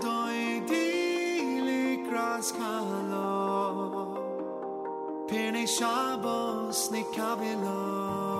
Lichodoi di likras kalo Pene Shabbos nikamelo Lichodoi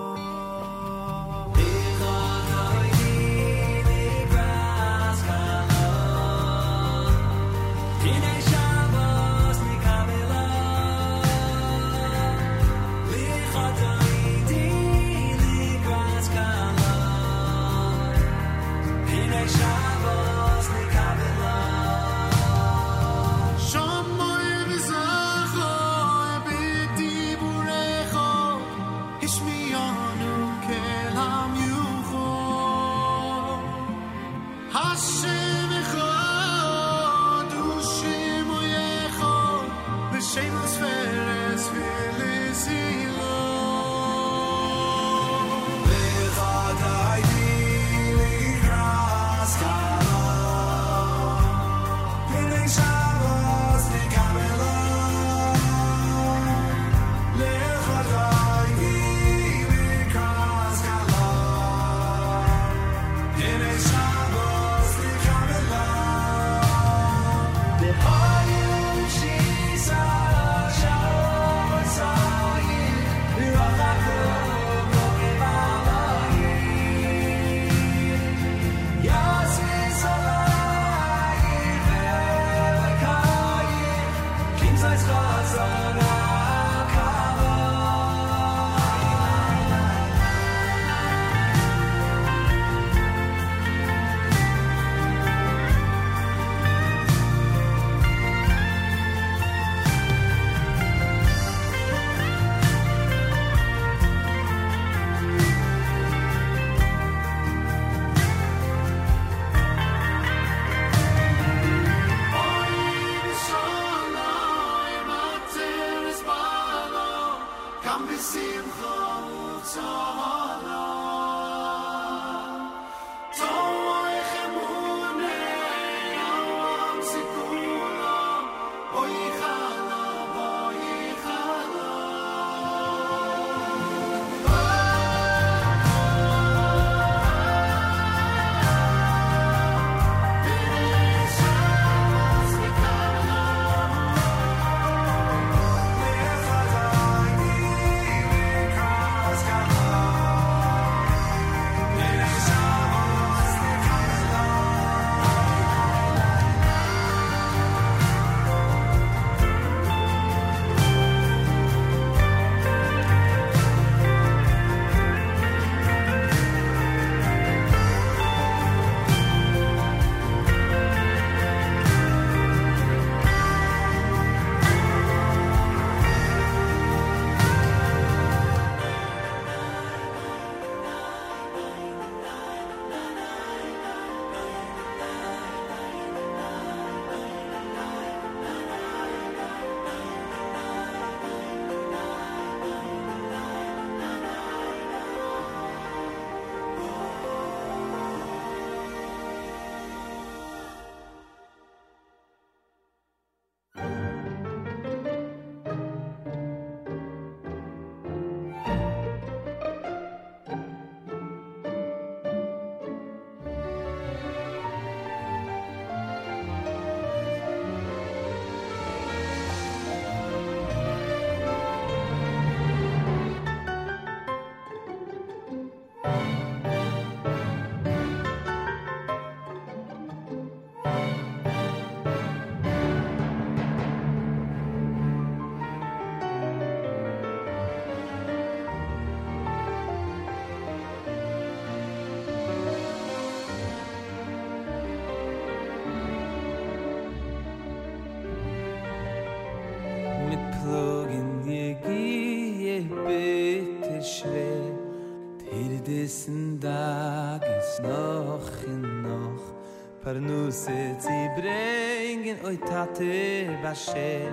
per nu se zi bringen oi tate wasche.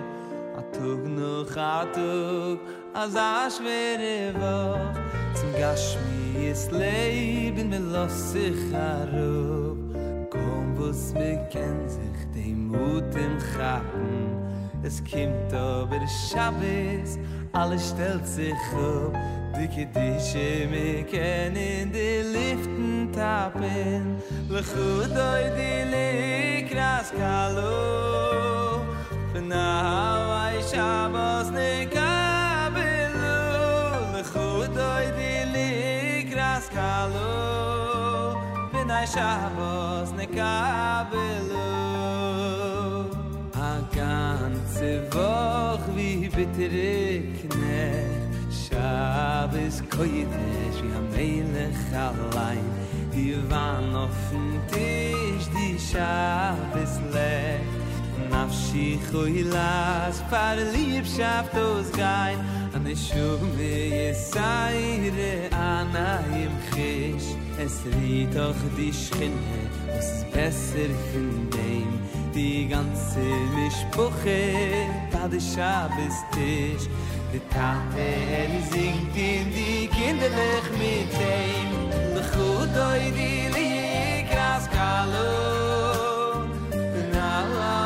A tug nu khatug az a schwere woch zum gashmi is leben mit los sich harub kom bus mir ken sich dem mut im gatten Es kimt aber Shabbos, alles stellt sich up dik di shme ken in de liften tapen. Le gut di le kras kalo. Na vay shabos ne kabelo. Le gut di le kras kalo. Bin shabos ne kabelo. A ganze woch wie bitte knä Shabbos koyitesh ya melech alayim Divan ofen tish di Shabbos lech Nafshi choylas par lieb shabtos gayim An eshuv me yesayre anayim chish Es ritoch di shchinhe Us besser fun deim Di ganze mishpuche Tad Shabbos tish די tate el zingt in di kinderlich mit dem de gut oi di li gras kalo. Na la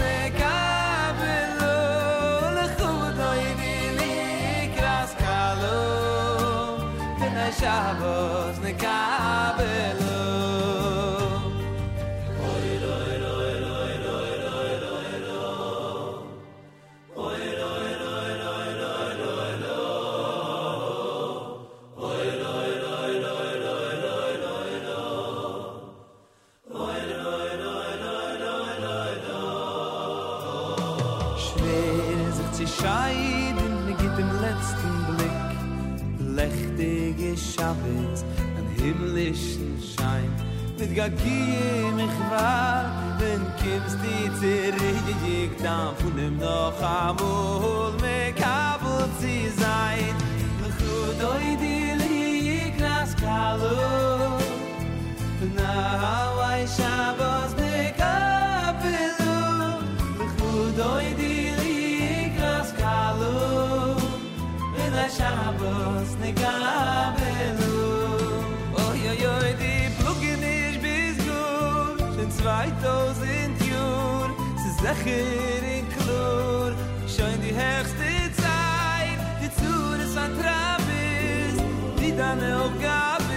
ne kabelo. Le di li kalo. Ne kabelo יגיע מחבר בן קימסט צריג דאם פון דעם נאָך אמול מקאבל צי זיין נחוד אוי די ליק נאס קאלו נאָ וואי שאַבאַס מקאבל נחוד אוי די ליק נאס קאלו אין דער שאַבאַס נאָ 2000 Jahr, sie sicher in Klur, schon die höchste Zeit, die Zur ist an Travis, die deine Aufgabe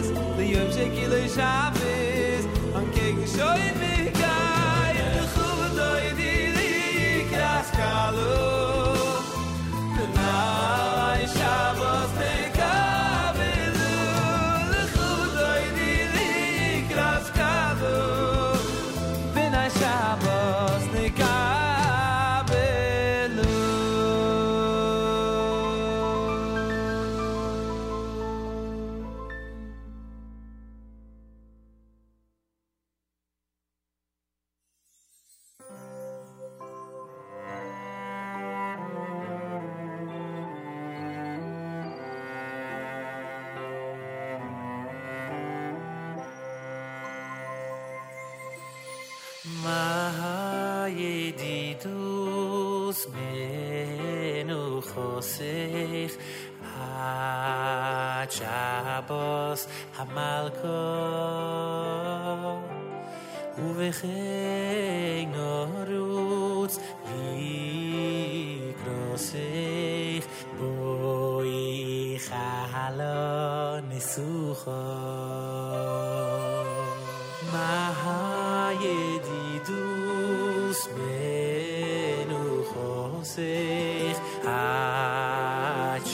ist, die Schabes. amalko u veg ik norot ik grosech bo ik halon sukhoh mahaye di dus menusoh ach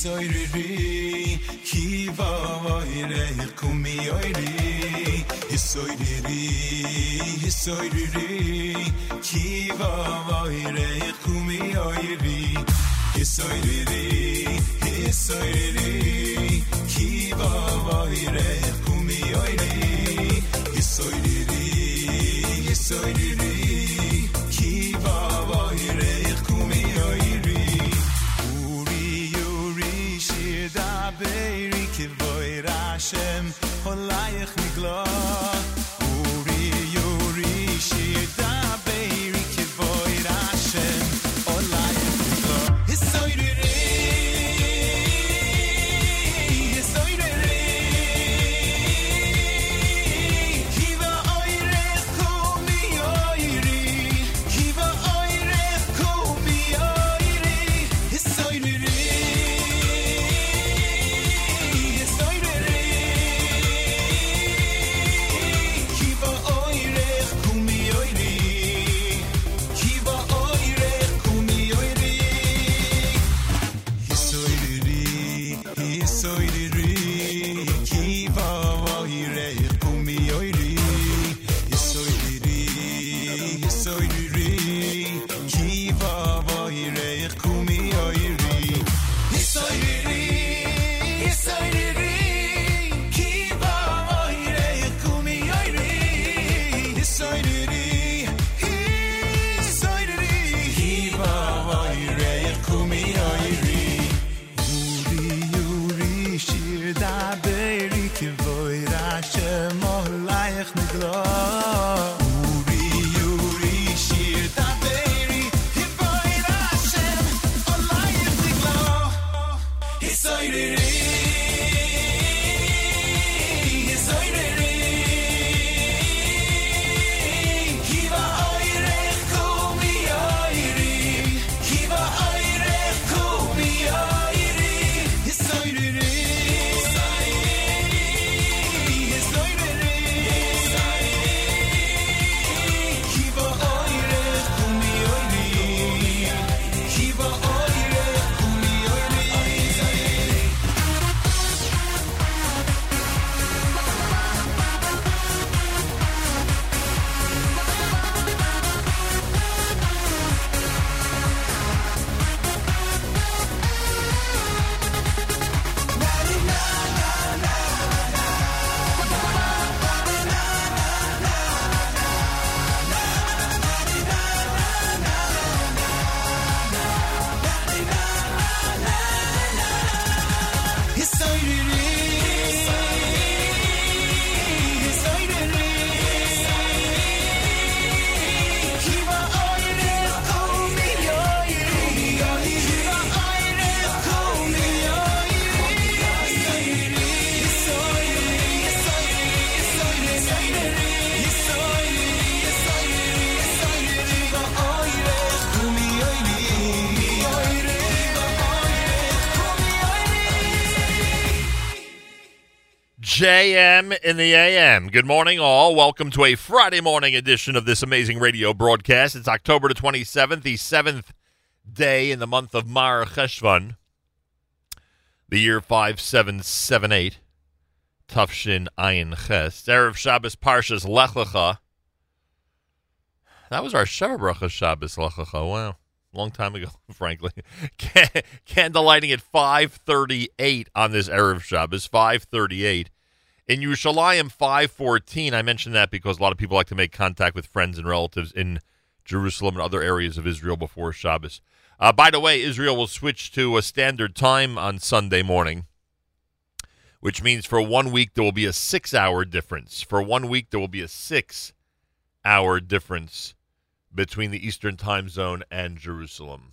hisoiriri, JM in the AM. Good morning, all. Welcome to a Friday morning edition of this amazing radio broadcast. It's October the 27th, the seventh day in the month of Mar Cheshvan, the year 5778. Tufshin Ayin Ches. Erev Shabbos Parshas Lech Lecha. That was our Bracha Shabbos Lech Lecha. Wow. Long time ago, frankly. Can- Candlelighting at 538 on this Erev Shabbos, 538. In Yerushalayim 514, I mentioned that because a lot of people like to make contact with friends and relatives in Jerusalem and other areas of Israel before Shabbos. Uh, by the way, Israel will switch to a standard time on Sunday morning, which means for one week there will be a six hour difference. For one week there will be a six hour difference between the Eastern time zone and Jerusalem.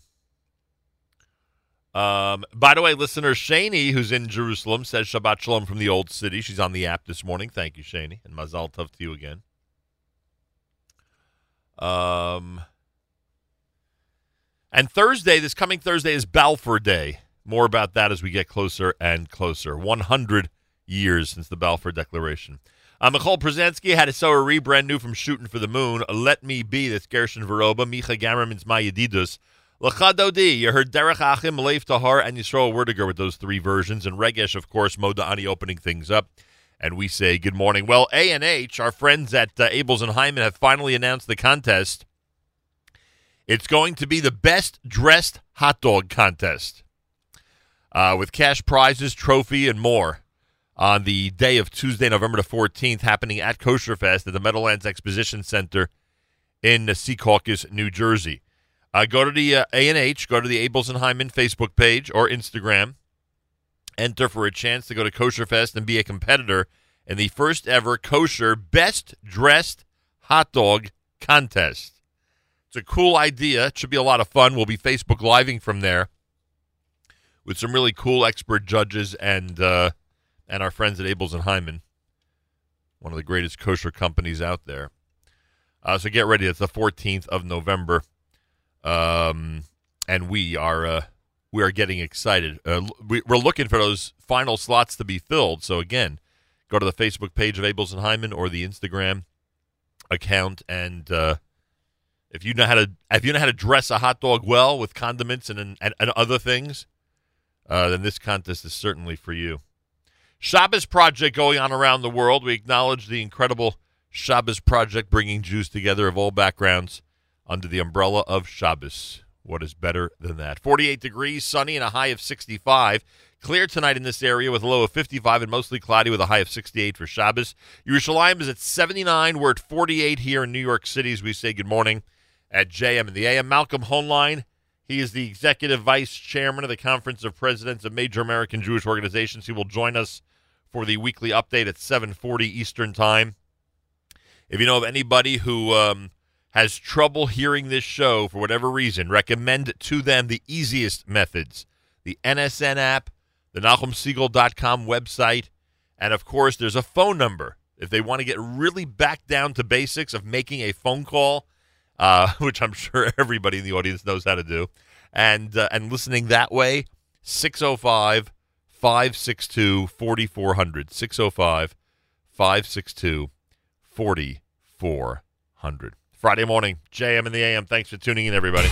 Um, by the way, listener Shani, who's in Jerusalem, says Shabbat Shalom from the Old City. She's on the app this morning. Thank you, Shani, and Mazal Tov to you again. Um, and Thursday, this coming Thursday, is Balfour Day. More about that as we get closer and closer. 100 years since the Balfour Declaration. Uh, Michal Przanski had a Soari, brand new from Shooting for the Moon. Let Me Be, that's Gershon Veroba. Micha Gamerman's My Yedidus. Lachadodi, you heard Derek Achim, Leif Tahar, and Yisrael Werdiger with those three versions. And Regesh, of course, Moda Ani opening things up. And we say good morning. Well, A&H, our friends at uh, Abeles and Heymann have finally announced the contest. It's going to be the best dressed hot dog contest uh, with cash prizes, trophy, and more. on the day of Tuesday, November the 14th, happening at Kosher Fest at the Meadowlands Exposition Center in Secaucus, New Jersey. Uh, go to the uh, A&H, go to the Abeles and Heymann Facebook page or Instagram. Enter for a chance to go to Kosher Fest and be a competitor in the first ever kosher best dressed hot dog contest. It's a cool idea. It should be a lot of fun. We'll be Facebook living from there with some really cool expert judges and uh, and our friends at Abeles and Heymann, one of the greatest kosher companies out there. Uh, so get ready. It's the 14th of November, um, and we are uh, we are getting excited. Uh, we, we're looking for those final slots to be filled. So again, go to the Facebook page of Abeles and Heymann or the Instagram account, and uh, if you know how to if you know how to dress a hot dog well with condiments and and, and other things, uh, then this contest is certainly for you. Shabbos project going on around the world. We acknowledge the incredible Shabbos project bringing Jews together of all backgrounds under the umbrella of Shabbos. What is better than that? 48 degrees, sunny, and a high of 65. Clear tonight in this area with a low of 55 and mostly cloudy with a high of 68 for Shabbos. Yerushalayim is at 79. We're at 48 here in New York City as we say good morning at JM and the AM. Malcolm Hoenlein, he is the executive vice chairman of the Conference of Presidents of Major American Jewish Organizations. He will join us for the weekly update at 7:40 Eastern Time. If you know of anybody who um, has trouble hearing this show for whatever reason, recommend to them the easiest methods: the NSN app, the NachumSegal.com website, and of course, there's a phone number if they want to get really back down to basics of making a phone call uh, which I'm sure everybody in the audience knows how to do, and uh, and listening that way, 605 562 4400. 605 562 4400. Friday morning, JM in the AM. Thanks for tuning in, everybody.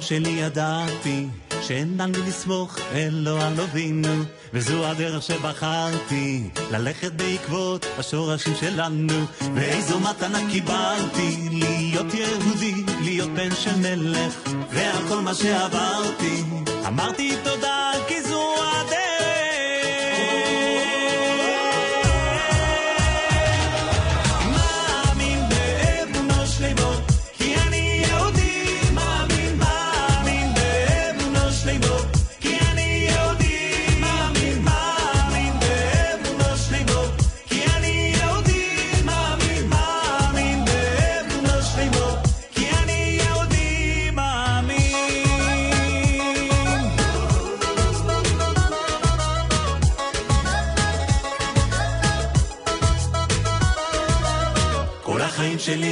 החיים שלי ידעתי שאין לנו לסמוך אלו על אבינו וזו הדרך שבחרתי ללכת בעקבות השורשים שלנו. ואיזו מתנה קיבלתי? להיות יהודי, להיות בן של מלך ועל כל מה שעברתי. אמרתי תודה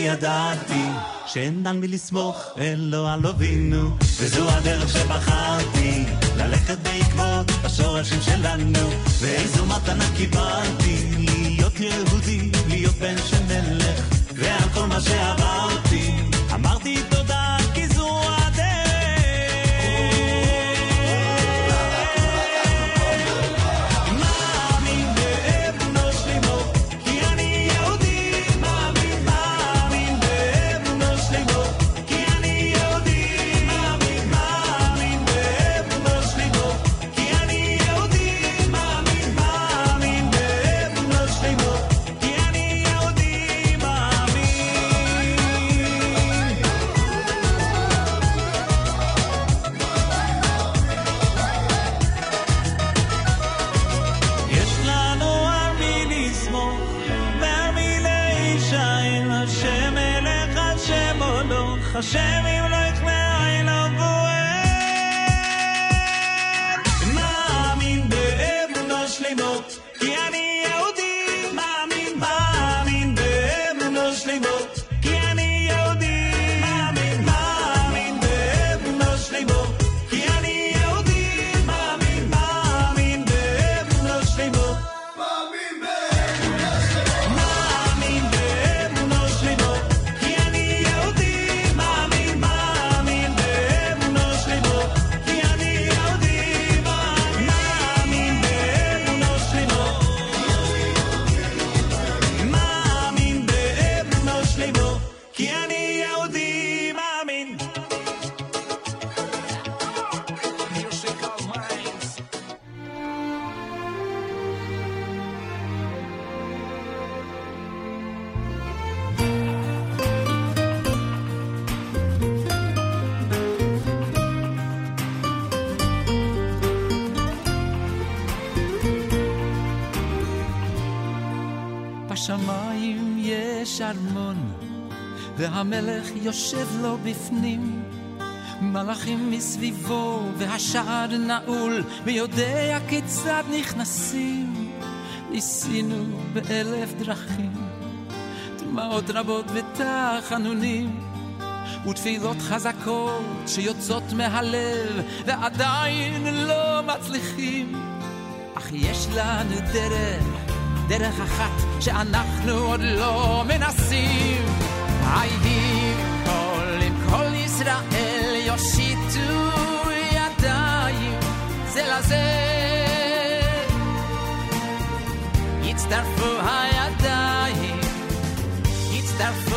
ידעתי שאין על מי לסמוך אלו על אבינו וזו הדרך שבחרתי ללכת בעקבות השורשים שלנו ואיזו מתנה קיבלתי להיות יהודי, להיות בן של מלך ועל כל מה שעברתי אמרתי תודה והמלך יושב לו בפנים. מלאכים מסביבו, והשער נעול, ויודע כיצד נכנסים. ניסינו באלף דרכים, דמעות רבות ותחנונים, ותפילות חזקות שיוצאות מהלב, ועדיין לא מצליחים. אך יש לנו דרך, דרך אחת שאנחנו עוד לא מנסים. כל עם כל ישראל יושיטו ידיים זה לזה. יצטרפו הידיים, יצטרפו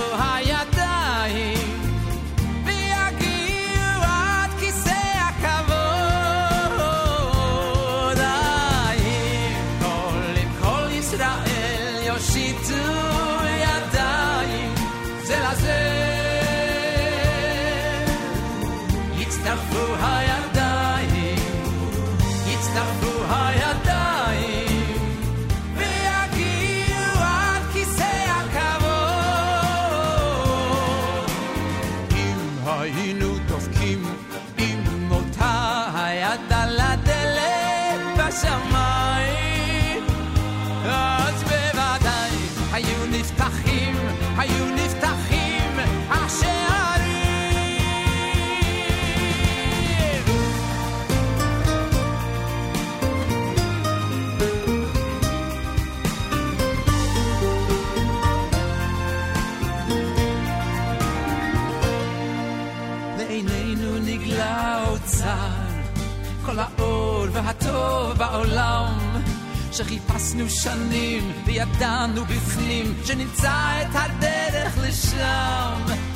העולם שחיפשנו שנים וידענו בפנים שנמצא את הדרך לשם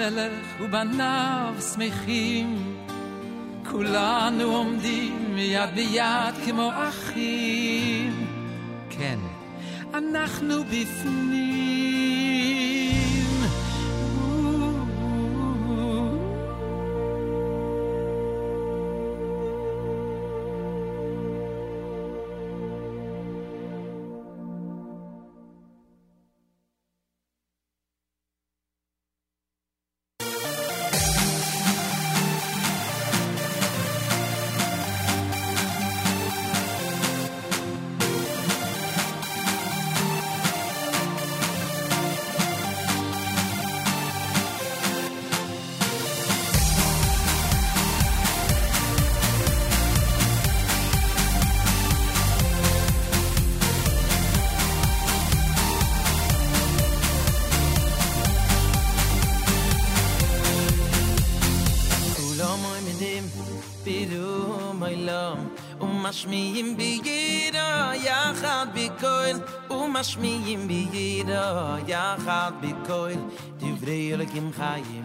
המלך ובניו שמחים, כולנו עומדים יד ביד כמו אחים. כן, אנחנו בפנים. хайמ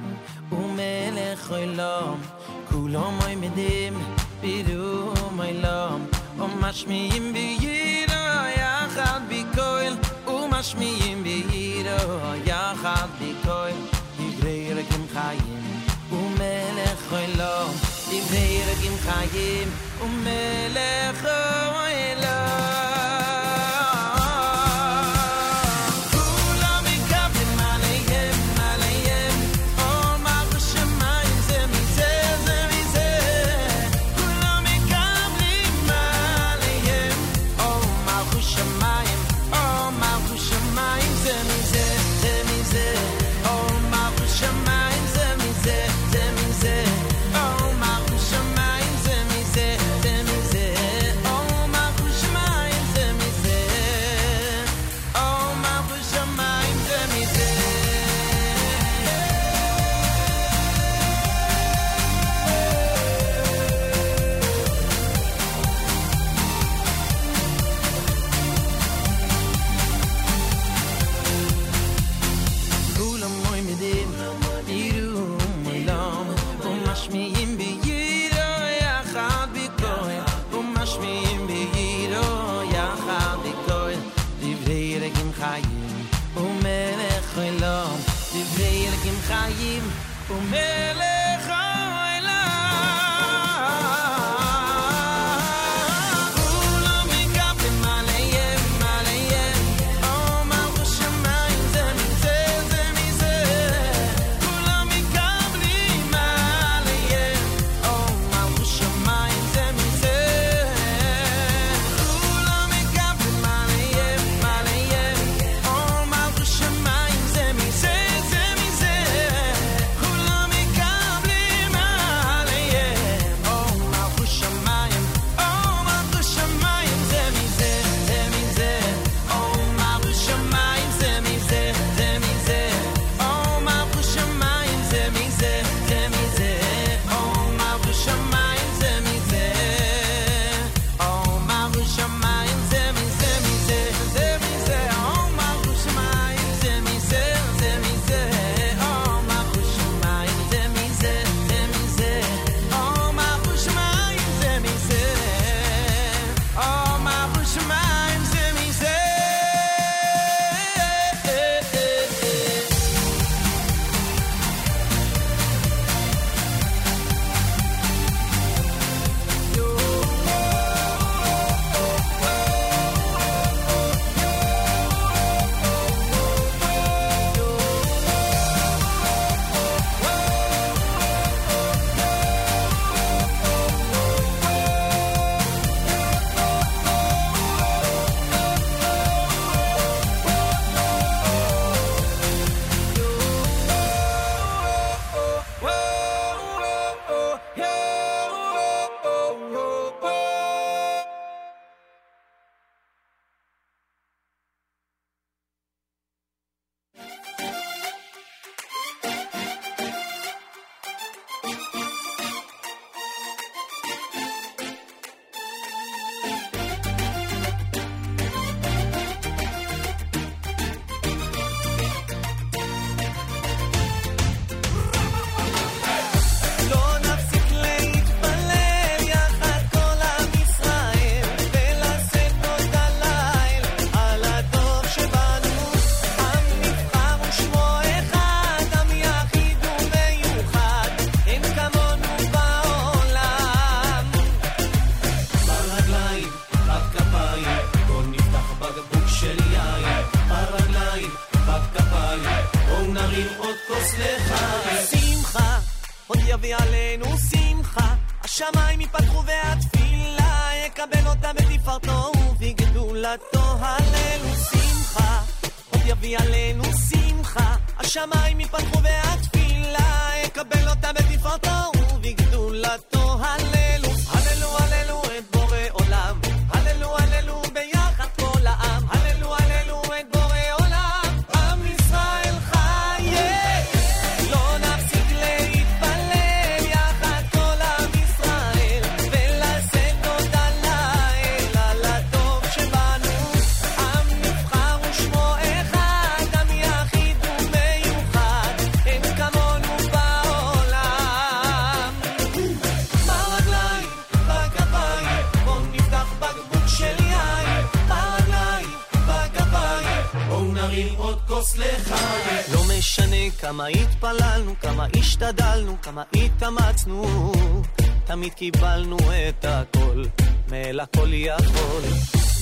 קיבלנו את הכל, מאל הכל יכול.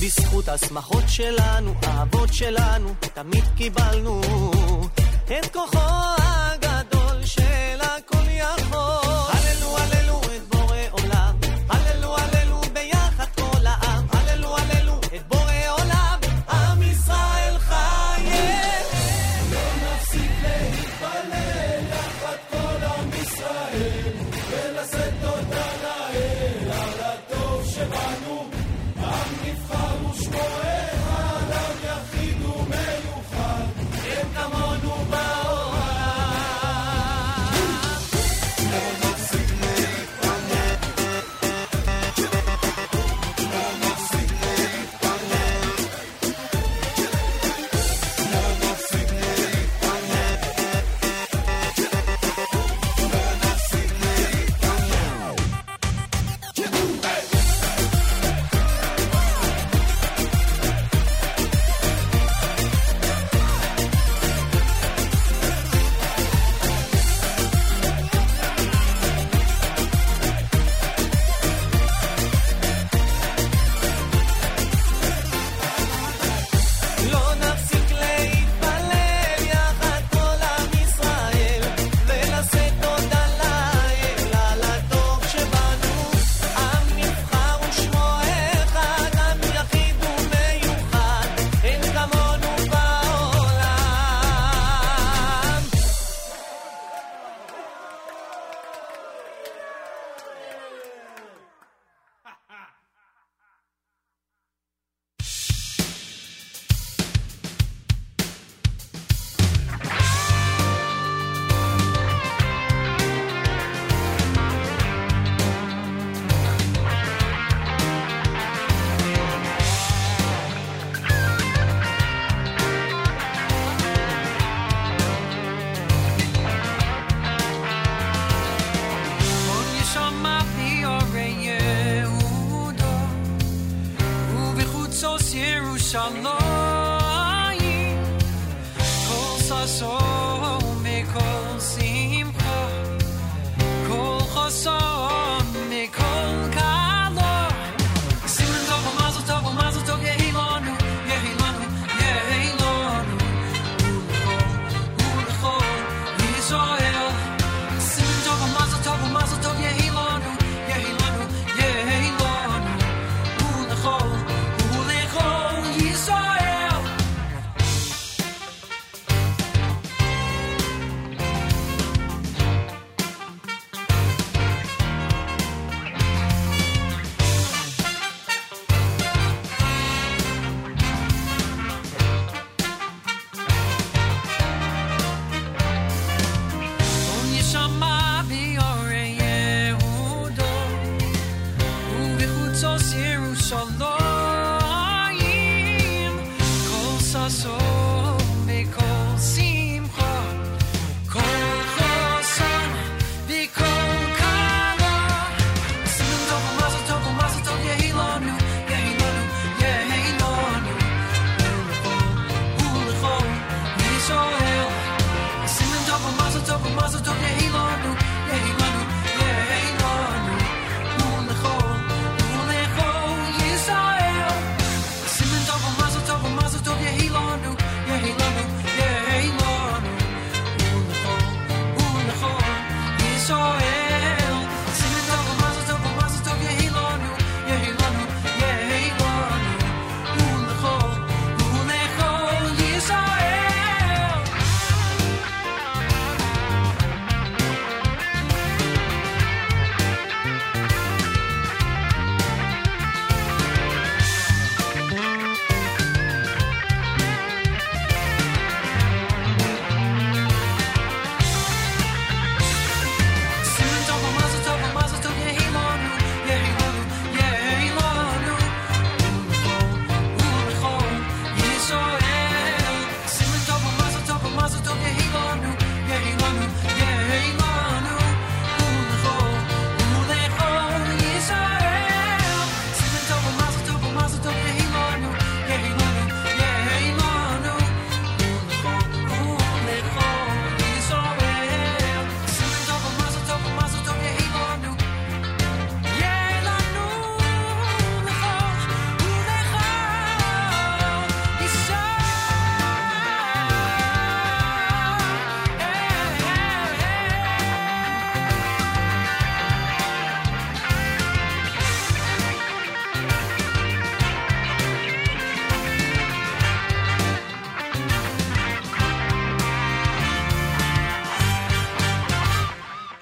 בזכות השמחות שלנו, האבות שלנו, תמיד קיבלנו את כוחו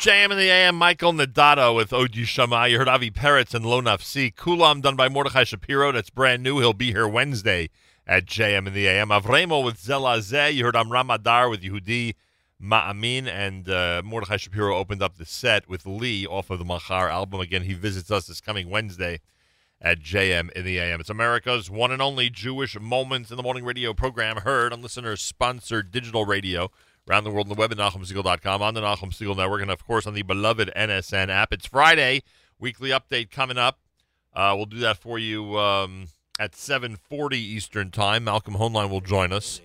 JM in the AM, Michael Nadado with Oji Shama. You heard Avi Peretz and Lo Nafsi. Kulam done by Mordechai Shapiro. That's brand new. He'll be here Wednesday at JM in the AM. Avremo with Zelazeh. You heard Amram Adar with Yehudi Ma'amin. And uh, Mordechai Shapiro opened up the set with Lee off of the Machar album. Again, he visits us this coming Wednesday at JM in the AM. It's America's one and only Jewish Moments in the Morning radio program heard on listeners sponsored digital radio around the world on the web at NachumSegal.com, on the Nachum Segal Network, and of course on the beloved NSN app. It's Friday, weekly update coming up. Uh, we'll do that for you um, at 7.40 Eastern Time. Malcolm Hoenlein will join us.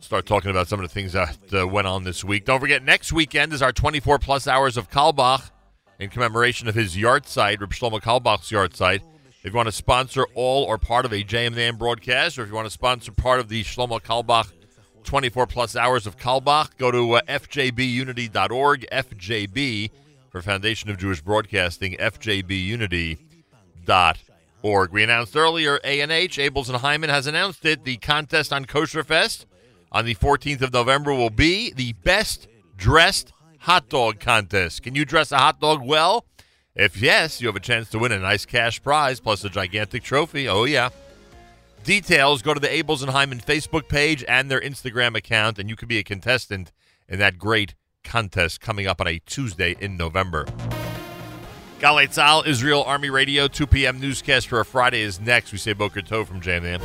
Start talking about some of the things that uh, went on this week. Don't forget, next weekend is our 24 plus hours of Carlebach in commemoration of his yahrzeit, Reb Shlomo Carlebach's yard site. If you want to sponsor all or part of a JMN broadcast, or if you want to sponsor part of the Shlomo Carlebach 24 plus hours of Carlebach, go to uh, fjbunity.org, FJB for Foundation of Jewish Broadcasting, fjbunity.org. We announced earlier, A&H, Abeles and Heymann has announced it. The contest on Kosher Fest on the 14th of November will be the best dressed hot dog contest. Can you dress a hot dog well? If yes, you have a chance to win a nice cash prize plus a gigantic trophy. Oh, yeah. Details go to the Abeles and Heymann Facebook page and their Instagram account, and you can be a contestant in that great contest coming up on a Tuesday in November. Galitzal, Israel Army Radio, 2 p.m. newscast for a Friday is next. We say Boker Tov from Jam Jam.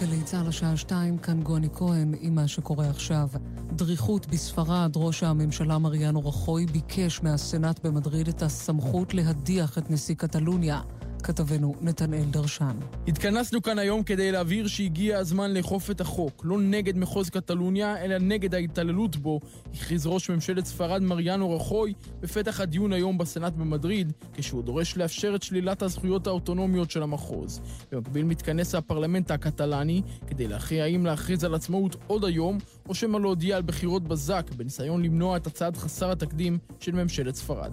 גלי צה"ל השעה שתיים, כאן גוני כהן עם מה שקורה עכשיו. דריכות בספרד, ראש הממשלה מריאנו רחוי ביקש מהסנאט במדריד את הסמכות להדיח את נשיא קטלוניה. כתבנו נתנאל דרשן. התכנסנו כאן היום כדי להבהיר שהגיע הזמן לאכוף את החוק, לא נגד מחוז קטלוניה, אלא נגד ההתעללות בו, הכריז ראש ממשלת ספרד מריאנו רחוי בפתח הדיון היום בסנאט במדריד, כשהוא דורש לאפשר את שלילת הזכויות האוטונומיות של המחוז. במקביל מתכנס הפרלמנט הקטלני כדי להכריע האם להכריז על עצמאות עוד היום, או שמא להודיע על בחירות בזק, בניסיון למנוע את הצעד חסר התקדים של ממשלת ספרד.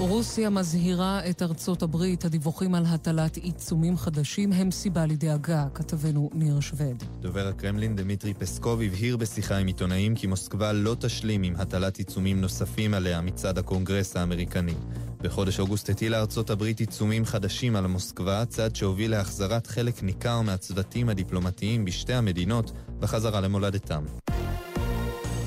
רוסיה מזהירה את ארצות הברית, הדיווחים על הטלת עיצומים חדשים הם סיבה לדאגה, כתבנו ניר שווד. דובר הקרמלין דמיטרי פסקוב הבהיר בשיחה עם עיתונאים כי מוסקבה לא תשלים עם הטלת עיצומים נוספים עליה מצד הקונגרס האמריקני. בחודש אוגוסט הטילה ארצות הברית עיצומים חדשים על מוסקבה, צעד שהוביל להחזרת חלק ניכר מהצוותים הדיפלומטיים בשתי המדינות בחזרה למולדתם.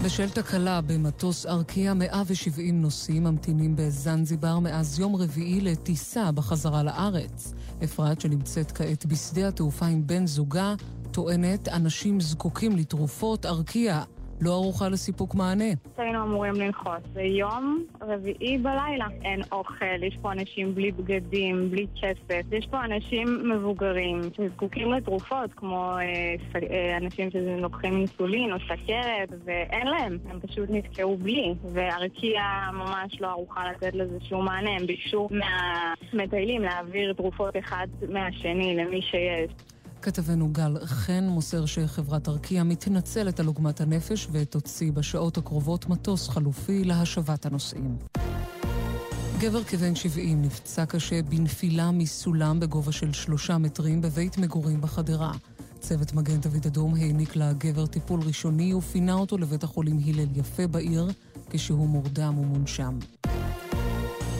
בשל תקלה במטוס ארקיע, 170 נוסעים ממתינים בזנזיבר מאז יום רביעי לטיסה בחזרה לארץ. אפרת, שנמצאת כעת בשדה התעופה עם בן זוגה, טוענת אנשים זקוקים לתרופות, ארקיע לא ערוכה לסיפוק מענה. היינו אמורים לנחות. זה יום רביעי בלילה. אין אוכל, יש פה אנשים בלי בגדים, בלי כסף. יש פה אנשים מבוגרים שזקוקים לתרופות, כמו אה, אה, אנשים שלוקחים אינסולין או סכרת, ואין להם. הם פשוט נתקעו בלי. וארקיע ממש לא ערוכה לתת לזה שום מענה. הם ביקשו מהמטיילים להעביר תרופות אחד מהשני למי שיש. כתבנו גל חן מוסר שחברת ארקיע מתנצלת על עוגמת הנפש ותוציא בשעות הקרובות מטוס חלופי להשבת הנוסעים. גבר כבן 70 נפצע קשה בנפילה מסולם בגובה של שלושה מטרים בבית מגורים בחדרה. צוות מגן דוד אדום העניק לגבר טיפול ראשוני ופינה אותו לבית החולים הלל יפה בעיר, כשהוא מורדם ומונשם.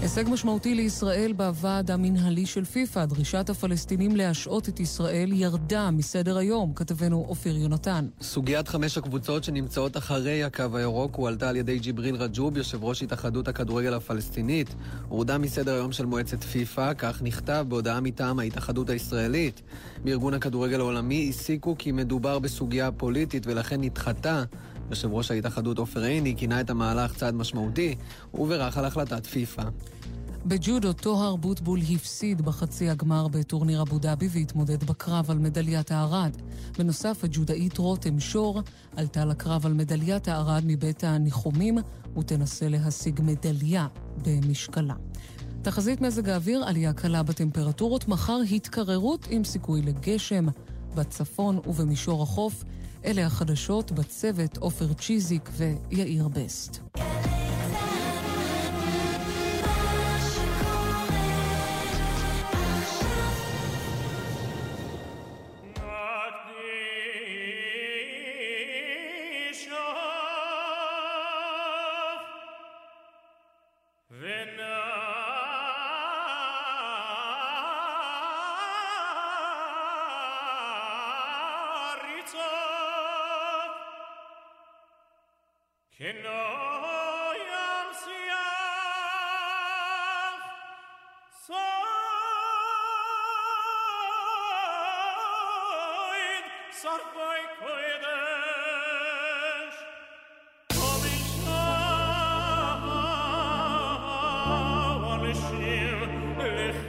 הישג משמעותי לישראל בוועד המנהלי של פיפ"א, דרישת הפלסטינים להשעות את ישראל ירדה מסדר היום, כתבנו אופיר יונתן. סוגיית חמש הקבוצות שנמצאות אחרי הקו הירוק הועלתה על ידי ג'יבריל רג'וב, יושב ראש התאחדות הכדורגל הפלסטינית. הורדה מסדר היום של מועצת פיפ"א, כך נכתב בהודעה מטעם ההתאחדות הישראלית. בארגון הכדורגל העולמי הסיקו כי מדובר בסוגיה פוליטית ולכן נדחתה. יושב ראש ההתאחדות עופר עיני כינה את המהלך צעד משמעותי ובירך על החלטת פיפ"א. בג'ודו, טוהר בוטבול הפסיד בחצי הגמר בטורניר אבו דאבי והתמודד בקרב על מדליית הארד. בנוסף, הג'ודאית רותם שור עלתה לקרב על מדליית הארד מבית הניחומים ותנסה להשיג מדליה במשקלה. תחזית מזג האוויר, עלייה קלה בטמפרטורות, מחר התקררות עם סיכוי לגשם בצפון ובמישור החוף. אלה החדשות בצוות עופר צ'יזיק ויאיר בסט. Shir, Lech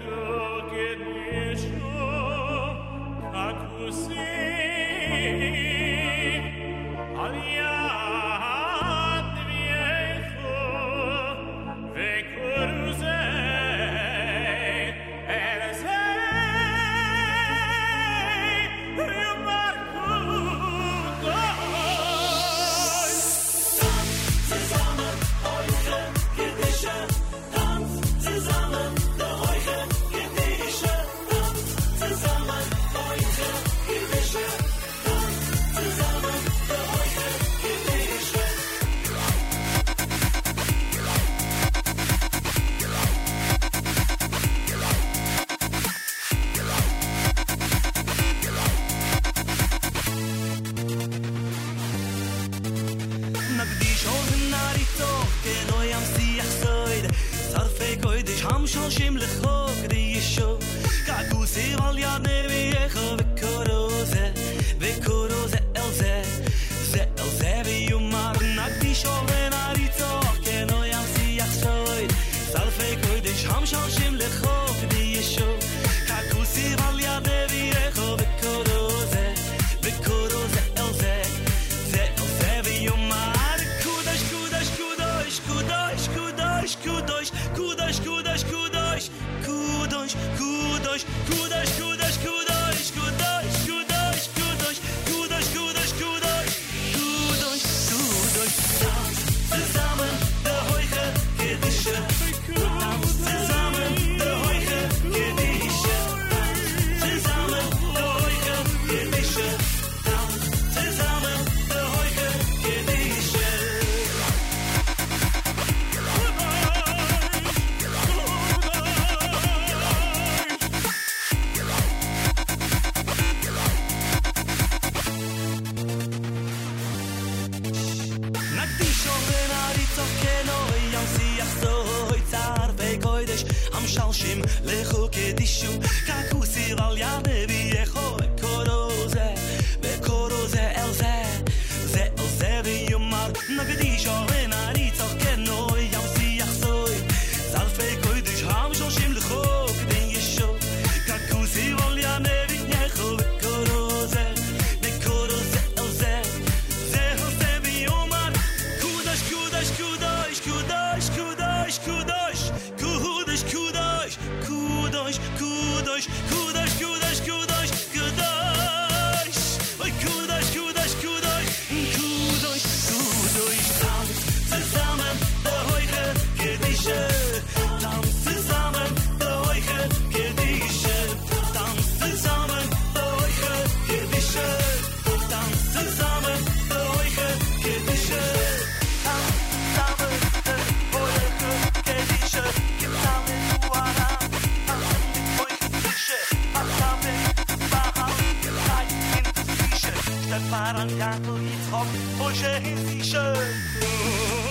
Stöttmären gang på i trop Projekt i sjø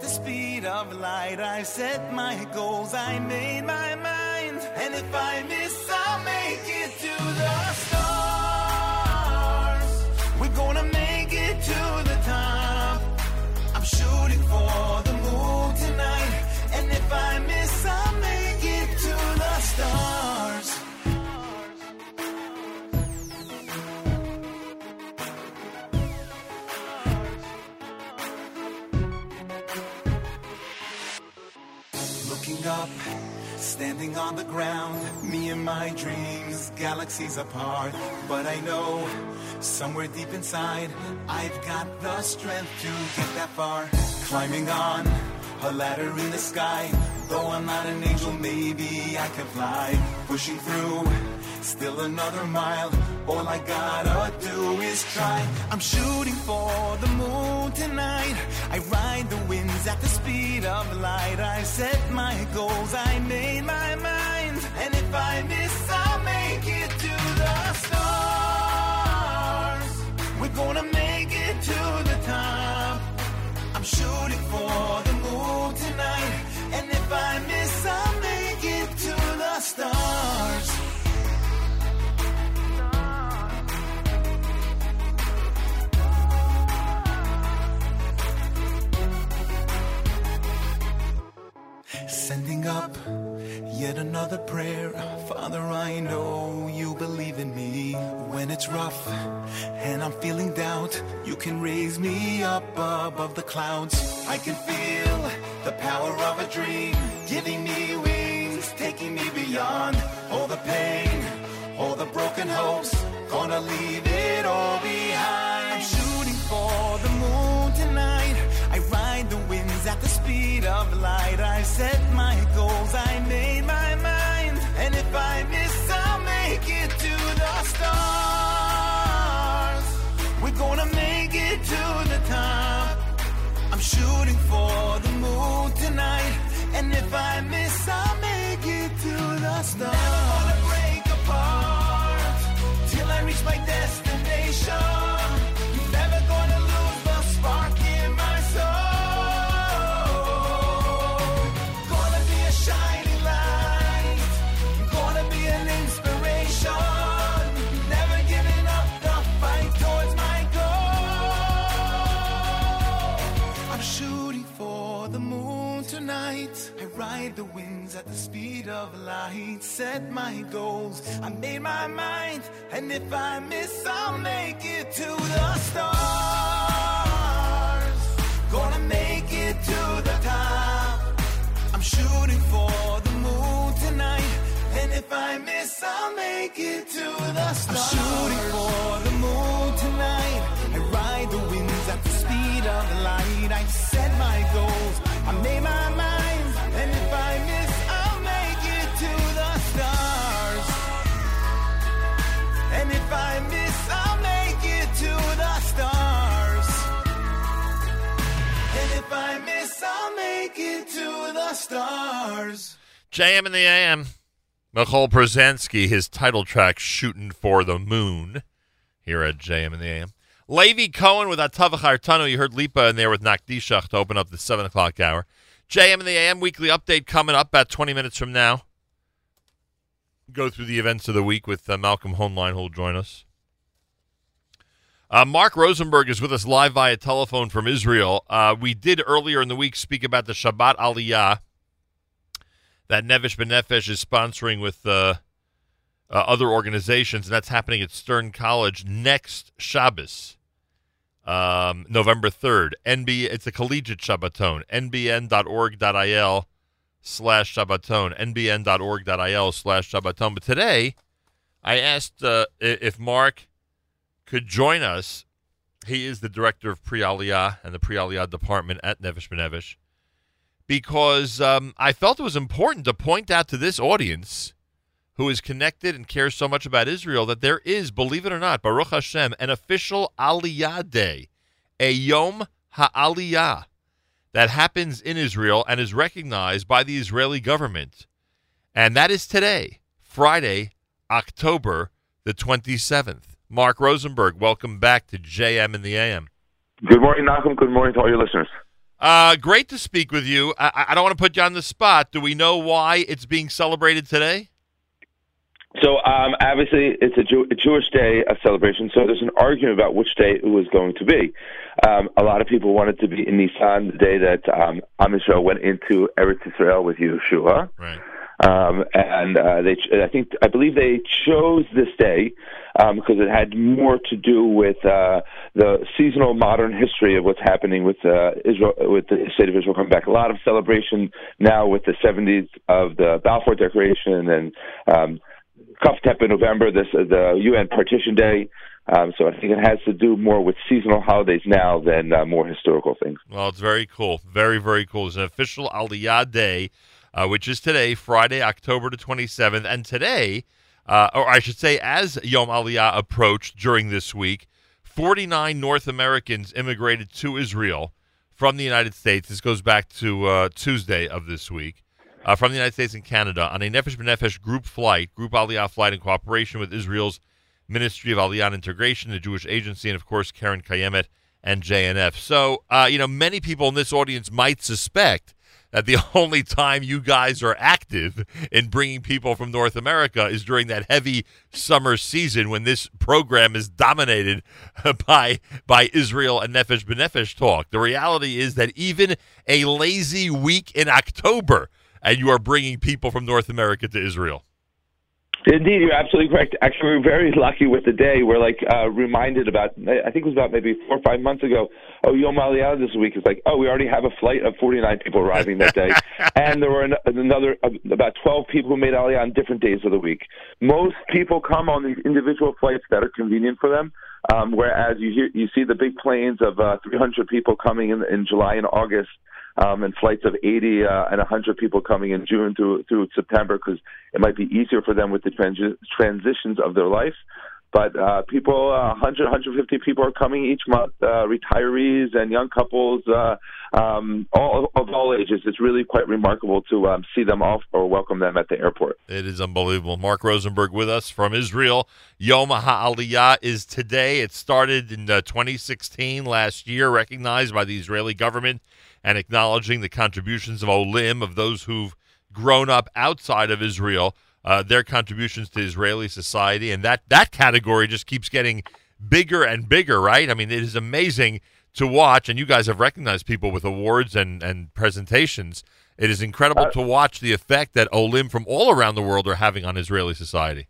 the speed of light. I set my goals, I made galaxies apart. But I know, somewhere deep inside, I've got the strength to get that far. Climbing on a ladder in the sky, though I'm not an angel, maybe I can fly. Pushing through, still another mile. All I gotta do is try. I'm shooting for the moon tonight. I ride the winds at the speed of light. I set my goals, I made my mind. And if I miss, We're gonna make it to the top. I'm shooting for the moon tonight. And if I miss, I'll make it to the stars. Sending up yet another prayer. Father, I know you believe in me. When it's rough and I'm feeling doubt, you can raise me up above the clouds. I can feel the power of a dream, giving me wings, taking me beyond all the pain, all the broken hopes. Gonna leave it all behind. I'm shooting for the moon tonight. I ride the winds at the speed of light. I set If I miss, I'll make it to the stars. Of light, set my goals. I made my mind, and if I miss, I'll make it to the stars. Gonna make it to the top. I'm shooting for the moon tonight, and if I miss, I'll make it to the stars. I'm shooting for the moon tonight, and ride the winds at the speed of light. I set my goals, I made my mind, I'll make it to the stars. JM in the AM. Michoel Pruzansky, his title track, Shooting for the Moon, here at JM in the AM. Levy Cohen with Atavach Hartano. You heard Lipa in there with Nakdishach to open up the 7 o'clock hour. JM in the AM weekly update coming up about 20 minutes from now. Go through the events of the week with uh, Malcolm Hoenlein, who will join us. Uh, Mark Rosenberg is with us live via telephone from Israel. Uh, we did earlier in the week speak about the Shabbat Aliyah that Nefesh B'Nefesh is sponsoring with uh, uh, other organizations, and that's happening at Stern College next Shabbos, um, November 3rd. NB, it's a collegiate Shabbaton, nbn.org.il slash Shabbaton, nbn.org.il slash Shabbaton. But today, I asked uh, if Mark could join us. He is the director of Pre Aliyah and the Pre Aliyah department at Nefesh B'Nefesh because um, I felt it was important to point out to this audience who is connected and cares so much about Israel that there is, believe it or not, Baruch Hashem, an official Aliyah Day, a Yom HaAliyah that happens in Israel and is recognized by the Israeli government. And that is today, Friday, October the 27th. Mark Rosenberg, welcome back to JM in the AM. Good morning, Malcolm. Good morning to all your listeners. Uh, great to speak with you. I, I don't want to put you on the spot. Do we know why it's being celebrated today? So, um, obviously, it's a, Jew- a Jewish day of celebration. So, there's an argument about which day it was going to be. Um, a lot of people wanted to be in Nisan, the day that um, Am went into Eretz Israel with Yeshua. Right. Um, and uh, they, I think, I believe they chose this day um, because it had more to do with uh, the seasonal modern history of what's happening with uh, Israel, with the state of Israel coming back. A lot of celebration now with the 70s of the Balfour Declaration and um, Kaf Tet in November, this the UN Partition Day. Um, so I think it has to do more with seasonal holidays now than uh, more historical things. Well, it's very cool. Very, very cool. It's an official Aliyah Day, uh, which is today, Friday, October the 27th. And today, uh, or I should say, as Yom Aliyah approached during this week, 49 North Americans immigrated to Israel from the United States. This goes back to uh, Tuesday of this week. Uh, from the United States and Canada on a Nefesh B'Nefesh group flight, group Aliyah flight in cooperation with Israel's Ministry of Aliyah and Integration, the Jewish Agency, and of course Keren Kayemet and JNF. So, uh, you know, many people in this audience might suspect that the only time you guys are active in bringing people from North America is during that heavy summer season when this program is dominated by by Israel and Nefesh B'Nefesh talk. The reality is that even a lazy week in October, and you are bringing people from North America to Israel. Indeed, you're absolutely correct. Actually, we're very lucky with the day. We're like uh, reminded about. I think it was about maybe four or five months ago. Oh, Yom Aliyah this week. It's like, oh, we already have a flight of 49 people arriving that day, and there were an, another uh, about 12 people who made Aliyah on different days of the week. Most people come on these individual flights that are convenient for them. Um, whereas you hear, you see the big planes of uh, 300 people coming in in July and August um, and flights of 80 uh, and 100 people coming in June through through September because it might be easier for them with the transi- transitions of their life. But uh, people, uh, 100, 150 people are coming each month, uh, retirees and young couples, uh, um, all of all ages. It's really quite remarkable to um, see them off or welcome them at the airport. It is unbelievable. Mark Rosenberg with us from Israel. Yom HaAliyah is today. It started in uh, 2016, last year, recognized by the Israeli government and acknowledging the contributions of Olim, of those who've grown up outside of Israel, uh, their contributions to Israeli society. And that, that category just keeps getting bigger and bigger, right? I mean, it is amazing to watch, and you guys have recognized people with awards and, and presentations. It is incredible Uh, to watch the effect that Olim from all around the world are having on Israeli society.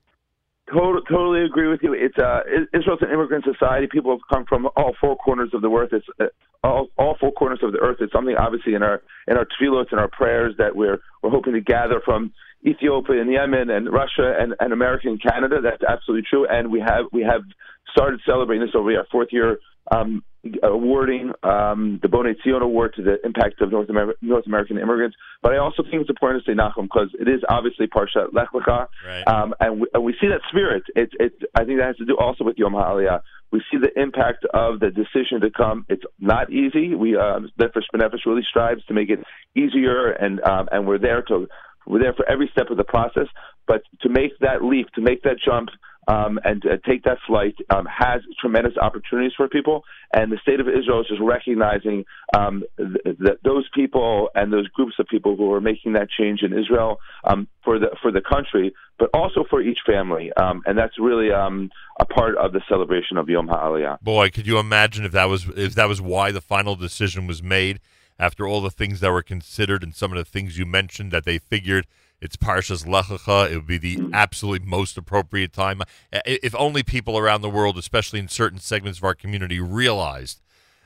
Totally, totally agree with you. It's uh, Israel's an immigrant society. People have come from all four corners of the earth. It's uh, all, all four corners of the earth. It's something obviously in our in our tefillot and our prayers that we're we're hoping to gather from Ethiopia and Yemen and Russia and, and America and Canada. That's absolutely true. And we have we have started celebrating this over our fourth year um, awarding um, the Bonei Zion Award to the impact of North, Amer- North American immigrants. But I also think it's important to say Nachum because it is obviously Parshat Lech Lecha, Right. um, and, we, and we see that spirit. It, it, I think that has to do also with Yom HaAliyah. We see the impact of the decision to come. It's not easy. We uh, Nefesh really strives to make it easier, and um, and we're there to we're there for every step of the process. But to make that leap, to make that jump, um, and uh, take that flight um, has tremendous opportunities for people. And the state of Israel is just recognizing um, th- that those people and those groups of people who are making that change in Israel um, for the for the country, but also for each family. Um, and that's really um, a part of the celebration of Yom HaAliyah. Boy, could you imagine if that was if that was why the final decision was made after all the things that were considered and some of the things you mentioned that they figured it's Parshas Lech Lecha, it would be the absolutely most appropriate time. If only people around the world, especially in certain segments of our community, realized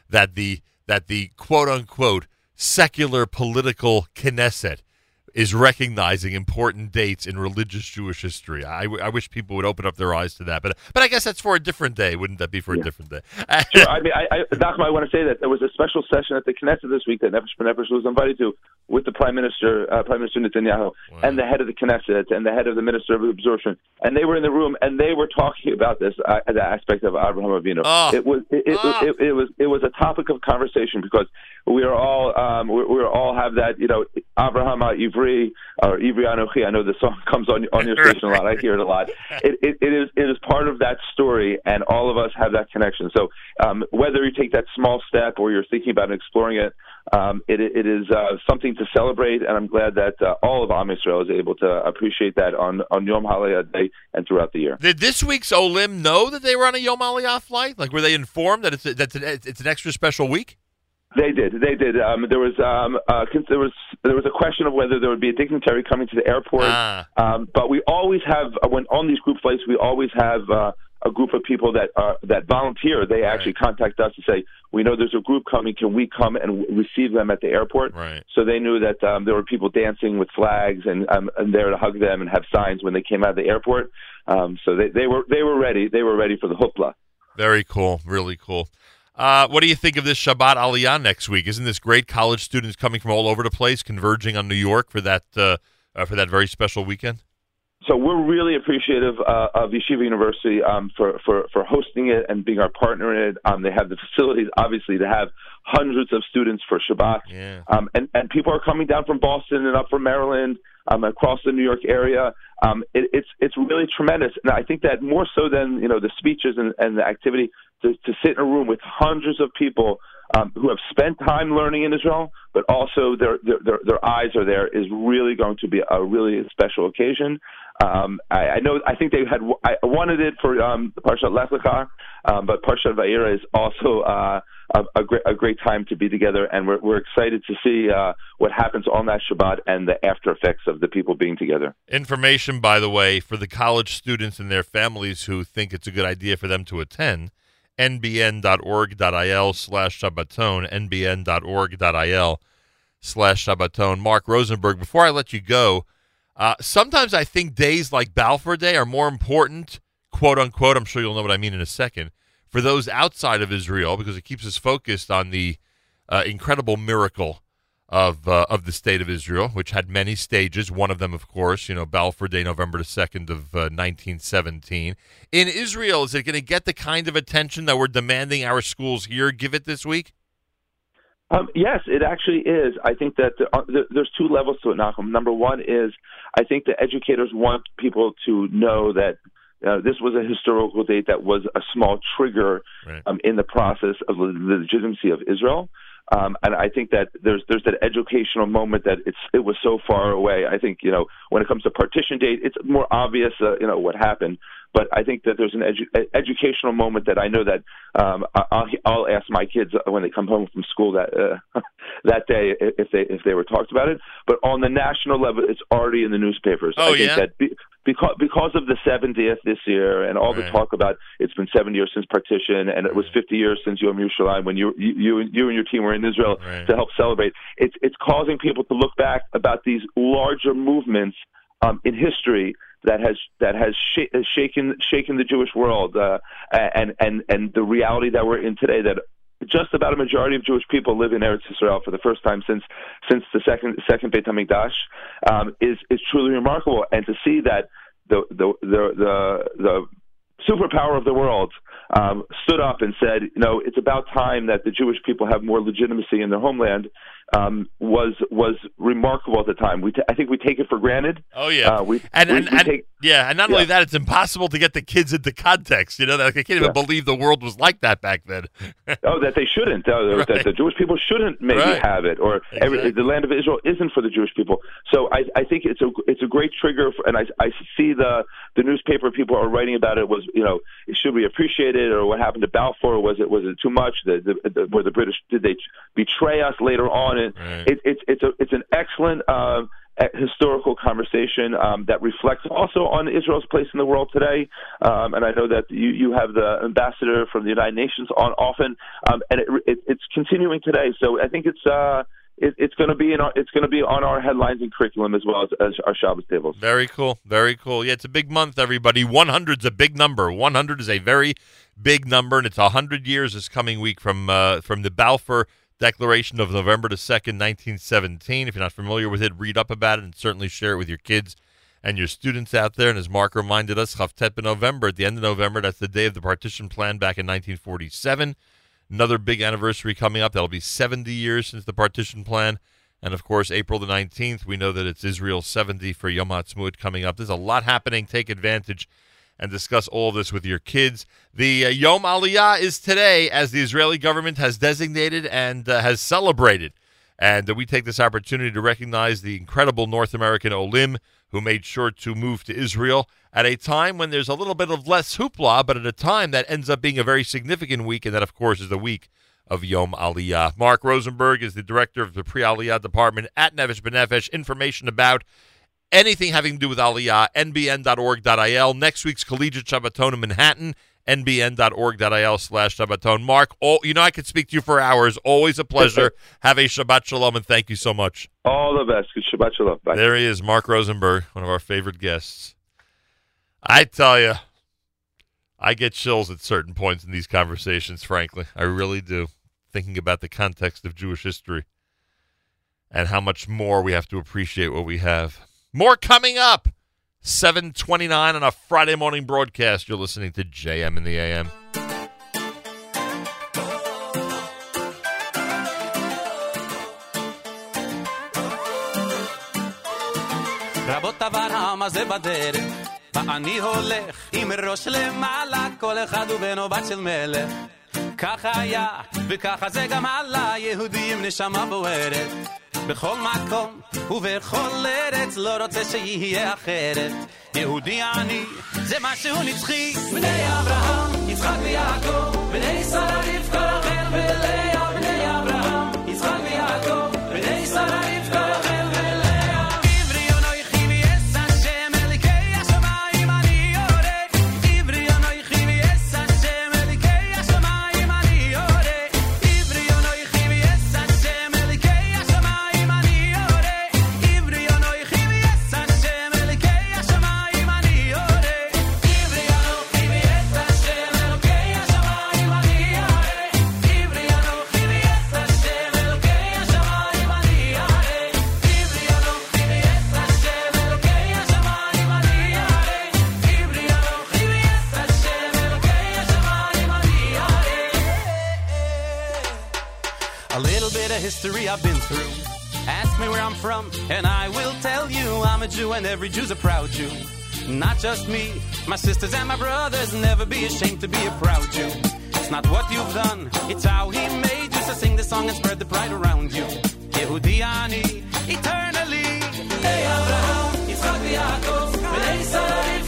that the that the quote unquote secular political Knesset is recognizing important dates in religious Jewish history. I, I wish people would open up their eyes to that, but but I guess that's for a different day. Wouldn't that be for a different day? Sure. I mean, I, I, I want to say that there was a special session at the Knesset this week that Nefesh B'Nefesh was invited to with the Prime Minister, uh, Prime Minister Netanyahu, and the head of the Knesset and the head of the Minister of Absorption, and they were in the room and they were talking about this uh, the aspect of Abraham Avinu. Oh. It was it, it, Oh. it, it was it was a topic of conversation because we are all um, we, we all have that you know Abraham Ivri or Ivri Anochi. I know the song comes on on your station a lot. I hear it a lot. It, it, it is it is part of that story, and all of us have that connection. So um, whether you take that small step or you're thinking about exploring it, um, it, it is uh, something to celebrate, and I'm glad that uh, all of Am Yisrael is able to appreciate that on on Yom Ha'aliyah Day and throughout the year. Did this week's Olim know that they were on a Yom Aliyah flight? Like, were they informed that it's a, that's an, it's an extra special week? They did. They did. Um, there was um, uh, there was there was a question of whether there would be a dignitary coming to the airport. Ah. Um, but we always have uh, when on these group flights, we always have uh, a group of people that uh, that volunteer. They actually contact us and say, "We know there's a group coming. Can we come and w- receive them at the airport?" Right. So they knew that um, there were people dancing with flags and um, and there to hug them and have signs when they came out of the airport. Um, so they, they were they were ready. They were ready for the hoopla. Very cool. Really cool. Uh, what do you think of this Shabbat Aliyah next week? Isn't this great? College students coming from all over the place converging on New York for that uh, uh, for that very special weekend. So we're really appreciative uh, of Yeshiva University um, for, for, for hosting it and being our partner in it. Um, they have the facilities, obviously, to have hundreds of students for Shabbat. Yeah. Um, and, and people are coming down from Boston and up from Maryland, um, across the New York area. Um, it, it's it's really tremendous, and I think that more so than you know the speeches and, and the activity, to, to sit in a room with hundreds of people um, who have spent time learning in Israel, but also their, their their eyes are there is really going to be a really special occasion. Um, I, I know. I think they had. I wanted it for um, Parshat Lech Lecha, um, but Parshat Vayera is also uh, a, a, great, a great time to be together, and we're, we're excited to see uh, what happens on that Shabbat and the after effects of the people being together. Information, by the way, for the college students and their families who think it's a good idea for them to attend. nbn.org.il slash Shabbaton, nbn.org.il slash Shabbaton. Mark Rosenberg, before I let you go, uh, sometimes I think days like Balfour Day are more important, quote unquote, I'm sure you'll know what I mean in a second, for those outside of Israel because it keeps us focused on the uh, incredible miracle of uh, of the state of Israel, which had many stages. One of them, of course, you know, Balfour Day, November the second of uh, 1917. In Israel, is it going to get the kind of attention that we're demanding our schools here give it this week? Um, yes, it actually is. I think that th- there's two levels to it, Malcolm. Number one is I think the educators want people to know that uh, this was a historical date that was a small trigger Right. um, in the process of the legitimacy of Israel. Um, and I think that there's there's that educational moment that it's it was so far away. I think you know when it comes to partition date, it's more obvious uh, you know what happened. but I think that there's an edu- educational moment that I know that um, I'll, I'll ask my kids when they come home from school that uh, that day if they if they were talked about it. But on the national level, it's already in the newspapers. Oh, I think yeah? that be, because because of the 70th this year and all the talk about it's been 70 years since partition and it was 50 years since Yom Yerushalayim when you you you, you and your team were in Israel Right. to help celebrate. It's it's causing people to look back about these larger movements um, in history that has that has sh- has shaken shaken the Jewish world uh, and and and the reality that we're in today that just about a majority of Jewish people live in Eretz Israel for the first time since since the second second Beit Hamikdash um, is is truly remarkable, and to see that the the the the, the superpower of the world um, stood up and said, you know, it's about time that the Jewish people have more legitimacy in their homeland. Um, was was remarkable at the time. We t- I think we take it for granted. Oh yeah, Uh, we, and we, and, we and yeah, and not Yeah. only that, it's impossible to get the kids into context. You know, like, I can't even Yeah. believe the world was like that back then. oh, that they shouldn't. Uh, Right. That the Jewish people shouldn't maybe Right. have it, or every, the land of Israel isn't for the Jewish people. So I, I think it's a it's a great trigger, for, and I, I see the the newspaper people are writing about it. Was you know should we appreciate it, or what happened to Balfour? Was it was it too much? The, the, the, were the British did they betray us later on? And Right. it, it's it's a it's an excellent. A- historical conversation um, that reflects also on Israel's place in the world today. Um, and I know that you, you have the ambassador from the United Nations on often, um, and it, it, it's continuing today. So I think it's uh, it, it's going to be in our, it's going to be on our headlines and curriculum as well as, as our Shabbos tables. Very cool. Very cool. Yeah, it's a big month, everybody. 100 is a big number. 100 is a very big number, and it's 100 years this coming week from uh, from the Balfour Declaration of November the 2nd, 1917. If you're not familiar with it, read up about it and certainly share it with your kids and your students out there. And as Mark reminded us, Chavtet November, at the end of November, that's the day of the partition plan back in 1947. Another big anniversary coming up. That'll be 70 years since the partition plan. And of course, April the 19th, we know that it's Israel 70 for Yom HaTzmaut coming up. There's a lot happening. Take advantage and discuss all of this with your kids. The uh, Yom Aliyah is today, as the Israeli government has designated and uh, has celebrated. And uh, we take this opportunity to recognize the incredible North American Olim who made sure to move to Israel at a time when there's a little bit of less hoopla, but at a time that ends up being a very significant week, and that, of course, is the week of Yom Aliyah. Mark Rosenberg is the director of the Pre Aliyah department at Nefesh B'Nefesh. Information about anything having to do with Aliyah, nbn.org.il. Next week's Collegiate Shabbaton in Manhattan, nbn.org.il slash Shabbaton. Mark, all, you know I could speak to you for hours. Always a pleasure. Have a Shabbat Shalom, and thank you so much. All the best. Good Shabbat Shalom. Bye. There he is, Mark Rosenberg, one of our favorite guests. I tell you, I get chills at certain points in these conversations, frankly. I really do. Thinking about the context of Jewish history and how much more we have to appreciate what we have. More coming up. 729 on a Friday morning broadcast. You're listening to JM in the AM. רבות עברם הזה בדרך, ואני הולך עם ראש למעלה, כל אחד הוא בן או בת של מלך. ככה היה, וככה זה גם הלאה, יהודי עם נשמה בוערת. בכל מקום ובכל ארץ, לא רוצה שיהיה אחרת. יהודי אני, זה משהו נצחי. בני אברהם, יצחק ויעקב, בני שרה רבקה רחל ולאה. History I've been through. Ask me where I'm from, and I will tell you I'm a Jew, and every Jew's a proud Jew. Not just me, my sisters and my brothers. Never be ashamed to be a proud Jew. It's not what you've done, it's how He made you. So sing the song and spread the pride around you. Ani, eternally. Hey Abraham, b'nei Sarah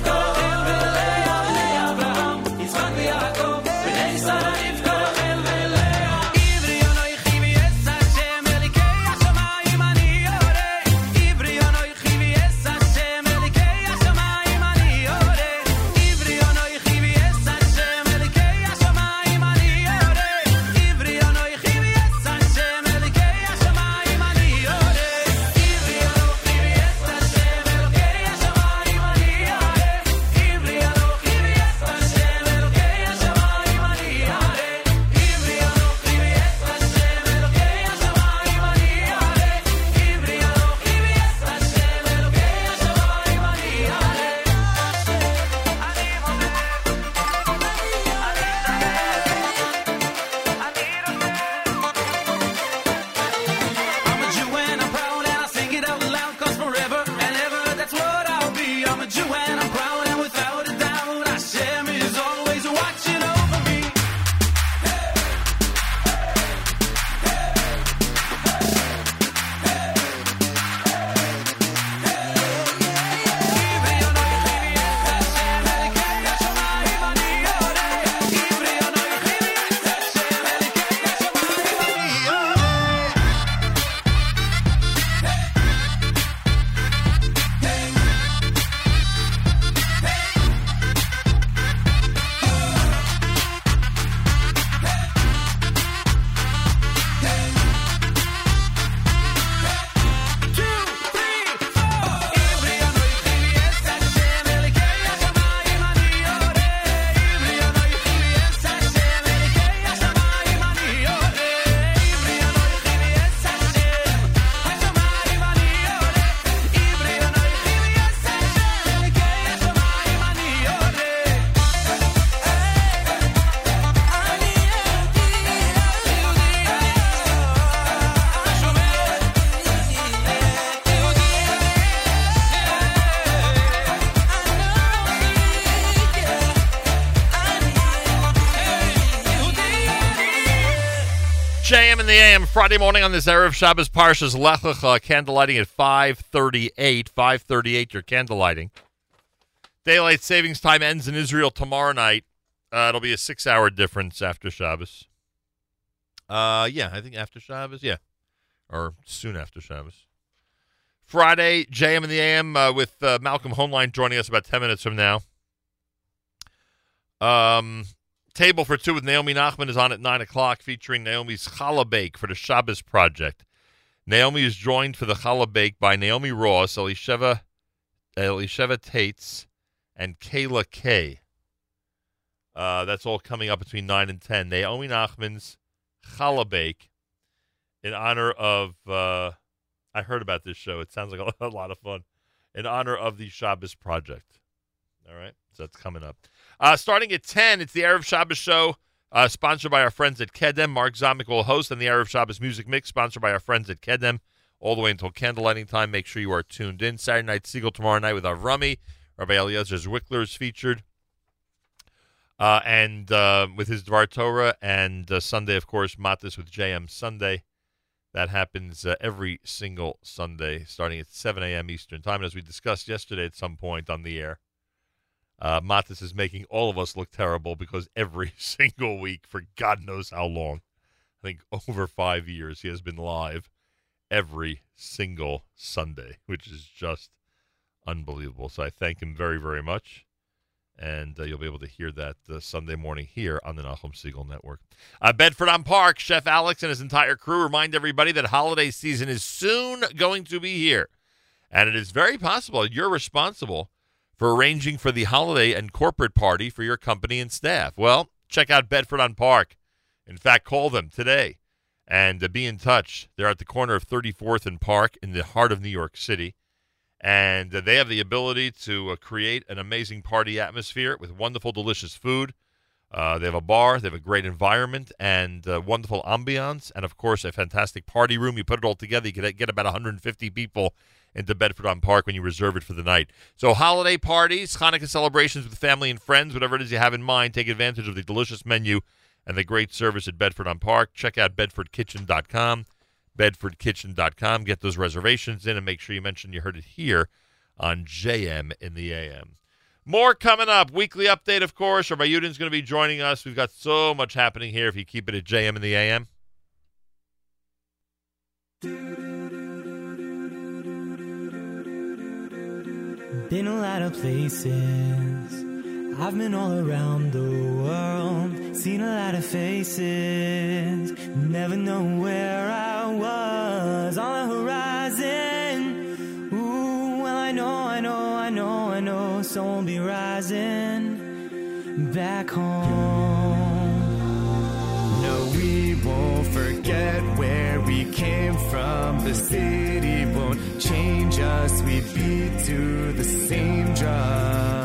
Friday morning on this Erev Shabbos Parshas Lech Lecha, candlelighting at 538. 538, your candlelighting. Daylight savings time ends in Israel tomorrow night. Uh, it'll be a six-hour difference after Shabbos. Uh, yeah, I think after Shabbos, yeah. Or soon after Shabbos. Friday, JM in the AM uh, with uh, Malcolm Hoenlein joining us about 10 minutes from now. Um, Table for Two with Naomi Nachman is on at 9 o'clock, featuring Naomi's Challah Bake for the Shabbos Project. Naomi is joined for the Challah Bake by Naomi Ross, Elisheva, Elisheva Tates, and Kayla Kay. Uh, that's all coming up between 9 and 10. Naomi Nachman's Challah Bake in honor of, uh, I heard about this show. It sounds like a, lot of fun. In honor of the Shabbos Project. All right, so that's coming up. Uh, starting at 10, it's the Erev Shabbos show, uh, sponsored by our friends at Kedem. Mark Zamek will host, and the Erev Shabbos music mix, sponsored by our friends at Kedem, all the way until candlelighting time. Make sure you are tuned in. Saturday night, Segal tomorrow night with Avrami. Rabbi Eliezer Zwickler is featured. Uh, and uh, with his Dvar Torah, and uh, Sunday, of course, Matis with JM Sunday. That happens uh, every single Sunday, starting at 7 a.m. Eastern Time. And as we discussed yesterday at some point on the air, uh, is making all of us look terrible because every single week, for God knows how long, I think over five years, he has been live every single Sunday, which is just unbelievable. So I thank him very, very much. And uh, you'll be able to hear that uh, Sunday morning here on the Nachum Segal Network. Uh, Bedford on Park, Chef Alex and his entire crew remind everybody that holiday season is soon going to be here. And it is very possible you're responsible for arranging for the holiday and corporate party for your company and staff. Well, check out Bedford on Park. In fact, call them today and uh, be in touch. They're at the corner of 34th and Park in the heart of New York City. And uh, they have the ability to uh, create an amazing party atmosphere with wonderful, delicious food. Uh, they have a bar, they have a great environment, and uh, wonderful ambiance, and of course, a fantastic party room. You put it all together, you can get about 150 people into Bedford on Park when you reserve it for the night. So, holiday parties, Hanukkah celebrations with family and friends, whatever it is you have in mind, take advantage of the delicious menu and the great service at Bedford on Park. Check out bedfordkitchen.com, bedfordkitchen.com. Get those reservations in and make sure you mention you heard it here on JM in the AM. More coming up. Weekly update, of course. Rabbi Yudin's going to be joining us. We've got so much happening here if you keep it at JM in the AM. Been a lot of places. I've been all around the world. Seen a lot of faces. Never know where I was on the horizon. Ooh, well, I know, I know, I know, I know. Will be rising back home. No, we won't forget where we came from. The won't us. We beat to the same drum.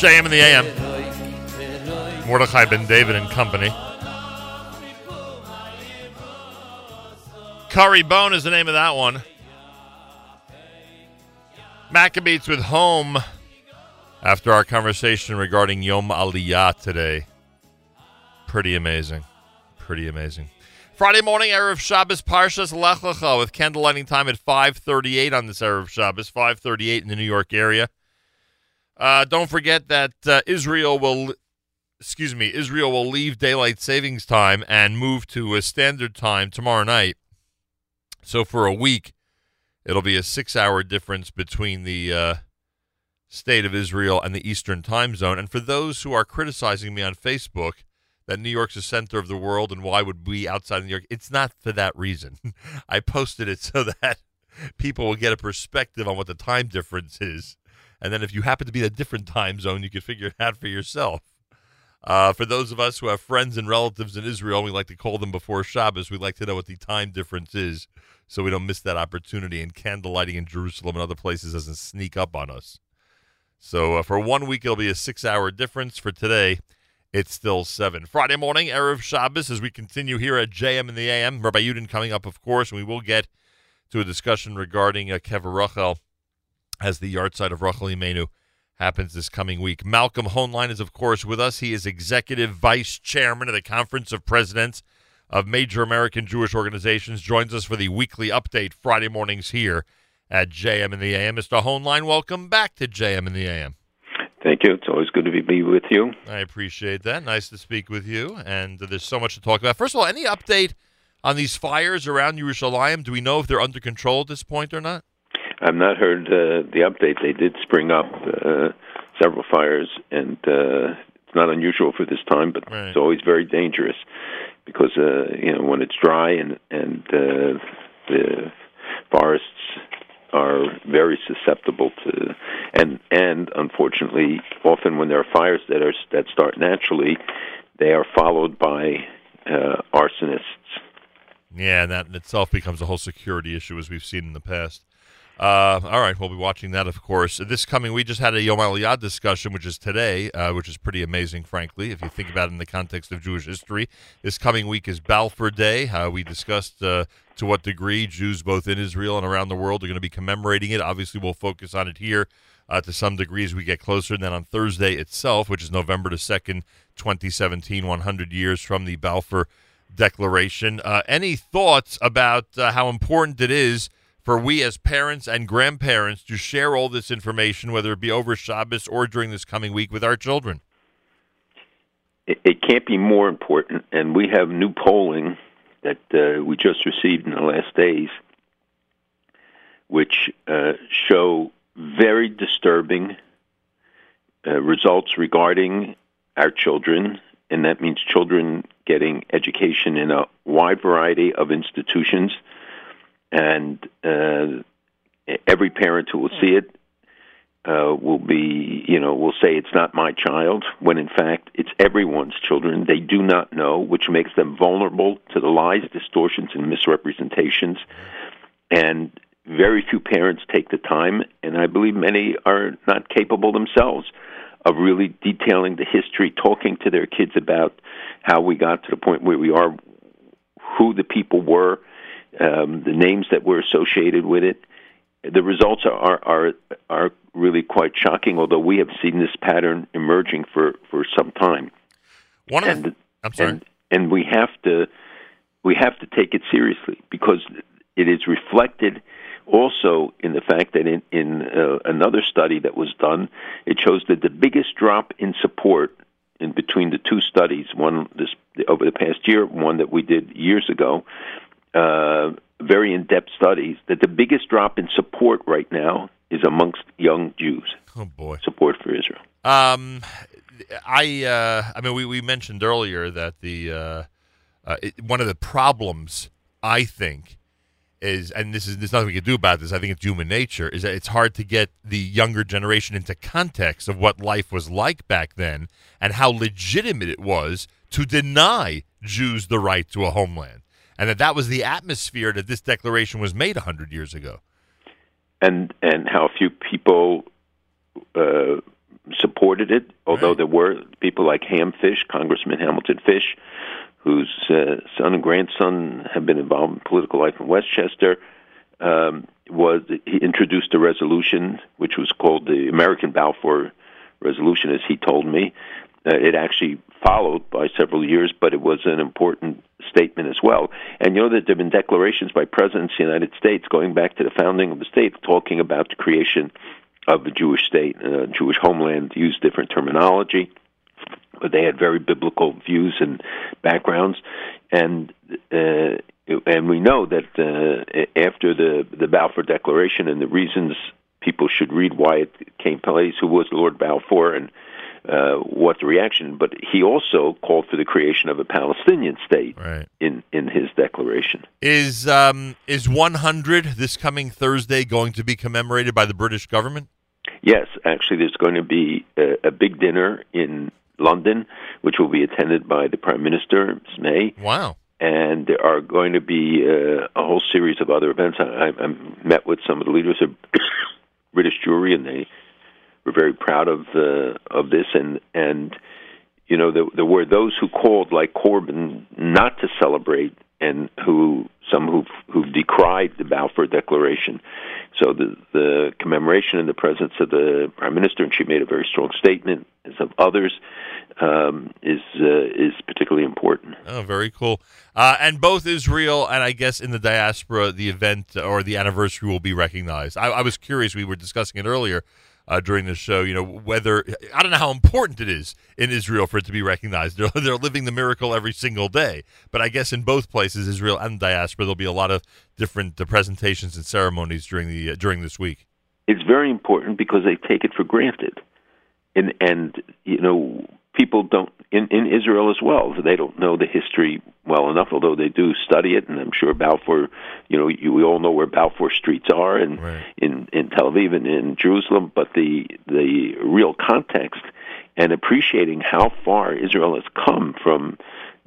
JM in the AM. Mordechai Ben David and Company. Curry Bone is the name of that one. Maccabeats with home after our conversation regarding Yom Aliyah today. Pretty amazing. Pretty amazing. Friday morning, Erev Shabbos, Parshas Lech Lecha with candlelighting time at 538 on this Erev Shabbos, 538 in the New York area. Uh, don't forget that uh, Israel will, excuse me, Israel will leave daylight savings time and move to a standard time tomorrow night. So for a week, it'll be a six-hour difference between the uh, state of Israel and the Eastern time zone. And for those who are criticizing me on Facebook that New York's the center of the world and why would we outside of New York? It's not for that reason. I posted it so that people will get a perspective on what the time difference is. And then if you happen to be in a different time zone, you can figure it out for yourself. Uh, for those of us who have friends and relatives in Israel, we like to call them before Shabbos. We like to know what the time difference is so we don't miss that opportunity and candle lighting in Jerusalem and other places doesn't sneak up on us. So uh, for one week, it'll be a six hour difference. For today, it's still seven. Friday morning, Erev Shabbos, as we continue here at JM in the AM. Rabbi Yudin coming up, of course, and we will get to a discussion regarding uh, Kever Rachel as the yahrzeit of Rachel Imenu happens this coming week. Malcolm Hoenlein is, of course, with us. He is executive vice chairman of the Conference of Presidents of Major American Jewish Organizations. Joins us for the weekly update Friday mornings here at JM in the AM. Mr. Hoenlein, welcome back to JM in the AM. Thank you. It's always good to be- be with you. I appreciate that. Nice to speak with you. And uh, there's so much to talk about. First of all, any update on these fires around Yerushalayim? Do we know if they're under control at this point or not? I've not heard uh, the update. They did spring up uh, several fires, and uh, it's not unusual for this time, but it's always very dangerous because uh, you know when it's dry and and uh, the forests are very susceptible to and and unfortunately often when there are fires that are that start naturally they are followed by uh, arsonists Yeah, and that in itself becomes a whole security issue as we've seen in the past. Uh, all right, we'll be watching that, of course. This coming, we just had a Yom Aliyah discussion, which is today, uh, which is pretty amazing, frankly, if you think about it in the context of Jewish history. This coming week is Balfour Day. Uh, we discussed uh, to what degree Jews, both in Israel and around the world, are going to be commemorating it. Obviously, we'll focus on it here uh, to some degree as we get closer. And then on Thursday itself, which is November the 2nd, 2017, 100 years from the Balfour Declaration. Uh, any thoughts about how important it is for we as parents and grandparents to share all this information, whether it be over Shabbos or during this coming week, with our children? it, can't be more important. And we have new polling that uh, we just received in the last days, which uh, show very disturbing uh, results regarding our children, and that means children getting education in a wide variety of institutions. And uh, every parent who will see it uh, will be, you know, will say it's not my child, when in fact it's everyone's children. They do not know, which makes them vulnerable to the lies, distortions, and misrepresentations. And very few parents take the time, and I believe many are not capable themselves of really detailing the history, talking to their kids about how we got to the point where we are, who the people were, um, the names that were associated with it. The results are, are are really quite shocking. Although we have seen this pattern emerging for for some time. One and, of I'm sorry. And, and we have to we have to take it seriously because it is reflected also in the fact that in, in uh, another study that was done, it shows that the biggest drop in support in between the two studies, one this over the past year, one that we did years ago, uh, very in-depth studies, that the biggest drop in support right now is amongst young Jews. Oh boy, support for Israel. Um, I uh, I mean, we, we mentioned earlier that the uh, uh, it, one of the problems I think is, and this is there's nothing we can do about this. I think it's human nature. Is that it's hard to get the younger generation into context of what life was like back then and how legitimate it was to deny Jews the right to a homeland, and that that was the atmosphere that this declaration was made hundred years ago. and and how few people uh, supported it. Although there were people like Ham Fish, Congressman Hamilton Fish, whose uh, son and grandson have been involved in political life in Westchester, um, was he introduced a resolution which was called the American Balfour Resolution, as he told me. Uh, it actually followed by several years, but it was an important statement as well. And you know that there have been declarations by presidents of the United States going back to the founding of the state talking about the creation of a Jewish state, a Jewish homeland, use different terminology, but they had very biblical views and backgrounds. And uh, and we know that uh, after the the Balfour Declaration and the reasons people should read why it came place, who was Lord Balfour, and uh, what the reaction. But he also called for the creation of a Palestinian state right. in in his declaration. Is um, is 100 this coming Thursday going to be commemorated by the British government? Yes, actually, there's going to be a, a big dinner in London, which will be attended by the Prime Minister, Ms. May. Wow. And there are going to be uh, a whole series of other events. I, I, I met with some of the leaders of British Jewry, and they were very proud of uh, of this. And and you know, there, there were those who called, like Corbyn, not to celebrate, and who some who who decried the Balfour Declaration. So the the commemoration in the presence of the prime minister, and she made a very strong statement, as of others, um, is uh, is particularly important. Oh, very cool. Uh, and both Israel and I guess in the diaspora, the event or the anniversary will be recognized. I, I was curious. We were discussing it earlier uh, during the show. You know, whether I don't know how important it is in Israel for it to be recognized. They're, they're living the miracle every single day. But I guess in both places, Israel and diaspora, there'll be a lot of different uh, presentations and ceremonies during the uh, during this week. It's very important because they take it for granted, and and you know people don't in in Israel as well. They don't know the history well enough, although they do study it. And I'm sure Balfour, you know, you, we all know where Balfour streets are, and in in Tel Aviv and in Jerusalem. But the the real context and appreciating how far Israel has come from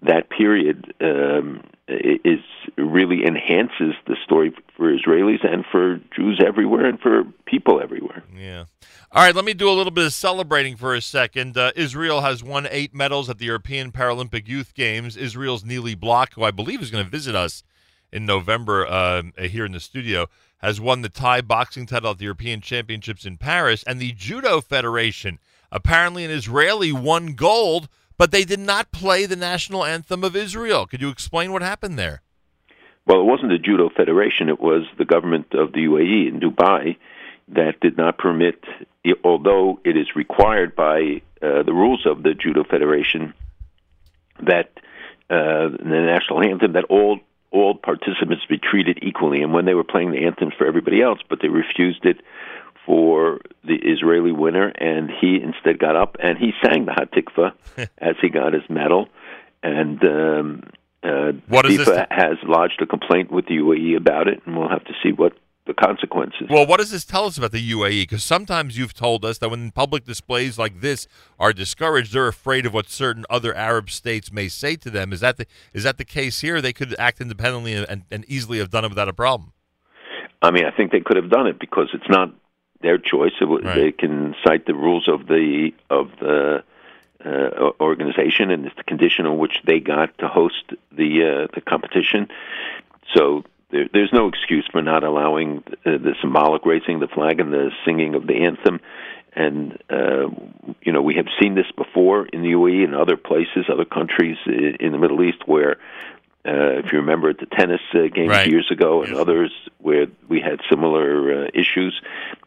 that period um, is really enhances the story for Israelis and for Jews everywhere and for people everywhere. Yeah. All right, let me do a little bit of celebrating for a second. Uh, Israel has won eight medals at the European Paralympic Youth Games. Israel's Neely Block, who I believe is going to visit us in November uh, here in the studio, has won the Thai boxing title at the European Championships in Paris. And the Judo Federation, apparently an Israeli, won gold, but they did not play the national anthem of Israel. Could you explain what happened there? Well, it wasn't the Judo Federation, it was the government of the UAE in Dubai that did not permit, although it is required by uh, the rules of the Judo Federation, that uh, the national anthem, that all all participants be treated equally. And when they were playing the anthems for everybody else, but they refused it for the Israeli winner, and he instead got up and he sang the Hatikva as he got his medal. And um, uh, What is this FIFA has lodged a complaint with the UAE about it, and we'll have to see what the consequences. Well, what does this tell us about the UAE? Because sometimes you've told us that when public displays like this are discouraged, they're afraid of what certain other Arab states may say to them. Is that the is that the case here? They could act independently and, and easily have done it without a problem. I mean, I think they could have done it because it's not their choice. W They can cite the rules of the of the uh, organization, and it's the condition on which they got to host the uh, the competition. So there, there's no excuse for not allowing uh, the symbolic raising of the flag and the singing of the anthem. And uh, you know, we have seen this before in the UAE and other places, other countries in the Middle East, where uh, if you remember at the tennis uh, games Right. years ago and others where we had similar uh, issues,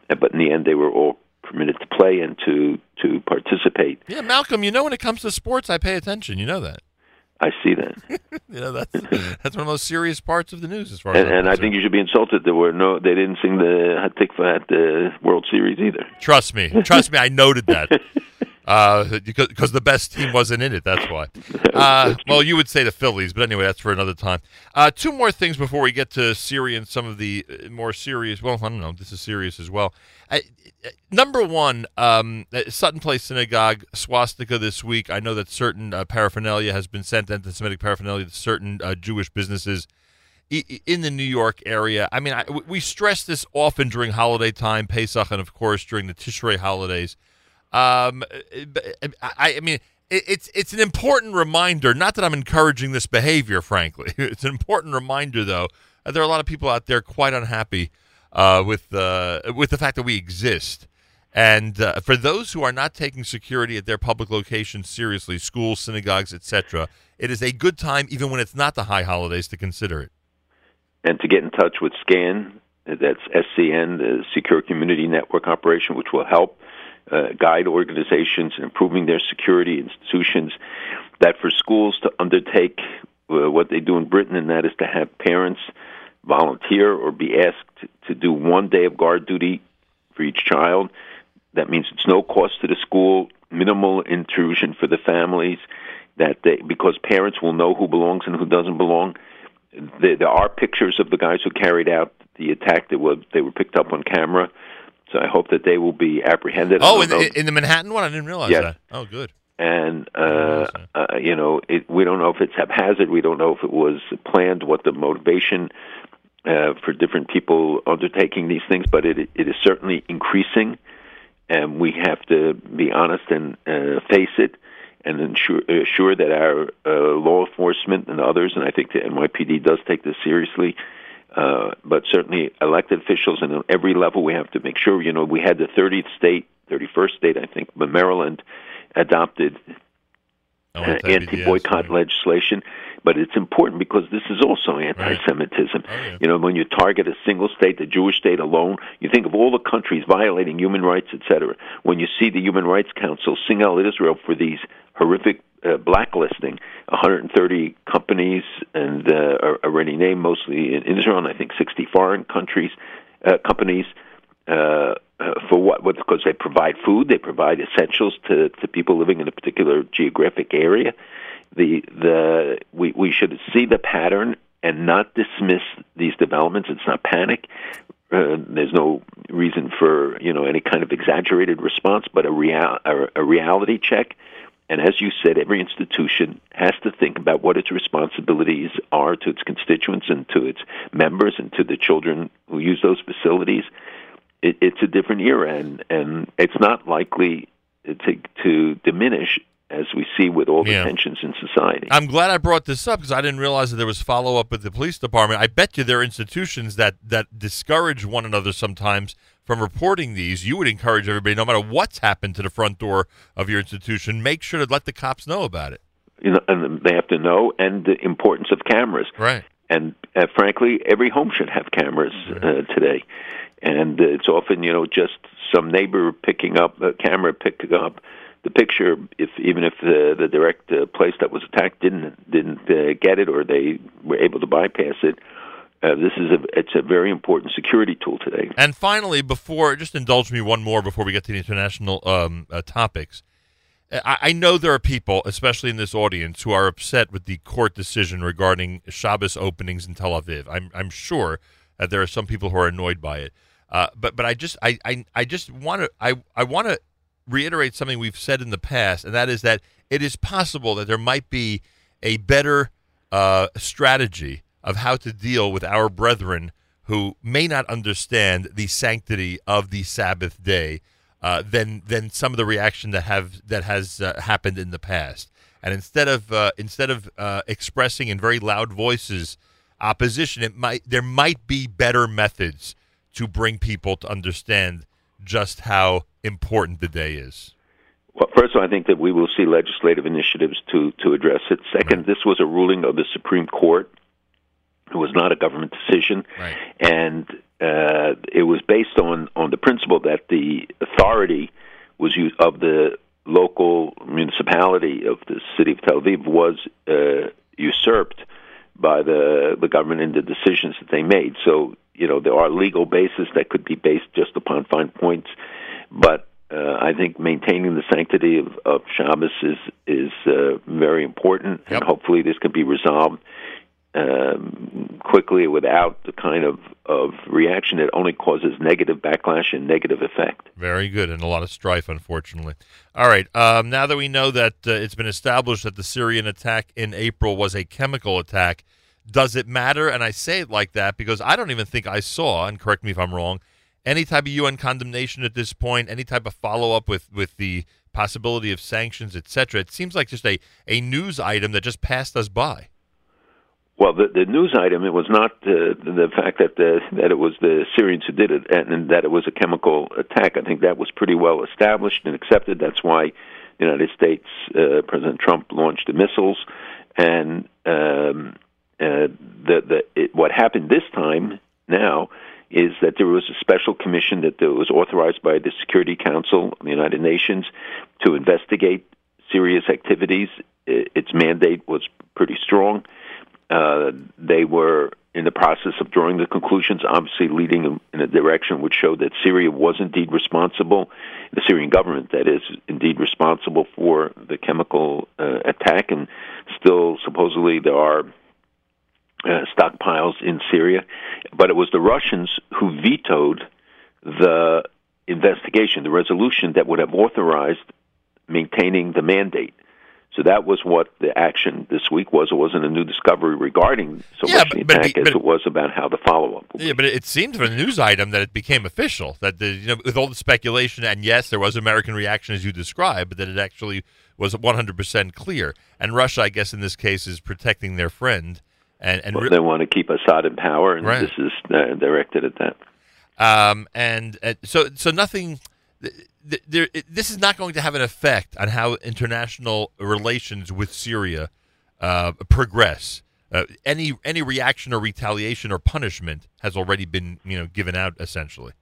uh, but in the end they were all permitted to play and to to participate. Yeah, Malcolm, you know when it comes to sports, I pay attention. You know that. I see that, You know that's that's one of the most serious parts of the news, as far and, as and I think you should be insulted. There were no, they didn't sing the Hatikva at the World Series either. Trust me, trust me, I noted that. Uh, because, because the best team wasn't in it. That's why. Uh, well, you would say the Phillies, but anyway, that's for another time. Uh, two more things before we get to Syria and some of the uh, more serious. Well, I don't know. This is serious as well. Uh, number one, um, uh, Sutton Place Synagogue swastika this week. I know that certain uh, paraphernalia has been sent, anti-Semitic paraphernalia, to certain uh, Jewish businesses i- i- in the New York area. I mean, I, we stress this often during holiday time, Pesach, and of course during the Tishrei holidays. Um, I, I mean, it's it's an important reminder. Not that I'm encouraging this behavior, frankly. It's an important reminder, though. There are a lot of people out there quite unhappy uh, with uh, with the fact that we exist. And uh, for those who are not taking security at their public locations seriously, schools, synagogues, etc., it is a good time, even when it's not the high holidays, to consider it. and to get in touch with SCAN, that's SCN, the Secure Community Network Operation, which will help uh, guide organizations in improving their security institutions. That for schools to undertake uh, what they do in Britain, and that is to have parents volunteer or be asked to do one day of guard duty for each child. That means it's no cost to the school. minimal intrusion for the families. That they because parents will know who belongs and who doesn't belong. There, there are pictures of the guys who carried out the attack that were they were picked up on camera. So I hope that they will be apprehended. Oh, in the, in the Manhattan one, I didn't realize Yes. that. Oh, good. and uh, uh, you know, it, we don't know if it's haphazard. We don't know if it was planned. What the motivation uh, for different people undertaking these things, but it it is certainly increasing, and we have to be honest and uh, face it, and ensure assure that our uh, law enforcement and others, and I think the NYPD does take this seriously. Uh, but certainly, elected officials and on every level, we have to make sure. You know, we had the 30th state, 31st state, I think, but Maryland adopted Oh, uh, anti-boycott legislation. But it's important because this is also anti-Semitism. Oh, You know, when you target a single state, the Jewish state alone, you think of all the countries violating human rights, etc. When you see the Human Rights Council sing out Israel for these horrific uh, blacklisting, 130 companies and uh, already named, mostly in Israel, and I think 60 foreign countries, uh, companies. Uh, uh, for what? what? Because they provide food, they provide essentials to, to people living in a particular geographic area. The the we we should see the pattern and not dismiss these developments. It's not panic. Uh, there's no reason for you know any kind of exaggerated response, but a real a, a reality check. And as you said, every institution has to think about what its responsibilities are to its constituents and to its members and to the children who use those facilities it, it's a different era, and and it's not likely to to diminish as we see with all the Yeah. tensions in society. I'm glad I brought this up because I didn't realize that there was follow up with the police department. I bet you there are institutions that that discourage one another sometimes from reporting these. You would encourage everybody, no matter what's happened to the front door of your institution, make sure to let the cops know about it. You know, and they have to know and the importance of cameras. Right. And uh, frankly, every home should have cameras uh, today. And uh, it's often, you know, just some neighbor picking up a camera picking up the picture. If even if the the direct uh, place that was attacked didn't didn't uh, get it or they were able to bypass it, uh, this is a it's a very important security tool today. And finally, before just indulge me one more before we get to the international um, uh, topics. I, I know there are people, especially in this audience, who are upset with the court decision regarding Shabbos openings in Tel Aviv. I'm I'm sure that there are some people who are annoyed by it. Uh, but but I just I I, I just want to I I want to reiterate something we've said in the past, and that is that it is possible that there might be a better uh, strategy of how to deal with our brethren who may not understand the sanctity of the Sabbath day uh, than than some of the reaction that have that has uh, happened in the past. And instead of uh, instead of uh, expressing in very loud voices opposition, it might there might be better methods to bring people to understand just how important the day is. Well, first of all, I think that we will see legislative initiatives to to address it. Second, this was a ruling of the Supreme Court. It was not a government decision, right. and uh, it was based on on the principle that the authority was used of the local municipality of the city of Tel Aviv was uh, usurped by the the government in the decisions that they made. So you know there are legal bases that could be based just upon fine points, but uh, I think maintaining the sanctity of, of Shabbos is is uh, very important, and hopefully this can be resolved um, quickly without the kind of, of reaction that only causes negative backlash and negative effect. Very good, and a lot of strife, unfortunately. All right, um, now that we know that uh, it's been established that the Syrian attack in April was a chemical attack, does it matter? And I say it like that because I don't even think I saw, and correct me if I'm wrong, any type of UN condemnation at this point, any type of follow up with, with the possibility of sanctions, etc. It seems like just a, a news item that just passed us by. Well, the, the news item it was not uh, the fact that the, that it was the Syrians who did it and, and that it was a chemical attack. I think that was pretty well established and accepted. That's why the United States uh, President Trump launched the missiles, and um, uh, the the it, what happened this time now is that there was a special commission that was authorized by the Security Council of the United Nations to investigate Syria's activities. Its mandate was pretty strong. Uh, they were in the process of drawing the conclusions, obviously leading in- a direction which showed that Syria was indeed responsible, the Syrian government, that is, indeed responsible for the chemical uh, attack, and still supposedly there are uh, stockpiles in Syria. But it was the Russians who vetoed the investigation, the resolution that would have authorized maintaining the mandate. So that was what the action this week was. It wasn't a new discovery regarding so Yeah, much the but- but- as it was about how the follow up. Yeah, but it seemed from the news item that it became official. That the, you know, with all the speculation, and yes, there was American reaction as you described, but that it actually was 100% clear. And Russia, I guess, in this case, is protecting their friend. And and Well, re- they want to keep Assad in power, and Right. this is uh, directed at that. Um, and uh, so, so nothing. Th- th- there, this is not going to have an effect on how international relations with Syria uh, progress. Uh, any any reaction or retaliation or punishment has already been you know given out essentially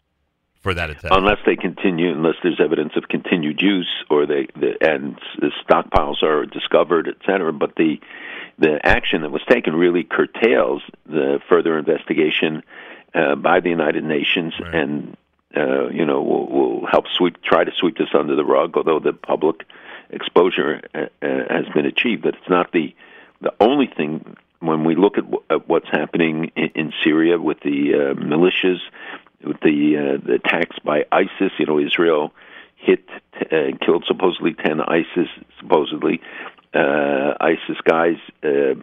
for that attack. Unless they continue, unless there's evidence of continued use, or they the, and the stockpiles are discovered, et cetera. But the the action that was taken really curtails the further investigation uh, by the United Nations, and uh, you know will, will help sweep try to sweep this under the rug. Although the public exposure uh, uh, has been achieved, but it's not the the only thing. When we look at, w- at what's happening in, in Syria with the uh, militias, with the uh, the attacks by ISIS, you know, Israel hit uh, killed supposedly ten ISIS supposedly uh, ISIS guys uh,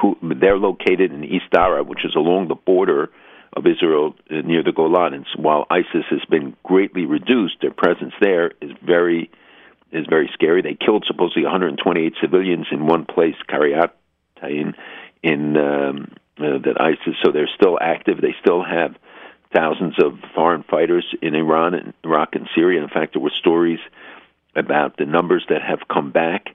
who they're located in East Dara, which is along the border of Israel uh, near the Golan. And while ISIS has been greatly reduced, their presence there is very is very scary. They killed supposedly 128 civilians in one place, Kiryat in in um, uh, that ISIS. So they're still active. They still have thousands of foreign fighters in Iran and Iraq and Syria. In fact, there were stories about the numbers that have come back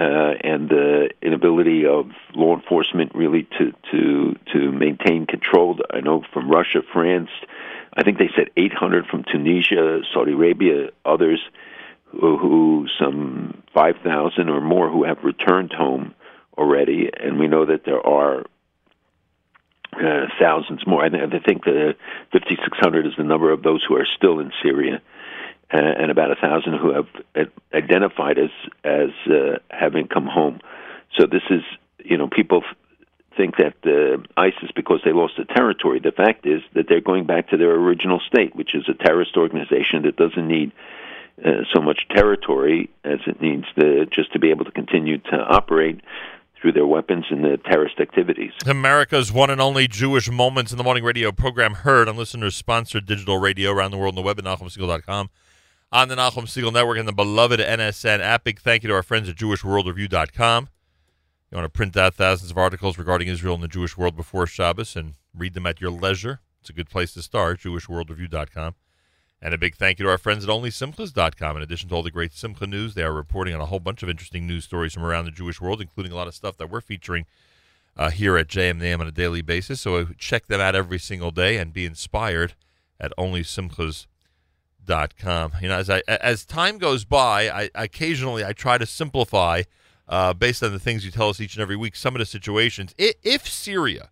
uh, and the inability of law enforcement really to to to maintain control. I know from Russia, France. I think they said 800 from Tunisia, Saudi Arabia, others who, who some 5,000 or more who have returned home already, and we know that there are uh, thousands more. I, I think the 5,600 is the number of those who are still in Syria, and about a thousand who have uh, identified as as uh, having come home. So this is, you know, people think that uh, ISIS, because they lost the territory, the fact is that they're going back to their original state, which is a terrorist organization that doesn't need uh, so much territory as it needs to, just to be able to continue to operate through their weapons and the terrorist activities. America's one and only Jewish Moments in the Morning radio program heard on listeners sponsored digital radio around the world on the web at NachumSegal.com, on the Nachum Segal Network, and the beloved NSN app. Big thank you to our friends at JewishWorldReview.com. You want to print out thousands of articles regarding Israel and the Jewish world before Shabbos and read them at your leisure. It's a good place to start, JewishWorldReview.com. And a big thank you to our friends at OnlySimchas.com. In addition to all the great Simcha news, they are reporting on a whole bunch of interesting news stories from around the Jewish world, including a lot of stuff that we're featuring uh, here at JMNAM on a daily basis. So uh, check them out every single day and be inspired at OnlySimchas.com. You know, as I as time goes by, I occasionally I try to simplify uh, based on the things you tell us each and every week some of the situations. If Syria,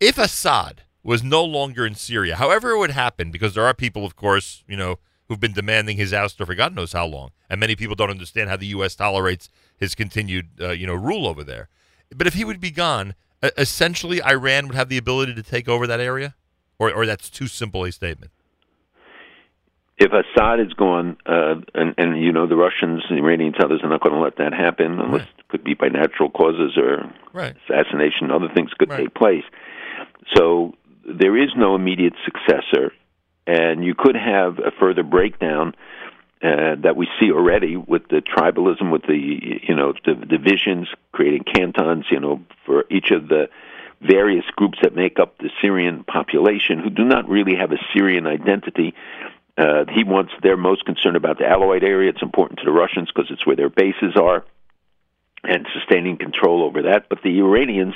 if Assad was no longer in Syria, however it would happen, because there are people, of course, you know, who've been demanding his ouster for God knows how long, and many people don't understand how the U.S. tolerates his continued, uh, you know, rule over there. But if he would be gone, essentially, Iran would have the ability to take over that area, or, or that's too simple a statement. If Assad is gone, uh, and, and you know the Russians, the Iranians, others are not going to let that happen, unless it could be by natural causes or Right. assassination. Other things could take place. So there is no immediate successor, and you could have a further breakdown uh, that we see already with the tribalism, with the you know the divisions, creating cantons, you know, for each of the various groups that make up the Syrian population, who do not really have a Syrian identity. Uh, he wants they're most concerned about the Alawite area. It's important to the Russians because it's where their bases are and sustaining control over that. But the Iranians,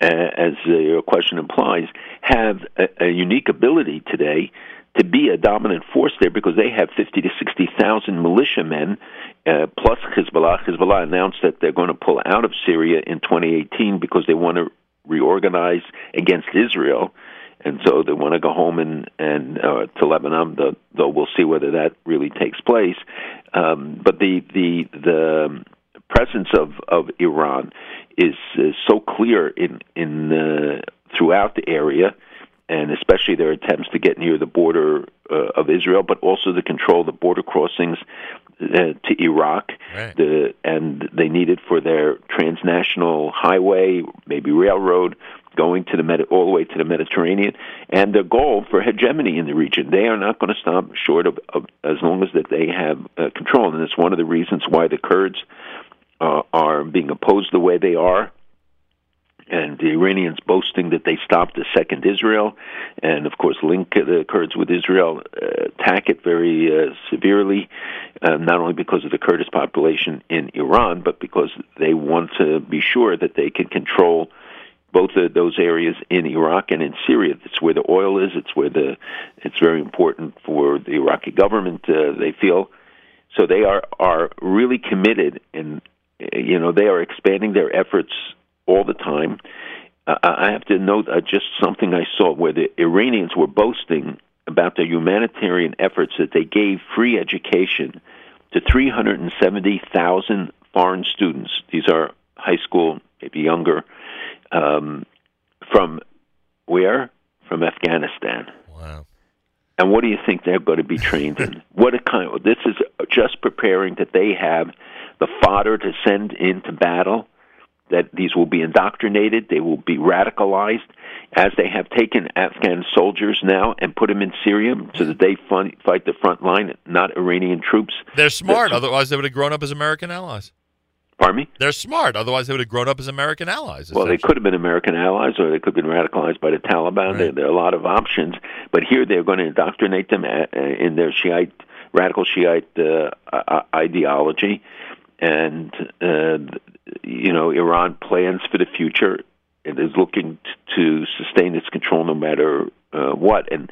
uh, as your question implies, have a, a unique ability today to be a dominant force there because they have 50 to 60,000 militiamen uh, plus Hezbollah. Hezbollah announced that they're going to pull out of Syria in 2018 because they want to reorganize against Israel, and so they want to go home and and uh, to Lebanon. Though, though we'll see whether that really takes place. Um, but the the the presence of of Iran is, is so clear in in uh, throughout the area, and especially their attempts to get near the border uh, of Israel, but also to control the border crossings uh, to Iraq. Right. The and they need it for their transnational highway, maybe railroad. Going to the Medi- all the way to the Mediterranean, and their goal for hegemony in the region. They are not going to stop short of, of as long as that they have uh, control, and it's one of the reasons why the Kurds uh, are being opposed the way they are. And the Iranians boasting that they stopped the second Israel, and of course link the Kurds with Israel, uh, attack it very uh, severely, uh, not only because of the Kurdish population in Iran, but because they want to be sure that they can control both of those areas in Iraq and in Syria. It's where the oil is. It's where the. It's very important for the Iraqi government. Uh, they feel so they are are really committed, and you know they are expanding their efforts all the time. Uh, I have to note uh, just something I saw where the Iranians were boasting about their humanitarian efforts that they gave free education to 370,000 foreign students. These are high school, maybe younger, um, from where? From Afghanistan. Wow. And what do you think they're going to be trained in? What a kind of, this is just preparing that they have the fodder to send into battle, that these will be indoctrinated, they will be radicalized, as they have taken Afghan soldiers now and put them in Syria so that they fun, fight the front line, not Iranian troops. They're smart. Otherwise, they would have grown up as American allies. Pardon me? They're smart. Otherwise, they would have grown up as American allies. Well, they could have been American allies, or they could have been radicalized by the Taliban. There, there are a lot of options, but here they're going to indoctrinate them uh, in their Shiite, radical Shiite uh, uh, ideology, and uh, you know Iran plans for the future. It is looking to sustain its control no matter uh, what, and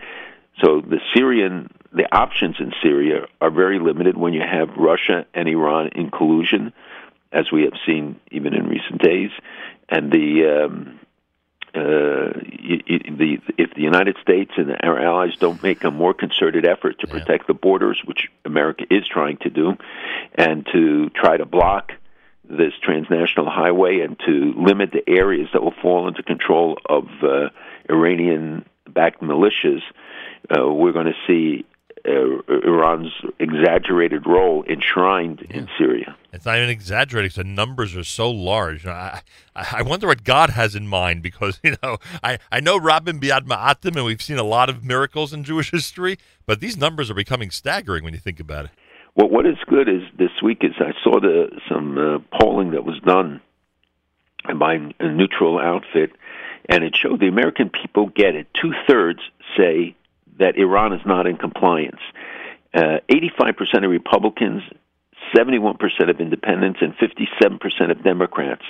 so the Syrian, the options in Syria are very limited when you have Russia and Iran in collusion as we have seen even in recent days, and the um, uh, y- y- the if the United States and our allies don't make a more concerted effort to protect the borders, which America is trying to do, and to try to block this transnational highway and to limit the areas that will fall into control of uh, Iranian-backed militias, uh, we're going to see Iran's exaggerated role enshrined in Syria. It's not even exaggerating. The numbers are so large. You know, I, I I wonder what God has in mind because you know I, I know Rabin Biad Ma'atim and we've seen a lot of miracles in Jewish history, but these numbers are becoming staggering when you think about it. Well, what is good is this week is I saw the some uh, polling that was done by a neutral outfit, and it showed the American people get it. Two thirds say that Iran is not in compliance. Uh, Eighty-five percent of Republicans, seventy-one percent of Independents, and fifty-seven percent of Democrats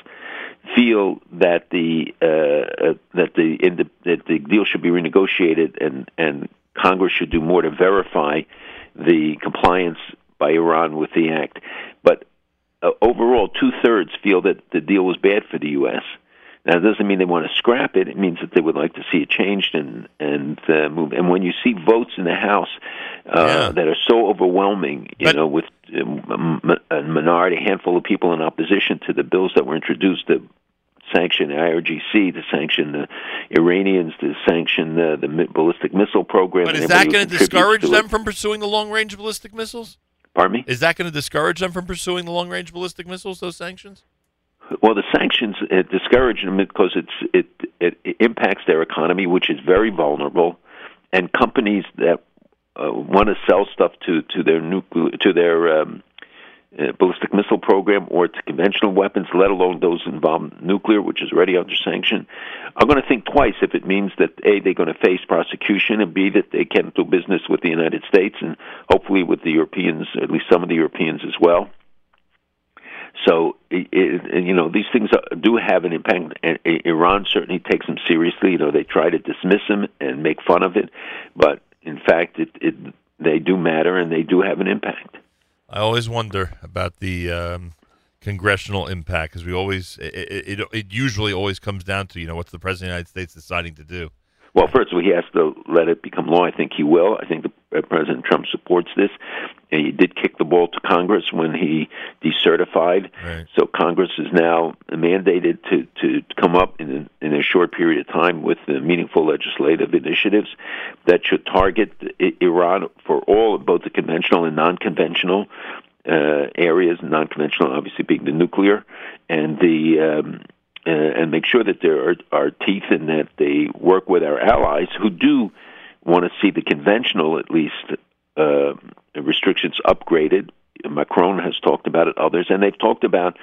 feel that the uh, uh, that the, that the deal should be renegotiated and and Congress should do more to verify the compliance by Iran with the act. But uh, overall, two thirds feel that the deal was bad for the U.S. Now, it doesn't mean they want to scrap it. It means that they would like to see it changed and and uh, move. And when you see votes in the House uh, that are so overwhelming, you know, with um, a minority, handful of people in opposition to the bills that were introduced to sanction the IRGC, to sanction the Iranians, to sanction the, the ballistic missile program. But is that going to discourage them it. from pursuing the long range ballistic missiles? Pardon me? Is that going to discourage them from pursuing the long range ballistic missiles? Those sanctions? Well, the sanctions uh, discourage them because it's it, it impacts their economy, which is very vulnerable, and companies that uh, want to sell stuff to to their nuclear to their um, uh, ballistic missile program or to conventional weapons, let alone those involved in nuclear, which is already under sanction, are going to think twice if it means that a they're going to face prosecution and b that they can't do business with the United States and hopefully with the Europeans, at least some of the Europeans as well. So, it, it, you know, these things do have an impact. And Iran certainly takes them seriously. You know, they try to dismiss them and make fun of it, but in fact, it, it they do matter and they do have an impact. I always wonder about the um, congressional impact? Because we always it, it it usually always comes down to you know what's the president of the United States deciding to do. Well, first of all, he has to let it become law. I think he will. I think the, uh, President Trump supports this. And he did kick the ball to Congress when he decertified. Right. So Congress is now mandated to to come up in a, in a short period of time with the meaningful legislative initiatives that should target Iran for all both the conventional and non-conventional uh, areas. Non-conventional, obviously, being the nuclear and the um, and make sure that there are, are teeth and that they work with our allies who do want to see the conventional, at least, uh, restrictions upgraded. Macron has talked about it, others, and they've talked about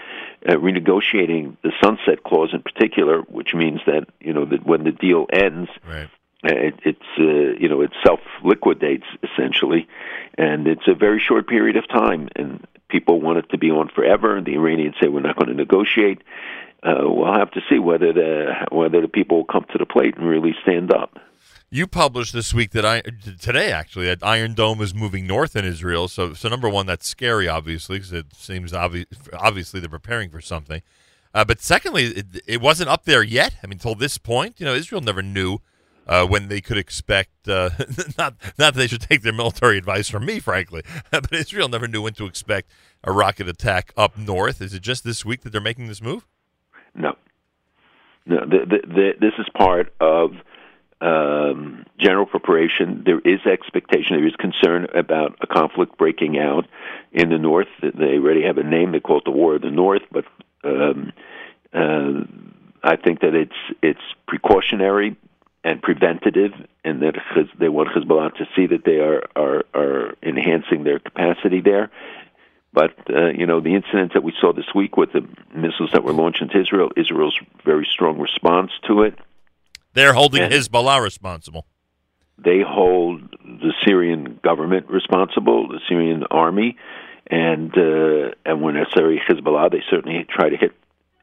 uh, renegotiating the sunset clause in particular, which means that you know that when the deal ends, Right. uh, it, it's uh, you know it self liquidates essentially, and it's a very short period of time, and people want it to be on forever. And the Iranians say we're not going to negotiate. Uh, we'll have to see whether the whether the people will come to the plate and really stand up. You published this week that I today actually that Iron Dome is moving north in Israel. So, so number one, that's scary, obviously, because it seems obvious. Obviously, they're preparing for something. Uh, but secondly, it, it wasn't up there yet. I mean, till this point, you know, Israel never knew uh, when they could expect. Uh, not not that they should take their military advice from me, frankly, but Israel never knew when to expect a rocket attack up north. Is it just this week that they're making this move? No, no. The, the, the, this is part of um, general preparation. There is expectation. There is concern about a conflict breaking out in the north. They already have a name. They call it the War of the North. But um, uh, I think that it's it's precautionary and preventative, and that they want Hezbollah to see that they are are, are enhancing their capacity there. But uh, you know the incident that we saw this week with the missiles that were launched into Israel, Israel's very strong response to it. They're holding And- Hezbollah responsible. They hold the Syrian government responsible, the Syrian army, and uh, and when necessary, Hezbollah. They certainly try to hit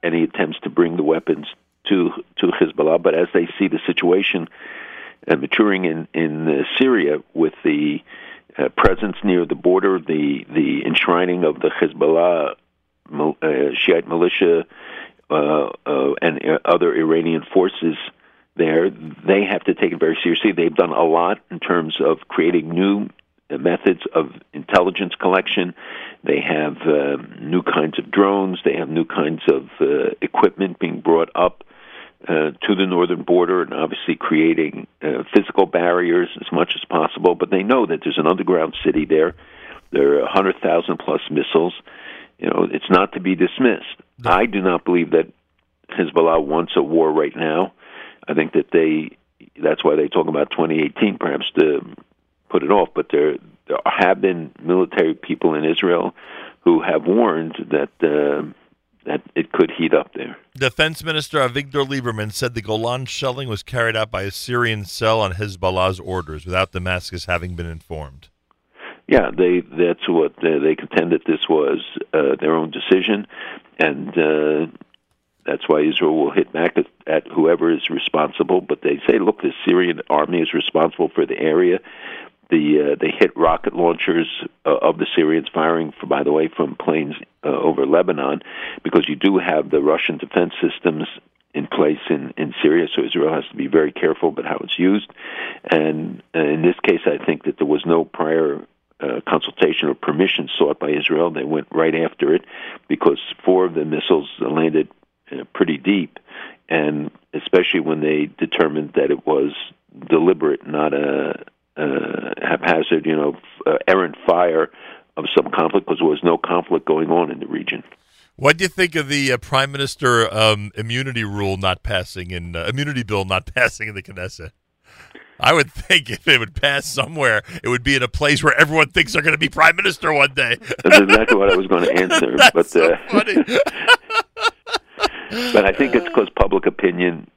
any attempts to bring the weapons to to Hezbollah. But as they see the situation uh, maturing in in uh, Syria with the uh, presence near the border, the the enshrining of the Hezbollah uh, Shiite militia uh, uh, and uh, other Iranian forces there, they have to take it very seriously. They've done a lot in terms of creating new methods of intelligence collection. They have new kinds of drones. They have new kinds of equipment being brought up uh, to the northern border, and obviously creating uh, physical barriers as much as possible. But they know that there's an underground city there. There are 100,000 plus missiles. You know, it's not to be dismissed. I do not believe that Hezbollah wants a war right now. I think that they that's why they talk about 2018 perhaps to put it off. But there there have been military people in Israel who have warned that uh, that it could heat up there. Defense Minister Avigdor Lieberman said the Golan shelling was carried out by a Syrian cell on Hezbollah's orders without Damascus having been informed. Yeah, they that's what uh, they contend that this was uh, their own decision, and uh, that's why Israel will hit back at, at whoever is responsible. But they say, look, the Syrian army is responsible for the area. The uh, they hit rocket launchers uh, of the Syrians firing, by the way, from planes uh, over Lebanon, because you do have the Russian defense systems in place in, in Syria, so Israel has to be very careful about how it's used. And uh, in this case, I think that there was no prior uh, consultation or permission sought by Israel. They went right after it because four of the missiles landed uh, pretty deep, and especially when they determined that it was deliberate, not a, a haphazard, you know, uh, errant fire of some conflict, because there was no conflict going on in the region. What do you think of the uh, Prime Minister um, immunity rule not passing in uh, immunity bill not passing in the Knesset? I would think if it would pass somewhere, it would be in a place where everyone thinks they're going to be prime minister one day. That's exactly what I was going to answer. But so uh, funny. but I think it's because public opinion,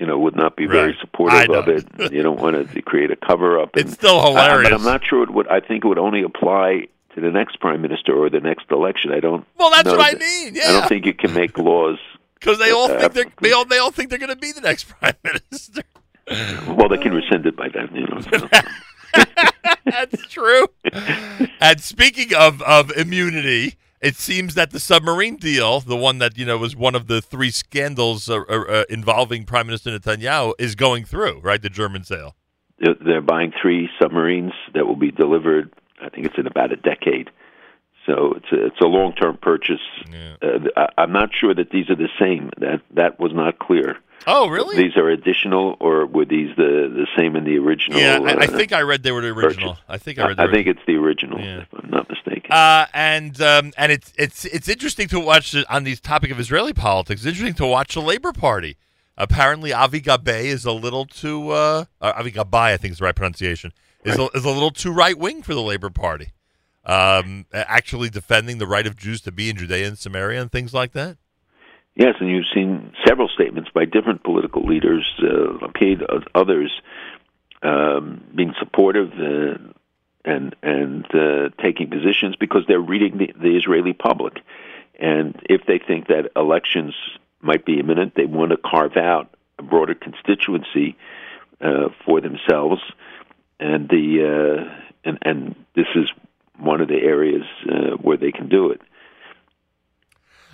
you know, would not be very Right. I supportive of it. You don't want to create a cover up. It's still hilarious. but I'm not sure it would. I think it would only apply to the next prime minister or the next election. I don't. Well, that's what I mean, I don't think you can make laws. Because they all think they're they all they all think they're going to be the next prime minister. Well, they can rescind it by then. You know. so. That's true. and speaking of of immunity, it seems that the submarine deal, the one that you know was one of the three scandals uh, uh, uh, involving Prime Minister Netanyahu, is going through. Right, the German sale. They're, they're buying three submarines that will be delivered. I think it's in about a decade. So it's a, it's a long term purchase. Uh, I, I'm not sure that these are the same. That that was not clear. Oh, really? These are additional, or were these the the same in the original? Yeah, I, I uh, think I read they were the original. purchase? I think I read. The I think it's the original, if I'm not mistaken. Uh, and um, and it's it's it's interesting to watch on these topic of Israeli politics. It's interesting to watch the Labor Party. Apparently, Avi Gabay is a little too uh, uh, Avi Gabay, I think is the right pronunciation, is a, is a little too right wing for the Labor Party. Um, actually defending the right of Jews to be in Judea and Samaria and things like that. Yes, and you've seen several statements by different political leaders, uh, paid others, um, being supportive uh, and and uh, taking positions because they're reading the, the Israeli public, and if they think that elections might be imminent, they want to carve out a broader constituency uh, for themselves, and the uh, and and this is one of the areas uh, where they can do it.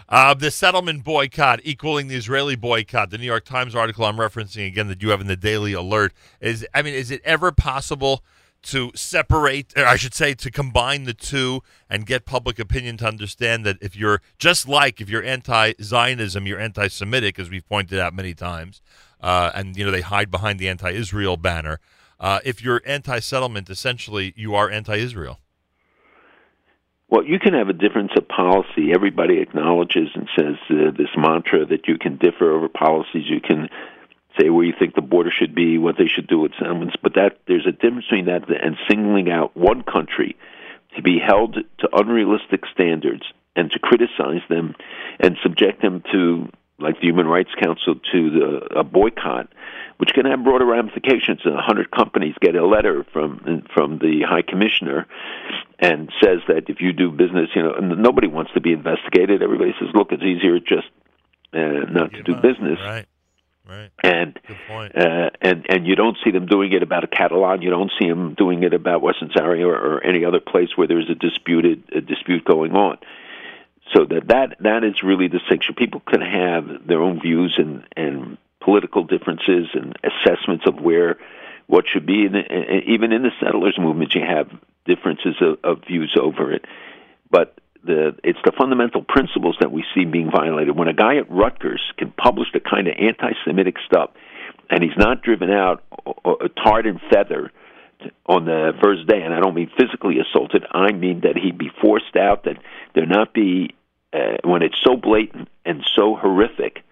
Uh, the settlement boycott equaling the Israeli boycott. The New York Times article I'm referencing again that you have in the Daily Alert is. I mean, is it ever possible to separate, or I should say, to combine the two and get public opinion to understand that if you're just like if you're anti-Zionism, you're anti-Semitic, as we've pointed out many times, uh, and you know they hide behind the anti-Israel banner. Uh, if you're anti-settlement, essentially you are anti-Israel. Well, you can have a difference of policy. Everybody acknowledges and says uh, this mantra that you can differ over policies. You can say where you think the border should be, what they should do with settlements, but that there's a difference between that and singling out one country to be held to unrealistic standards and to criticize them and subject them to, like the Human Rights Council, to the, a boycott, which can have broader ramifications. A hundred companies get a letter from from the High Commissioner and says that if you do business, you know, and nobody wants to be investigated. Everybody says, look, it's easier just uh, not to do business. Right. Right. And uh, and and you don't see them doing it about a Catalan. You don't see them doing it about Western Sahara or, or any other place where there's a disputed a dispute going on. So that that that is really the distinction. People can have their own views and and political differences and assessments of where what should be. And even in the settlers movement, you have differences of, of views over it. But the it's the fundamental principles that we see being violated. When a guy at Rutgers can publish the kind of anti-Semitic stuff, and he's not driven out, uh, tarred and feather on the first day, and I don't mean physically assaulted. I mean that he'd be forced out. That there not be uh, when it's so blatant and so horrific.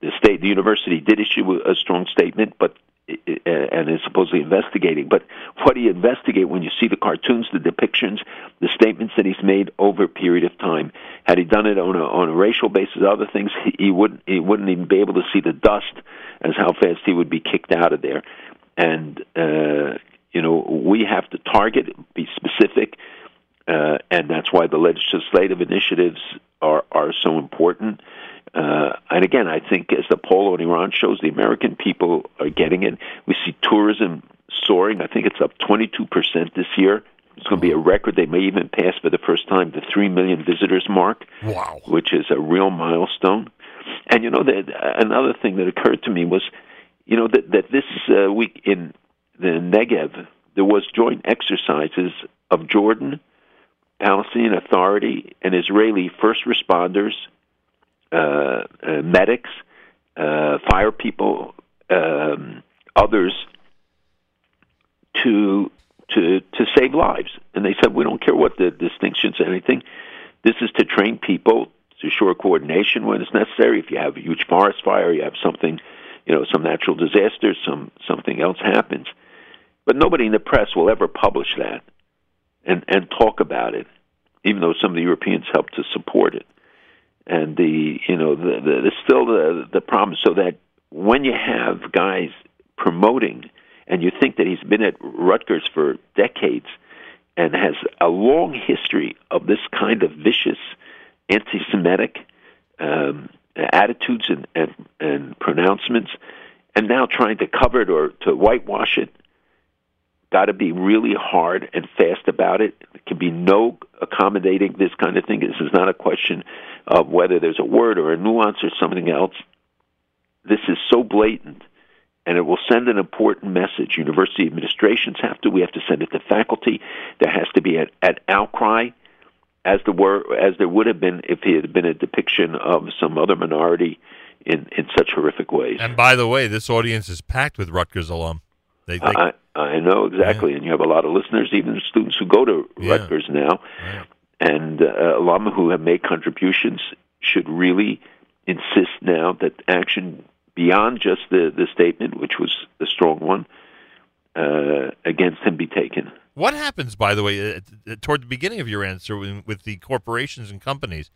The state, the university did issue a strong statement, but uh, and is supposedly investigating. But what do you investigate when you see the cartoons, the depictions, the statements that he's made over a period of time? Had he done it on a on a racial basis, other things, he, he wouldn't he wouldn't even be able to see the dust as how fast he would be kicked out of there. And uh, you know we have to target, be specific, uh, and that's why the legislative initiatives are are so important. Uh, and again, I think as the poll on Iran shows, the American people are getting it. We see tourism soaring. I think it's up 22% this year. It's going to be a record. They may even pass for the first time the 3 million visitors mark, wow. which is a real milestone. And, you know, that another thing that occurred to me was, you know, that, that this uh, week in the Negev, there was joint exercises of Jordan, Palestinian Authority, and Israeli first responders, uh, uh, medics, uh, fire people, um, others to to to save lives. And they said we don't care what the distinctions or anything. This is to train people to ensure coordination when it's necessary. If you have a huge forest fire, you have something, you know, some natural disaster, some something else happens. But nobody in the press will ever publish that and and talk about it, even though some of the Europeans helped to support it and the you know the, the, the still the the problem so that when you have guys promoting and you think that he's been at Rutgers for decades and has a long history of this kind of vicious anti-Semitic um, attitudes and, and and pronouncements, and now trying to cover it or to whitewash it. Got to be really hard and fast about it. There can be no accommodating this kind of thing. This is not a question of whether there's a word or a nuance or something else. This is so blatant, and it will send an important message. University administrations have to. We have to send it to faculty. There has to be an, an outcry, as there were as there would have been if it had been a depiction of some other minority in in such horrific ways. And by the way, this audience is packed with Rutgers alum. They, they, I, uh, I know exactly, and you have a lot of listeners, even students who go to Rutgers now, and uh, alum who have made contributions should really insist now that action beyond just the the statement, which was a strong one, uh, against him be taken. What happens, by the way, uh, uh, toward the beginning of your answer with, with the corporations and companies?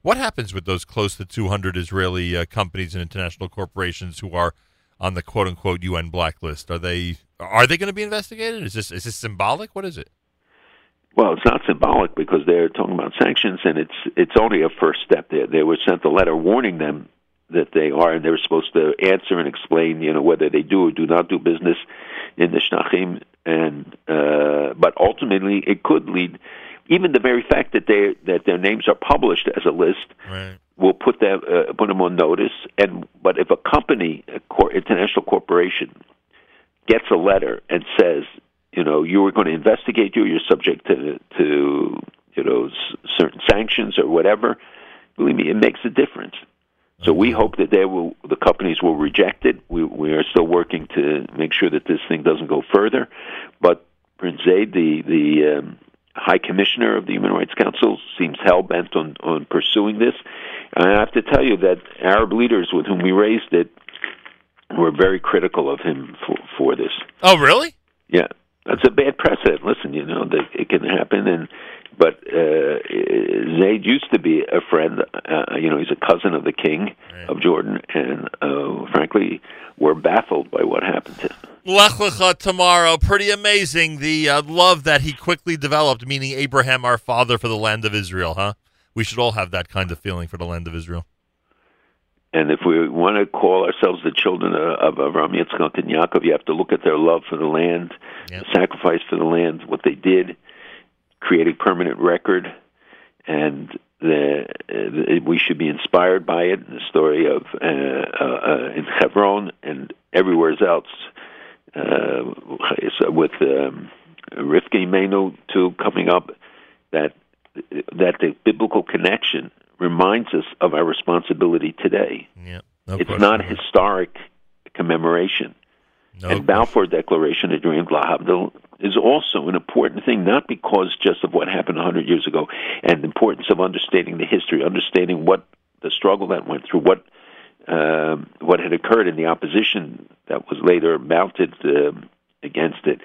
What happens with those close to 200 Israeli uh, companies and international corporations who are on the quote unquote UN blacklist? Are they are they going to be investigated? Is this is this symbolic? What is it? Well, it's not symbolic because they're talking about sanctions, and it's it's only a first step. They they were sent a letter warning them that they are, and they were supposed to answer and explain, you know, whether they do or do not do business in the Shtachim. And uh, but ultimately, it could lead. Even the very fact that they that their names are published as a list right. will put them uh, put them on notice. And but if a company, a cor- international corporation, gets a letter and says, you know, you are going to investigate you, you're subject to to you know s- certain sanctions or whatever. Believe me, it makes a difference. So we hope that they will, the companies will reject it. We we are still working to make sure that this thing doesn't go further. But Prince Zaid, the the um, High Commissioner of the Human Rights Council, seems hell bent on on pursuing this. And I have to tell you that Arab leaders with whom we raised it were very critical of him for for this. Oh, really? Yeah, that's a bad precedent. Listen, you know that it can happen, and but uh, Zaid used to be a friend. Uh, you know, he's a cousin of the king of Jordan, and uh, frankly, we're baffled by what happened to him. Lech Lecha tomorrow. Pretty amazing. The uh, love that he quickly developed, meaning Abraham, our father, for the land of Israel, huh? We should all have that kind of feeling for the land of Israel. And if we want to call ourselves the children of Avram, Yitzchak, and Yaakov, you have to look at their love for the land, the sacrifice for the land, what they did, create a permanent record, and the, uh, we should be inspired by it. The story of uh, uh, uh, in Hebron and everywhere else, uh, with um, Rivka Imenu too coming up, that that the biblical connection reminds us of our responsibility today. Yeah, no it's question not a historic commemoration. No and Balfour Declaration of Dream Lahabdil is also an important thing, not because just of what happened 100 years ago, and the importance of understanding the history, understanding what the struggle that went through, what um, what had occurred in the opposition that was later mounted um against it,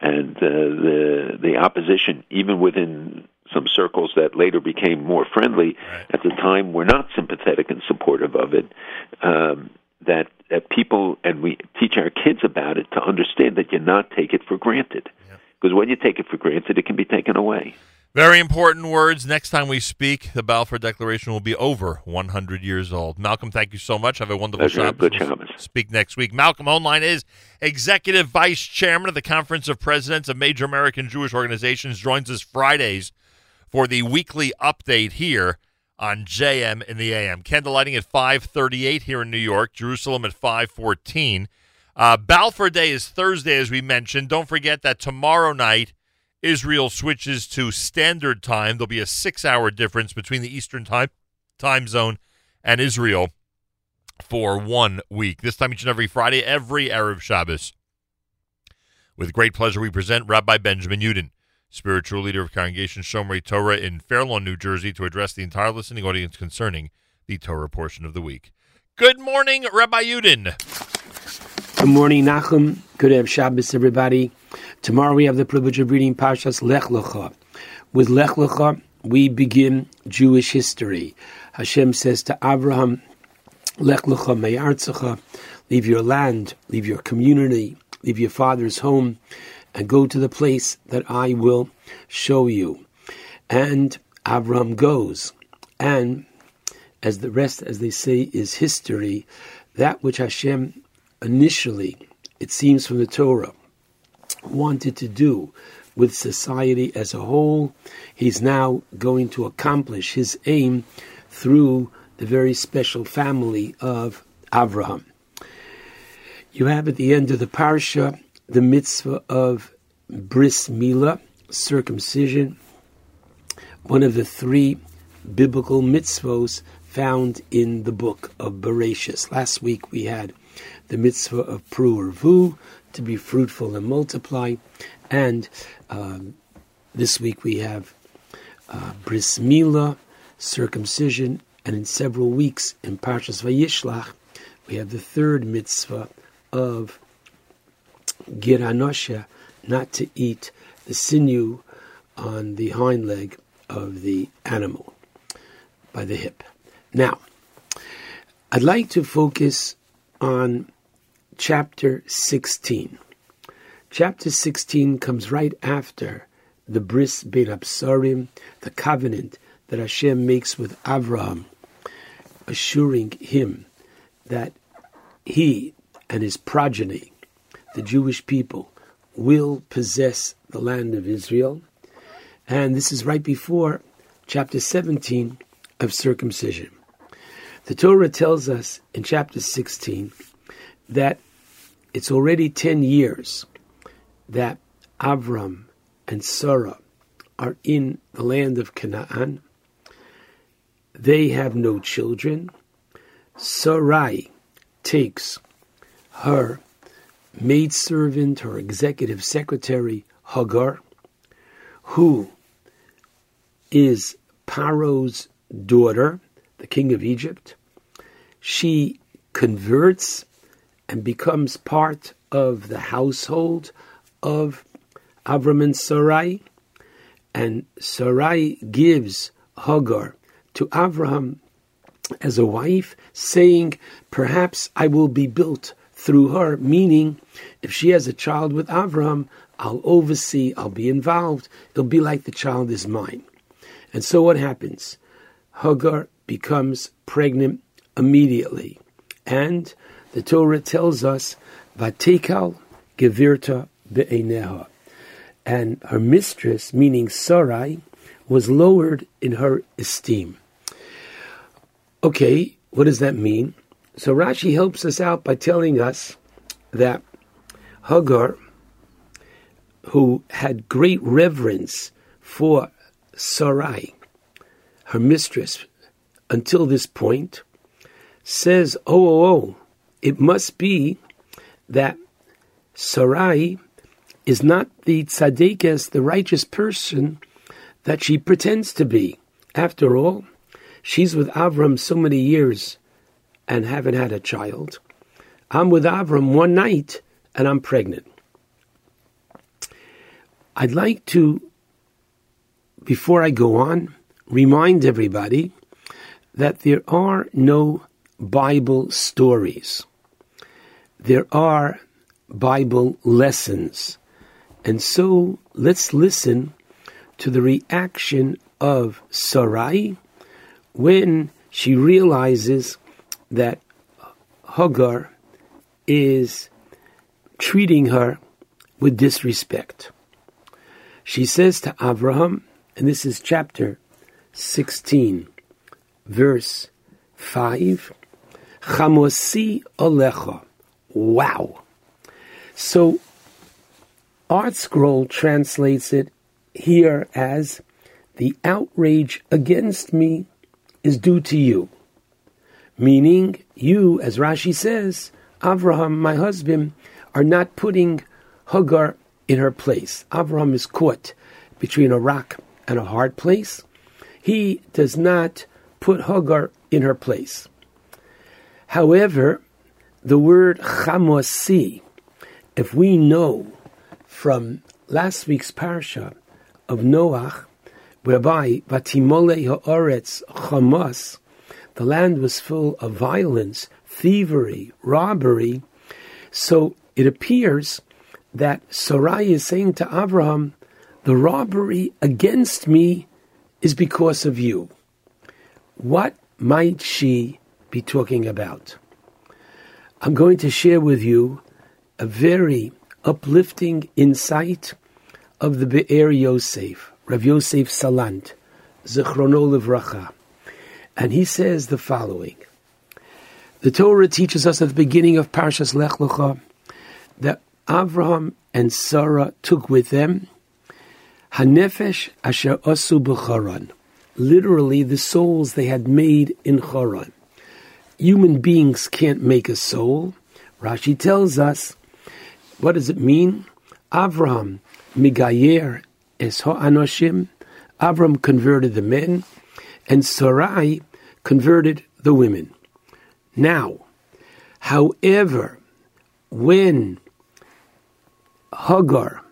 and uh, the the opposition, even within some circles that later became more friendly, at the time were not sympathetic and supportive of it. Um, that that people and we teach our kids about it to understand that you not take it for granted. Because when you take it for granted, it can be taken away. Very important words. Next time we speak, the Balfour Declaration will be over 100 years old. Malcolm, thank you so much. Have a wonderful. Shabbos. Good We'll Shabbos. Speak next week. Malcolm Hoenlein is Executive Vice Chairman of the Conference of Presidents of Major American Jewish Organizations. Joins us Fridays for the weekly update here on JM in the AM. Candlelighting at 538 here in New York, Jerusalem at 514. Uh, Balfour Day is Thursday, as we mentioned. Don't forget that tomorrow night, Israel switches to standard time. There'll be a six hour difference between the Eastern time, time zone and Israel for one week. This time each and every Friday, every Erev Shabbos. With great pleasure, we present Rabbi Benjamin Yudin, spiritual leader of Congregation Shomrei Torah in Fairlawn, New Jersey, to address the entire listening audience concerning the Torah portion of the week. Good morning, Rabbi Yudin. Good morning, Nachum. Good Erev Shabbos, everybody. Tomorrow we have the privilege of reading Parshas Lech Lecha. With Lech Lecha, we begin Jewish history. Hashem says to Abraham, Lech Lecha me'artzecha, leave your land, leave your community, leave your father's home, and go to the place that I will show you. And Abraham goes. And as the rest, as they say, is history, that which Hashem initially, it seems from the Torah, wanted to do with society as a whole. He's now going to accomplish his aim through the very special family of Avraham. You have at the end of the parsha the mitzvah of bris milah, circumcision, one of the three biblical mitzvos found in the book of Bereshis. Last week we had the mitzvah of pru urvu, to be fruitful and multiply, and um, this week we have uh, bris milah, circumcision, and in several weeks in Parshas Vayishlach we have the third mitzvah of Gid Hanasheh, not to eat the sinew on the hind leg of the animal by the hip. Now, I'd like to focus on chapter 16. Chapter 16 comes right after the bris absarim, the covenant that Hashem makes with Avraham, assuring him that he and his progeny, the Jewish people, will possess the land of Israel. And this is right before chapter 17 of circumcision. The Torah tells us in chapter 16 that it's already 10 years that Avram and Sarah are in the land of Canaan. They have no children. Sarai takes her maidservant, her executive secretary, Hagar, who is Paro's daughter, the king of Egypt. She converts and becomes part of the household of Avram and Sarai. And Sarai gives Hagar to Avraham as a wife, saying, Perhaps I will be built through her, meaning if she has a child with Avraham, I'll oversee, I'll be involved, it'll be like the child is mine. And so what happens? Hagar becomes pregnant immediately. And the Torah tells us, Vatekal gevirta be'eneha. And her mistress, meaning Sarai, was lowered in her esteem. Okay, what does that mean? So Rashi helps us out by telling us that Hagar, who had great reverence for Sarai, her mistress, until this point, says, oh, oh, oh, it must be that Sarai is not the tzaddikas, the righteous person that she pretends to be. After all, she's with Avram so many years and haven't had a child. I'm with Avram one night and I'm pregnant. I'd like to, before I go on, remind everybody that there are no Bible stories. There are Bible lessons. And so let's listen to the reaction of Sarai when she realizes that Hagar is treating her with disrespect. She says to Abraham, and this is chapter 16, verse 5, Chamosi Olecha. Wow. So, Art Scroll translates it here as the outrage against me is due to you. Meaning, you, as Rashi says, Avraham, my husband, are not putting Hagar in her place. Avraham is caught between a rock and a hard place. He does not put Hagar in her place. However, the word chamosi, if we know from last week's parsha of Noach, whereby Vatimole ha'oretz chamos, the land was full of violence, thievery, robbery. So it appears that Sarai is saying to Abraham, the robbery against me is because of you. What might she be talking about? I'm going to share with you a very uplifting insight of the Be'er Yosef, Rav Yosef Salant, Zichrono Livracha. And he says the following. The Torah teaches us at the beginning of Parshas Lech Lecha that Avraham and Sarah took with them Hanefesh Asher Asu B'Charan, literally the souls they had made in Charan. Human beings can't make a soul. Rashi tells us, what does it mean? Avraham Migayer Es Ha'anoshim, Avram converted the men, and Sarai converted the women. Now, however, when Hagar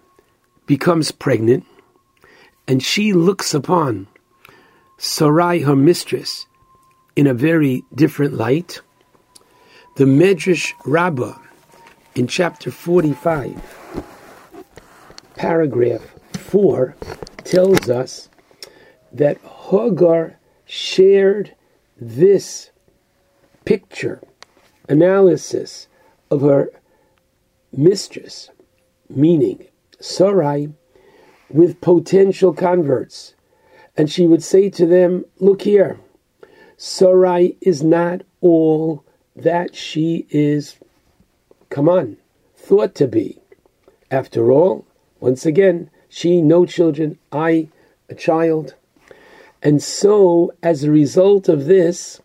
becomes pregnant and she looks upon Sarai, her mistress, in a very different light, the Medrash Rabbah in chapter 45, paragraph 4, tells us that Hagar shared this picture, analysis of her mistress, meaning Sarai, with potential converts. And she would say to them, Look here, Sarai is not all that she is, come on, thought to be. After all, once again, she, no children, I, a child. And so, as a result of this,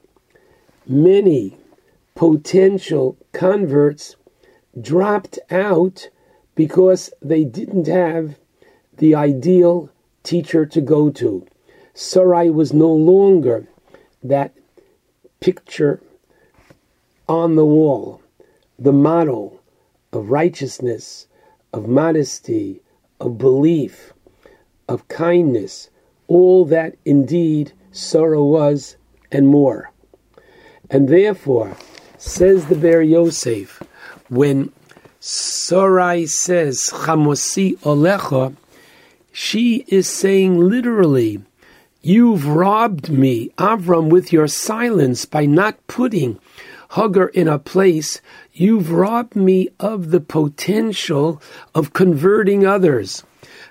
many potential converts dropped out because they didn't have the ideal teacher to go to. Sarai was no longer that picture on the wall, the model of righteousness, of modesty, of belief, of kindness, all that indeed Sarah was and more. And therefore, says the Be'er Yosef, when Sarai says, Chamosi Olecha, she is saying literally, You've robbed me, Avram, with your silence by not putting Hagar in a place. You've robbed me of the potential of converting others.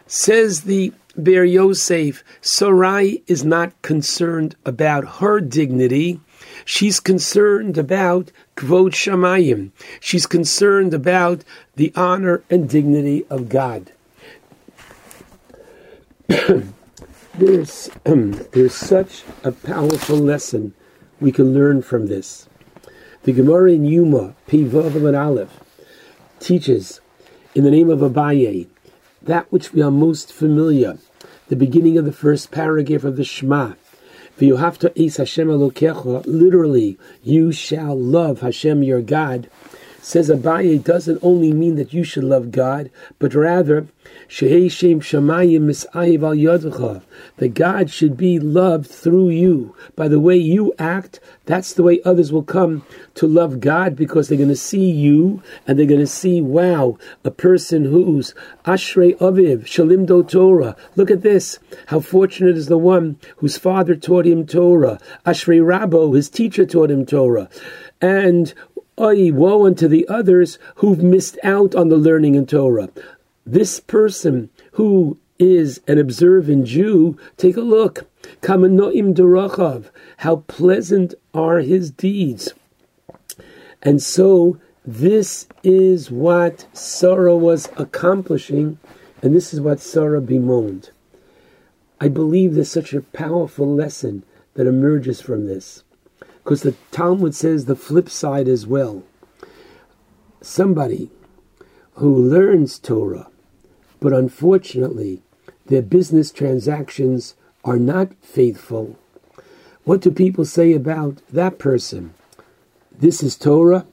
Says the Be'er Yosef, Sarai is not concerned about her dignity. She's concerned about Kvod Shamayim. She's concerned about the honor and dignity of God. there's, um, there's such a powerful lesson we can learn from this. The Gemara in Yuma, Pivav and Aleph, teaches in the name of Abaye that which we are most familiar, the beginning of the first paragraph of the Shema. V'yohavta es Hashem Elokecha, literally, you shall love Hashem your God. Says Abaye doesn't only mean that you should love God, but rather that God should be loved through you. By the way you act, that's the way others will come to love God because they're going to see you and they're going to see, wow, a person who's Ashrei Aviv, Shalim Do Torah. Look at this. How fortunate is the one whose father taught him Torah. Ashrei Rabbo, his teacher taught him Torah. And Woe unto the others who've missed out on the learning in Torah. This person who is an observant Jew, take a look. Kamanoim Durachav, how pleasant are his deeds. And so this is what Sarah was accomplishing, and this is what Sarah bemoaned. I believe there's such a powerful lesson that emerges from this. Because the Talmud says the flip side as well. Somebody who learns Torah, but unfortunately their business transactions are not faithful. What do people say about that person? This is Torah.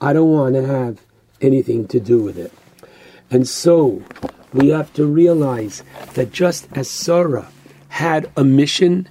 I don't want to have anything to do with it. And so we have to realize that just as Sarah had a mission,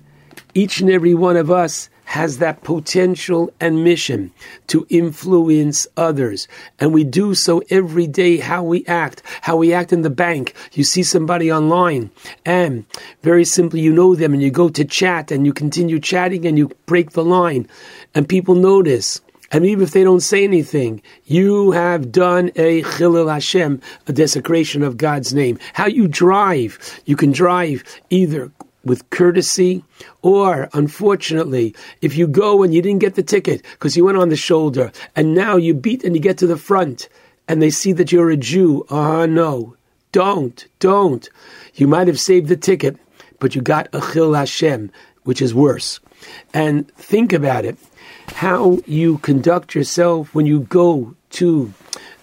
each and every one of us has that potential and mission to influence others. And we do so every day, how we act, how we act in the bank. You see somebody online and very simply you know them and you go to chat and you continue chatting and you break the line and people notice. And even if they don't say anything, you have done a chilul Hashem, a desecration of God's name. How you drive, you can drive either with courtesy, or unfortunately, if you go and you didn't get the ticket because you went on the shoulder, and now you beat and you get to the front, and they see that you're a Jew. Ah, no, don't, don't. You might have saved the ticket, but you got a chilul Hashem, which is worse. And think about it how you conduct yourself when you go to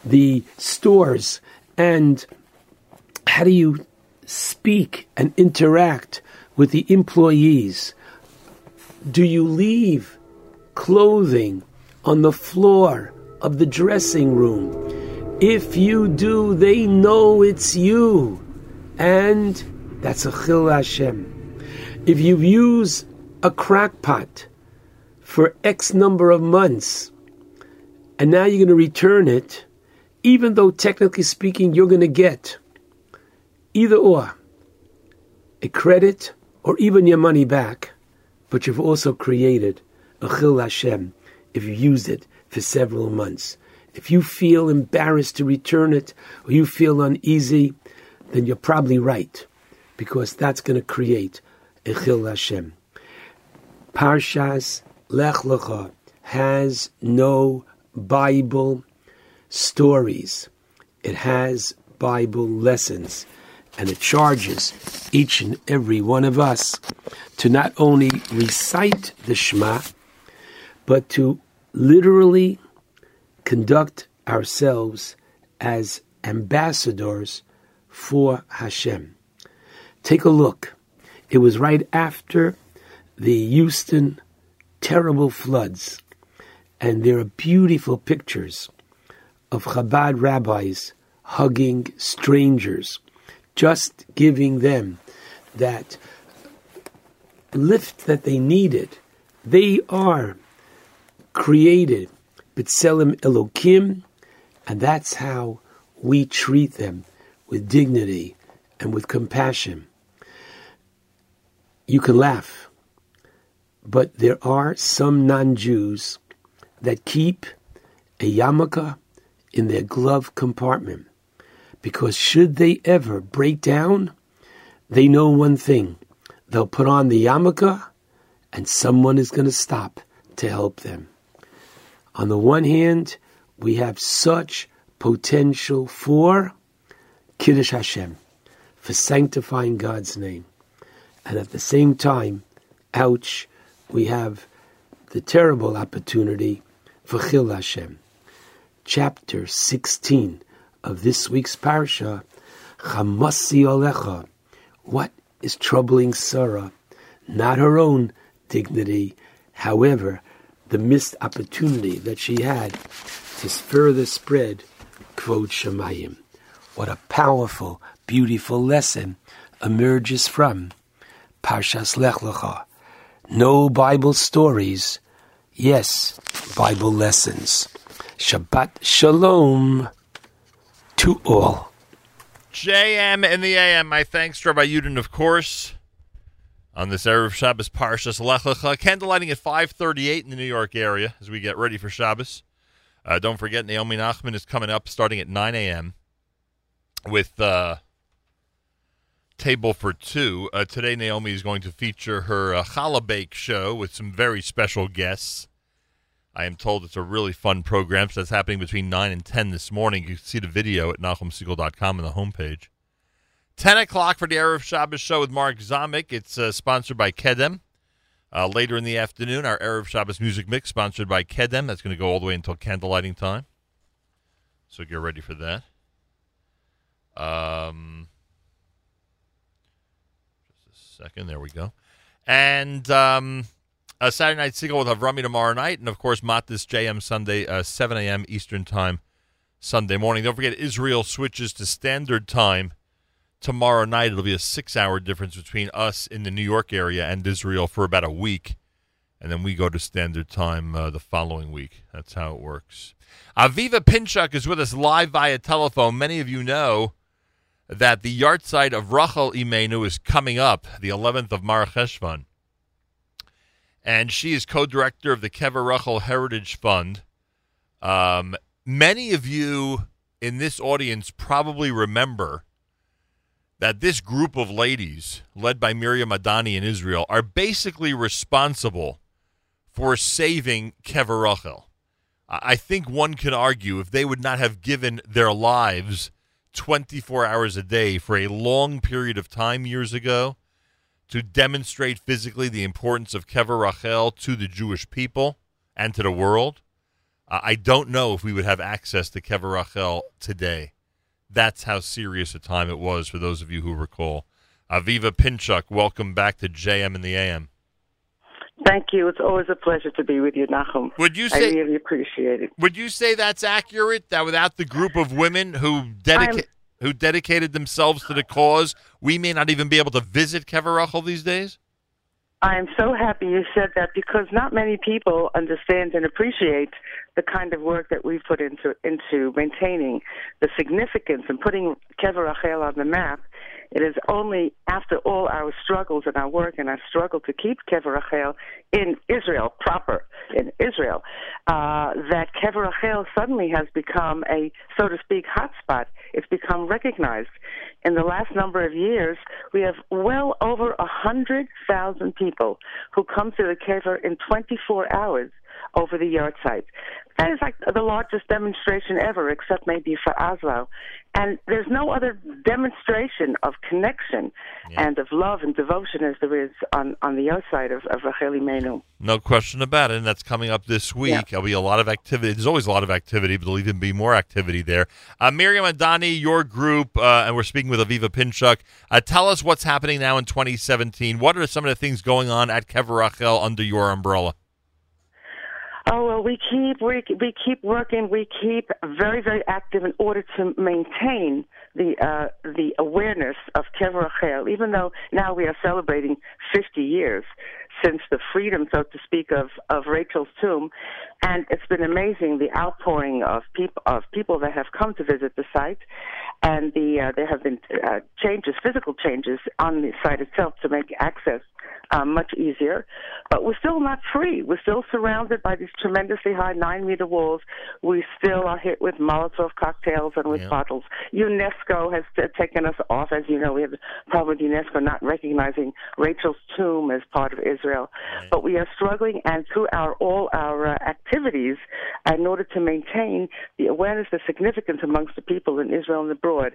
the stores and how do you speak and interact with the employees? Do you leave clothing on the floor of the dressing room? If you do, they know it's you. And that's a chilul Hashem. If you use a Crock-Pot for X number of months, and now you're going to return it, even though technically speaking you're going to get either or a credit or even your money back, but you've also created a chilul Hashem if you used it for several months. If you feel embarrassed to return it or you feel uneasy, then you're probably right, because that's going to create a chilul Hashem. Parshas Lech Lecha has no Bible stories. It has Bible lessons. And it charges each and every one of us to not only recite the Shema, but to literally conduct ourselves as ambassadors for Hashem. Take a look. It was right after the Houston terrible floods, and there are beautiful pictures of Chabad rabbis hugging strangers, just giving them that lift that they needed. They are created, B'Tselem Elokim, and that's how we treat them with dignity and with compassion. You can laugh, but there are some non Jews that keep a yarmulke in their glove compartment because should they ever break down, they know one thing. They'll put on the yarmulke and someone is going to stop to help them. On the one hand, we have such potential for Kiddush Hashem, for sanctifying God's name. And at the same time, ouch, we have the terrible opportunity for Chilul Hashem. Chapter 16 of this week's parsha, Chamasi Olecha. What is troubling Sarah? Not her own dignity, however, the missed opportunity that she had to further spread Kvod Shemayim. What a powerful, beautiful lesson emerges from Parshas Lech Lecha. No Bible stories, yes, Bible lessons. Shabbat Shalom to all. JM in the AM. My thanks to Rabbi Yudin, of course, on this Erev Shabbos Parshas Lech Lecha. Candlelighting at 538 in the New York area as we get ready for Shabbos. Uh, don't forget, Naomi Nachman is coming up starting at 9 a.m. with uh, Table for Two. Uh, today, Naomi is going to feature her uh, challah bake show with some very special guests. I am told it's a really fun program. So that's happening between 9 and 10 this morning. You can see the video at NachumSegal.com on the homepage. 10 o'clock for the Erev Shabbos show with Mark Zamek. It's uh, sponsored by Kedem. Uh, later in the afternoon, our Erev Shabbos music mix sponsored by Kedem. That's going to go all the way until candlelighting time. So get ready for that. Um, just a second. There we go. And um, uh, Saturday Night Segal with Avrami tomorrow night. And, of course, Matis JM Sunday, uh, 7 a.m. Eastern Time, Sunday morning. Don't forget, Israel switches to Standard Time tomorrow night. It'll be a six hour difference between us in the New York area and Israel for about a week. And then we go to Standard Time uh, the following week. That's how it works. Aviva Pinchuk is with us live via telephone. Many of you know that the yahrzeit of Rachel Imenu is coming up, the 11th of Mar Cheshvan. And she is co director of the Kever Rachel Heritage Fund, Um, many of you in this audience probably remember that this group of ladies, led by Miriam Adani in Israel, are basically responsible for saving Kever Rachel. I I think one can argue if they would not have given their lives 24 hours a day for a long period of time years ago to demonstrate physically the importance of Kever Rachel to the Jewish people and to the world, uh, I don't know if we would have access to Kever Rachel today. That's how serious a time it was for those of you who recall. Aviva Pinchuk, welcome back to JM in the AM. Thank you. It's always a pleasure to be with you, Nachum. Would you say I really appreciate it. Would you say that's accurate? That without the group of women who dedica- who dedicated themselves to the cause, we may not even be able to visit Kever Rachel these days? I am so happy you said that because not many people understand and appreciate the kind of work that we've put into into maintaining the significance and putting Kever on the map. It is only after all our struggles and our work and our struggle to keep Kever Rachel in Israel proper, in Israel, uh, that Kever Rachel suddenly has become a, so to speak, hotspot. It's become recognized. In the last number of years, we have well over a hundred thousand people who come to the Kever in 24 hours over the yahrzeit. That is like the largest demonstration ever, except maybe for Oslo. And there's no other demonstration of connection and of love and devotion as there is on, on the outside of, of Rachel Imenu. No question about it, and that's coming up this week. There'll be a lot of activity. There's always a lot of activity, but there'll even be more activity there. Uh, Miriam Adani, your group, uh, and we're speaking with Aviva Pinchuk. Uh, tell us what's happening now in 2017. What are some of the things going on at Kever Rachel under your umbrella? Oh well, we keep we we keep working. We keep very very active in order to maintain the uh, the awareness of Kever Rachel. Even though now we are celebrating 50 years since the freedom, so to speak, of of Rachel's tomb, and it's been amazing the outpouring of people of people that have come to visit the site, and the uh, there have been uh, changes, physical changes on the site itself to make access uh, much easier. But we're still not free. We're still surrounded by these tremendously high nine meter walls. We still are hit with Molotov cocktails and with bottles. UNESCO has t- taken us off. As you know, we have the problem with UNESCO not recognizing Rachel's tomb as part of Israel. But we are struggling, and through our all our uh, activities, in order to maintain the awareness, the significance amongst the people in Israel and abroad,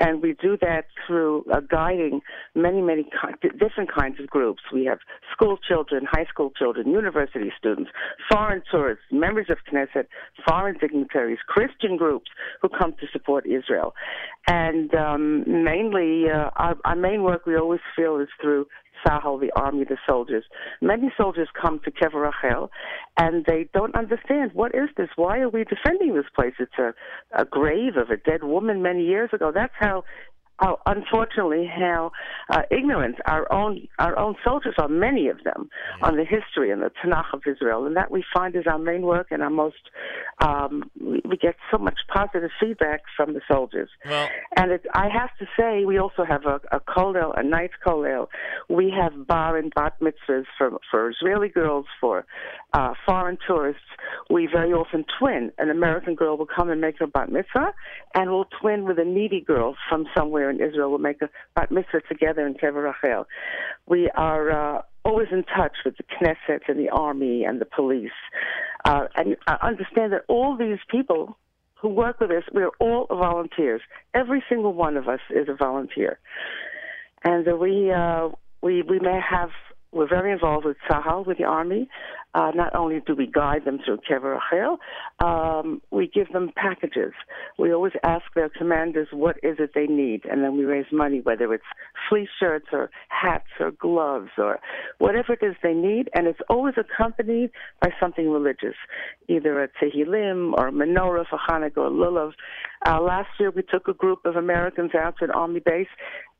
and we do that through uh, guiding many, many ki- different kinds of groups. We have school children, high school children, university students, foreign tourists, members of Knesset, foreign dignitaries, Christian groups who come to support Israel. And um, mainly, uh, our, our main work we always feel is through Tzahal, the army, the soldiers. Many soldiers come to Kever Rachel and they don't understand what is this? Why are we defending this place? It's a, a grave of a dead woman many years ago. That's how how unfortunately how uh, ignorant our own our own soldiers are many of them on the history and the Tanakh of Israel. And that we find is our main work and our most um, we, get so much positive feedback from the soldiers. And it, I have to say we also have a, a kollel a night kollel we have bar and bat mitzvahs for for Israeli girls for uh, foreign tourists we very often twin an American girl will come and make her bat mitzvah and we'll twin with a needy girl from somewhere in Israel. We'll make a bat mitzvah together in Kever Rachel. We are uh, always in touch with the Knesset and the army and the police. Uh, and I understand that all these people who work with us, we're all volunteers. Every single one of us is a volunteer. And we, uh, we, we may have, we're very involved with Tzahal, with the army. Uh, not only do we guide them through Kever Rachel, um, we give them packages. We always ask their commanders what is it they need, and then we raise money, whether it's fleece shirts or hats or gloves or whatever it is they need, and it's always accompanied by something religious, either a Tehillim or a menorah for Hanukkah or Lulav. Uh, last year we took a group of Americans out to an army base,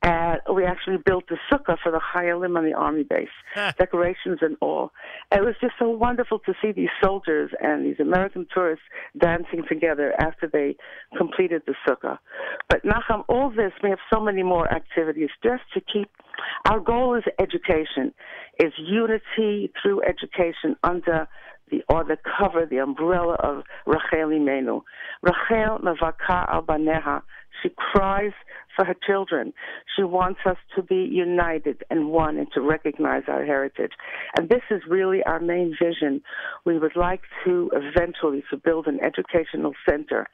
and we actually built a sukkah for the Chayalim on the army base, decorations and all. It was just so wonderful to see these soldiers and these American tourists dancing together after they completed the sukkah. But Nachum, all this, we have so many more activities just to keep. Our goal is education, is unity through education under the or the cover, the umbrella of Rachel Imenu. Rachel Mavaka al Baneha. She cries for her children. She wants us to be united and one and to recognize our heritage. And this is really our main vision. We would like to eventually to build an educational center.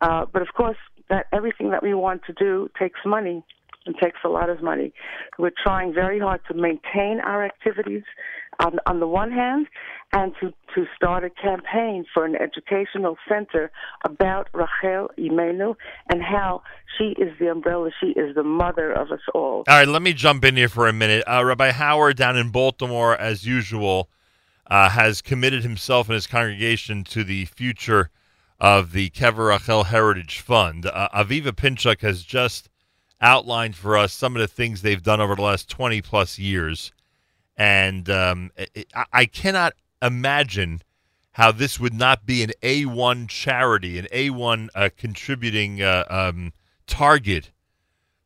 Uh, but of course, that everything that we want to do takes money. It takes a lot of money. We're trying very hard to maintain our activities on, on the one hand, and to, to start a campaign for an educational center about Rachel Imenu and how she is the umbrella, she is the mother of us all. All right, let me jump in here for a minute. Uh, Rabbi Hauer down in Baltimore, as usual, uh, has committed himself and his congregation to the future of the Kever Rachel Heritage Fund. Uh, Aviva Pinchuk has just outlined for us some of the things they've done over the last 20 plus years. And um, it, I- cannot imagine how this would not be an A1 charity, an A1 uh, contributing uh, um, target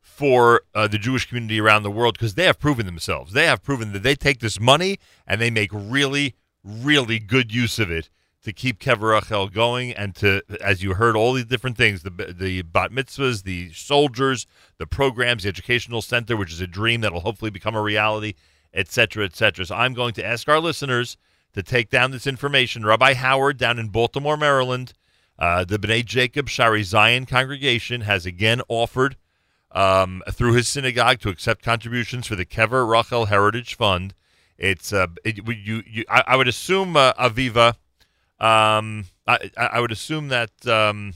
for uh, the Jewish community around the world because they have proven themselves. They have proven that they take this money and they make really, really good use of it to keep Kever Rachel going and to, as you heard, all these different things the, the bat mitzvahs, the soldiers, the programs, the educational center, which is a dream that will hopefully become a reality, et cetera, et cetera. So I'm going to ask our listeners to take down this information. Rabbi Hauer down in Baltimore, Maryland, uh, the B'nai Jacob Shaarei Zion congregation has again offered um, through his synagogue to accept contributions for the Kever Rachel Heritage Fund. It's uh, it, you, you I, I would assume uh, Aviva. Um, I, I would assume that um,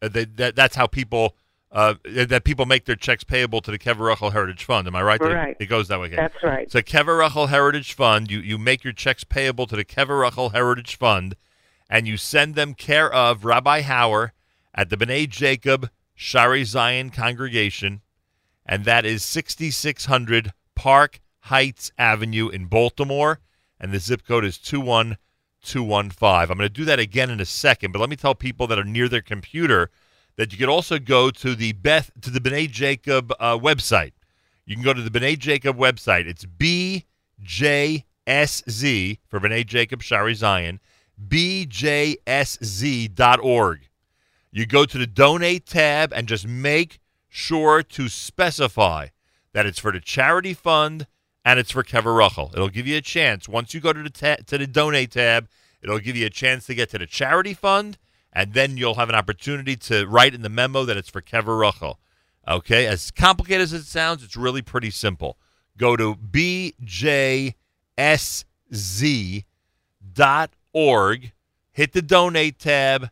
that, that that's how people uh, that people make their checks payable to the Kever Rachel Heritage Fund. Am I right? Right. It, goes that way. Okay. That's right. So Kever Rachel Heritage Fund, you, you make your checks payable to the Kever Rachel Heritage Fund, and you send them care of Rabbi Hauer at the B'nai Jacob Shaarei Zion congregation, and that is 6600 Park Heights Avenue in Baltimore, and the zip code is 21215. I'm going to do that again in a second, but let me tell people that are near their computer that you could also go to the Beth to the B'nai Jacob uh, website. You can go to the B'nai Jacob website. It's BJSZ for B'nai Jacob Shaarei Zion, BJSZ.org. You go to the donate tab and just make sure to specify that it's for the charity fund and it's for Kever Rachel. It'll give you a chance. Once you go to the ta- to the donate tab, it'll give you a chance to get to the charity fund, and then you'll have an opportunity to write in the memo that it's for Kever Rachel. Okay, as complicated as it sounds, it's really pretty simple. Go to bjsz.org, hit the donate tab,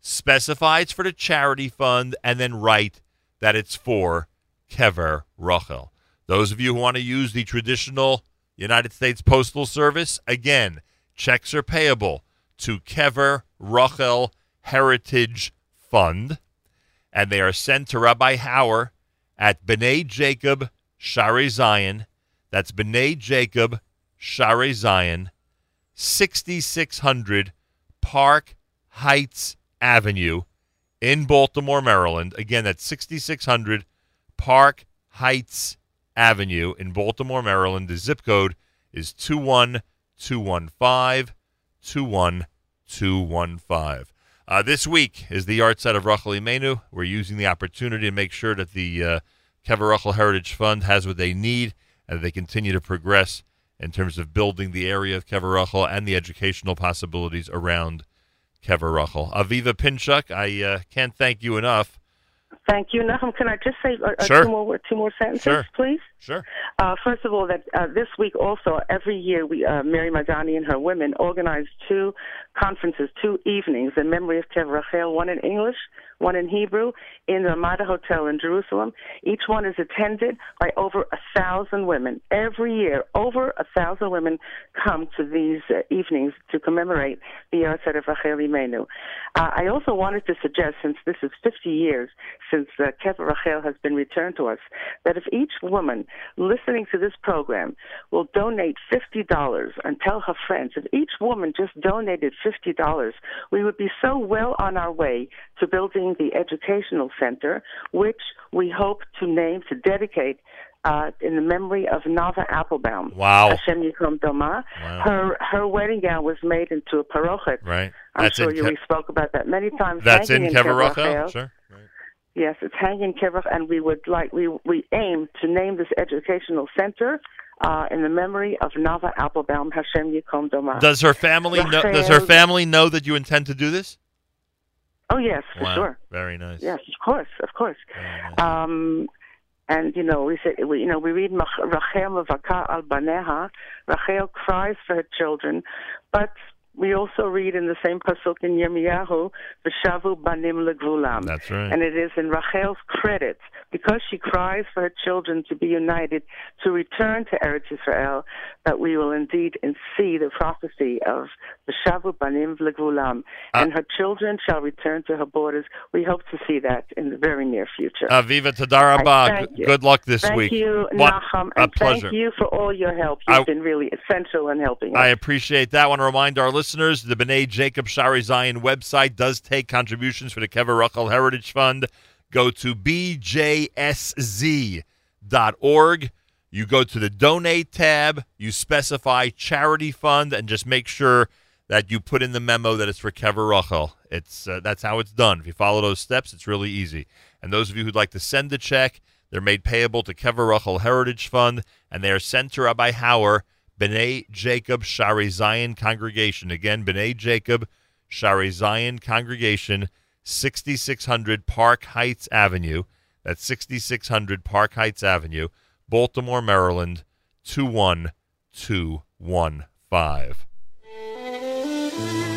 specify it's for the charity fund, and then write that it's for Kever Rachel. Those of you who want to use the traditional United States Postal Service, again, checks are payable to Kever Rachel Heritage Fund, and they are sent to Rabbi Hauer at B'nai Jacob Shaarei Zion. That's B'nai Jacob Shaarei Zion, 6600 Park Heights Avenue in Baltimore, Maryland. Again, that's 6600 Park Heights Avenue in Baltimore, Maryland. The zip code is 21215 21215. Uh, this week is the yahrzeit of Rachel Imenu. We're using the opportunity to make sure that the uh, Rachel Heritage Fund has what they need and they continue to progress in terms of building the area of Kever Rachel and the educational possibilities around Kever Rachel. Aviva Pinchuk, I uh, can't thank you enough. Thank you, Nachum. Can I just say uh, uh, Sure. two more two more sentences, Sure. please? Sure. Uh, first of all, that uh, this week also, every year, we uh, Miriam Adani and her women organize two conferences, two evenings in memory of Kev Rachel, one in English, one in Hebrew, in the Ramada Hotel in Jerusalem. Each one is attended by over a thousand women. Every year, over a thousand women come to these uh, evenings to commemorate the Yahrzeit of Rachel Imenu. Uh, I also wanted to suggest, since this is 50 years since uh, Kever Rachel has been returned to us, that if each woman listening to this program will donate $50 and tell her friends, if each woman just donated $50, we would be so well on our way to building the educational center, which we hope to name, to dedicate uh, in the memory of Nava Applebaum. Wow. Hashem Yikom Doma. Wow. Her her wedding gown was made into a parochet. Right. I'm That's sure in you we spoke about that many times. That's in hanging Kever Kever Rachel? Rachel. Sure. Yes, it's hanging in Kever, and we would like we we aim to name this educational center uh, in the memory of Nava Applebaum. Hashem Yikom Doma. Does her family know? Does her family know that you intend to do this? Oh yes, for Wow. sure. Very nice. Yes, of course, of course. Um, and you know, we say, we, you know, we read Rachel mevaka al baneha. Rachel cries for her children, but we also read in the same pasuk in Yirmiyahu, "V'shavu banim legvulam." That's right. And it is in Rachel's credit because she cries for her children to be united, to return to Eretz Israel, that we will indeed see the prophecy of "V'shavu banim legvulam," Uh, and her children shall return to her borders. We hope to see that in the very near future. Aviva. Thank you. Good luck this thank week. Thank you, What- Nachum, a and pleasure. thank you for all your help. You've I- been really essential in helping us. I appreciate that. I want to remind our listeners the B'nai Jacob Shaarei Zion website does take contributions for the Kever Rachel Heritage Fund. Go to bjsz.org. You go to the donate tab, you specify charity fund, and just make sure that you put in the memo that it's for Kever Rachel. It's uh, that's how it's done. If you follow those steps, it's really easy. And those of you who'd like to send a check, they're made payable to Kever Rachel Heritage Fund, and they are sent to Rabbi Hauer, B'nai Jacob Shaarei Zion Congregation. Again, B'nai Jacob Shaarei Zion Congregation, 6600 Park Heights Avenue. That's 6600 Park Heights Avenue, Baltimore, Maryland, 21215.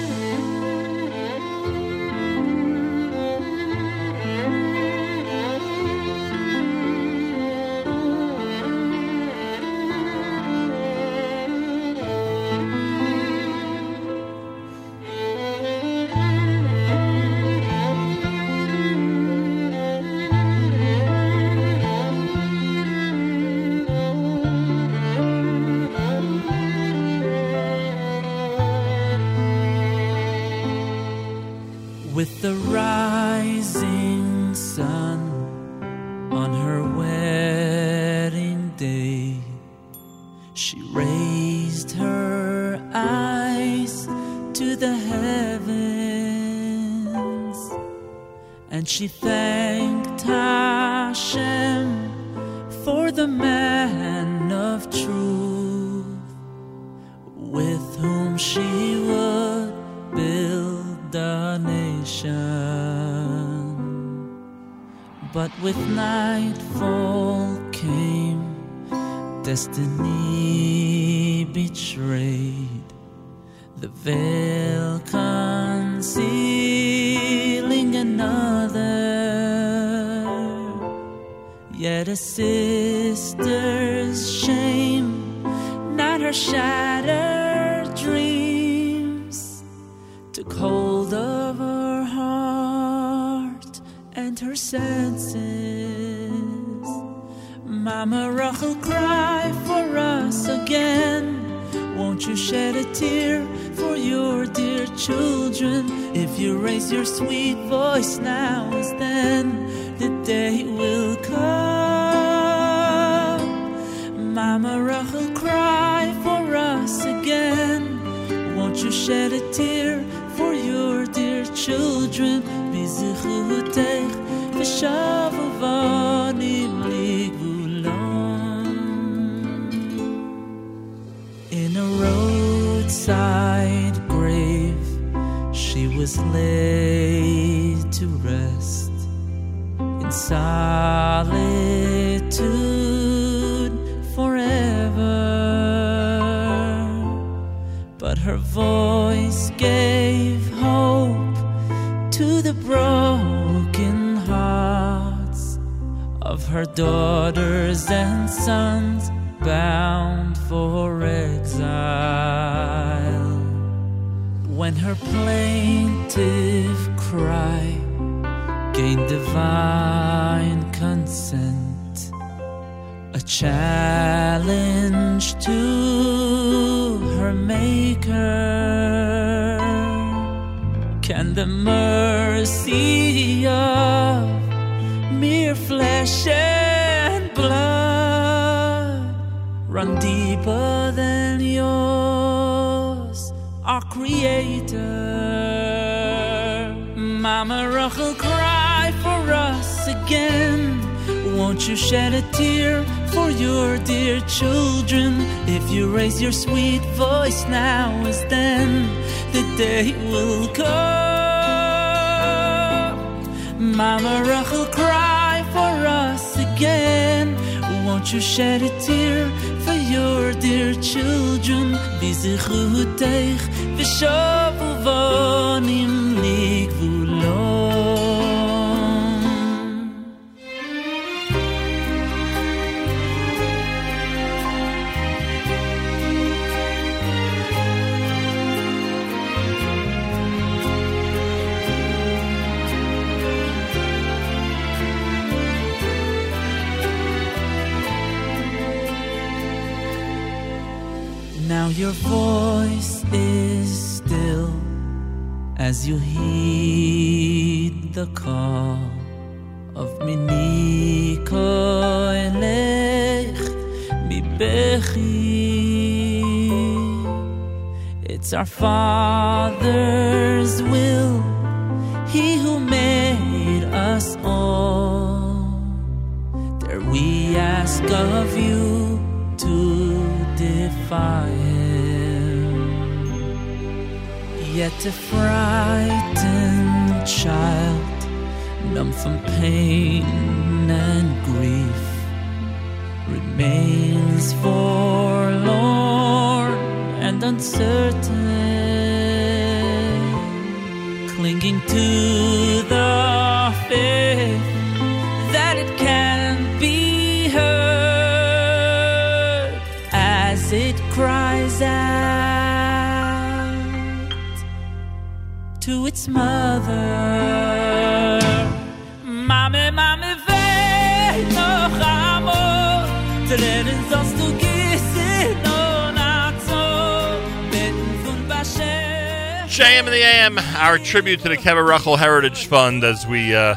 JM and the AM, our tribute to the Kever Rachel Heritage Fund as we uh,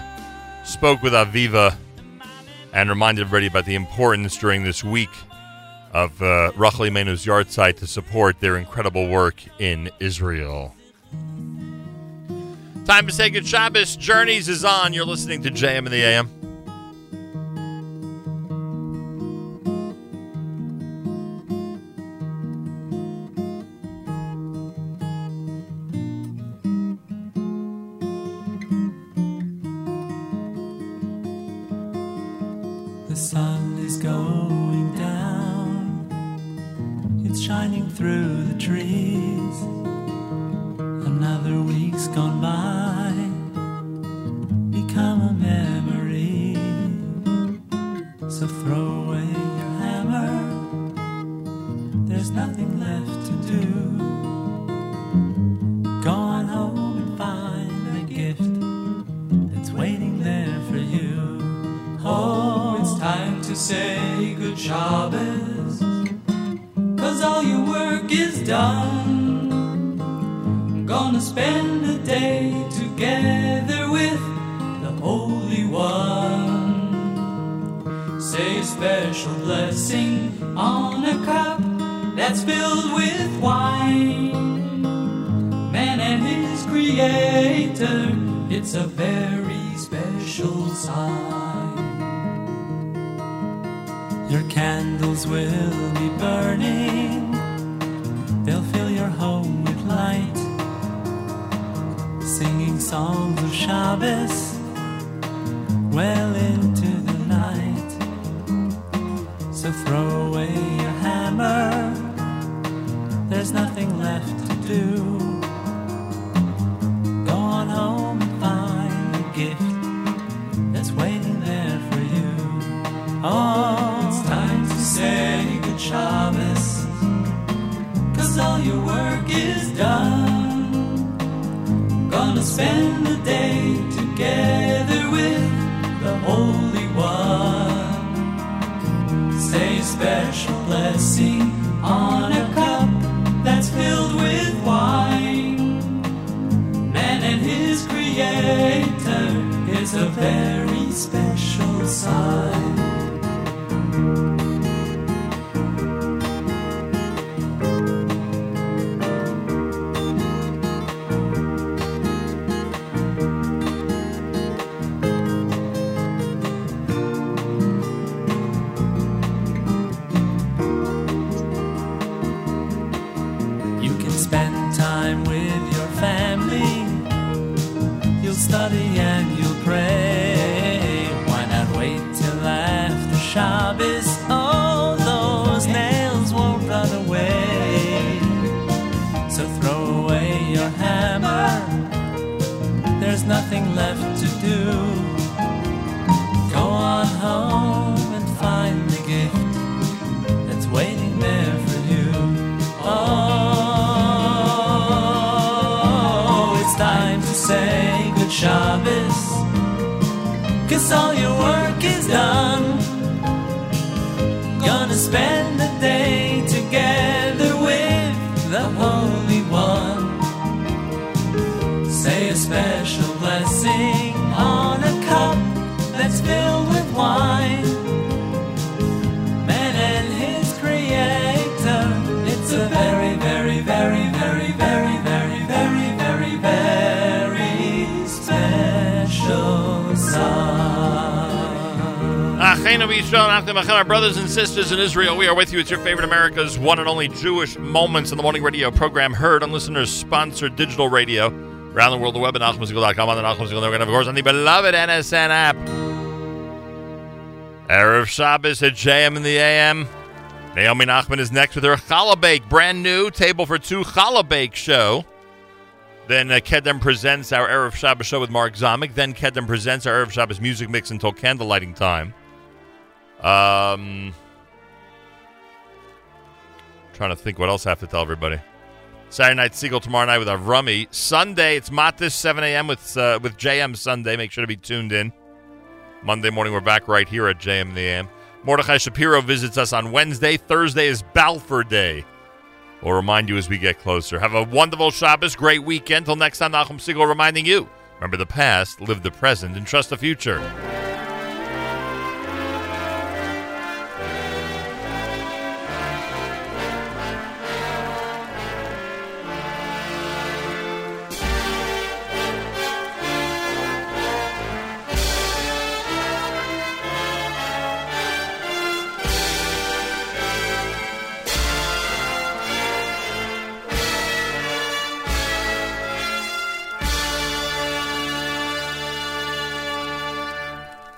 spoke with Aviva and reminded everybody about the importance during this week of uh, Ruchley yahrzeit to support their incredible work in Israel. Time to say good Shabbos. Journeys is on. You're listening to JM and the AM. Sisters in Israel, we are with you. It's your favorite America's one and only Jewish Moments in the Morning radio program, heard on listeners sponsored digital radio around the world, the web at NachumSegal.com, on the Nachum Segal Network, and of course on the beloved NSN app. Erev Shabbos at JM in the AM. Naomi Nachman is next with her challah bake, brand new table for two challah bake show. Then uh, Kedem presents our Erev Shabbos show with Mark Zomick. Then Kedem presents our Erev Shabbos music mix until candlelighting time. Um, trying to think what else I have to tell everybody. Saturday night Segal tomorrow night with Avrami. Sunday it's Matis 7 a.m. with uh, with JM Sunday. Make sure to be tuned in. Monday morning we're back right here at JM the AM. Mordechai Shapiro visits us on Wednesday. Thursday is Balfour Day. We'll remind you as we get closer. Have a wonderful Shabbos, great weekend. Till next time, Nachum Segal reminding you: remember the past, live the present, and trust the future.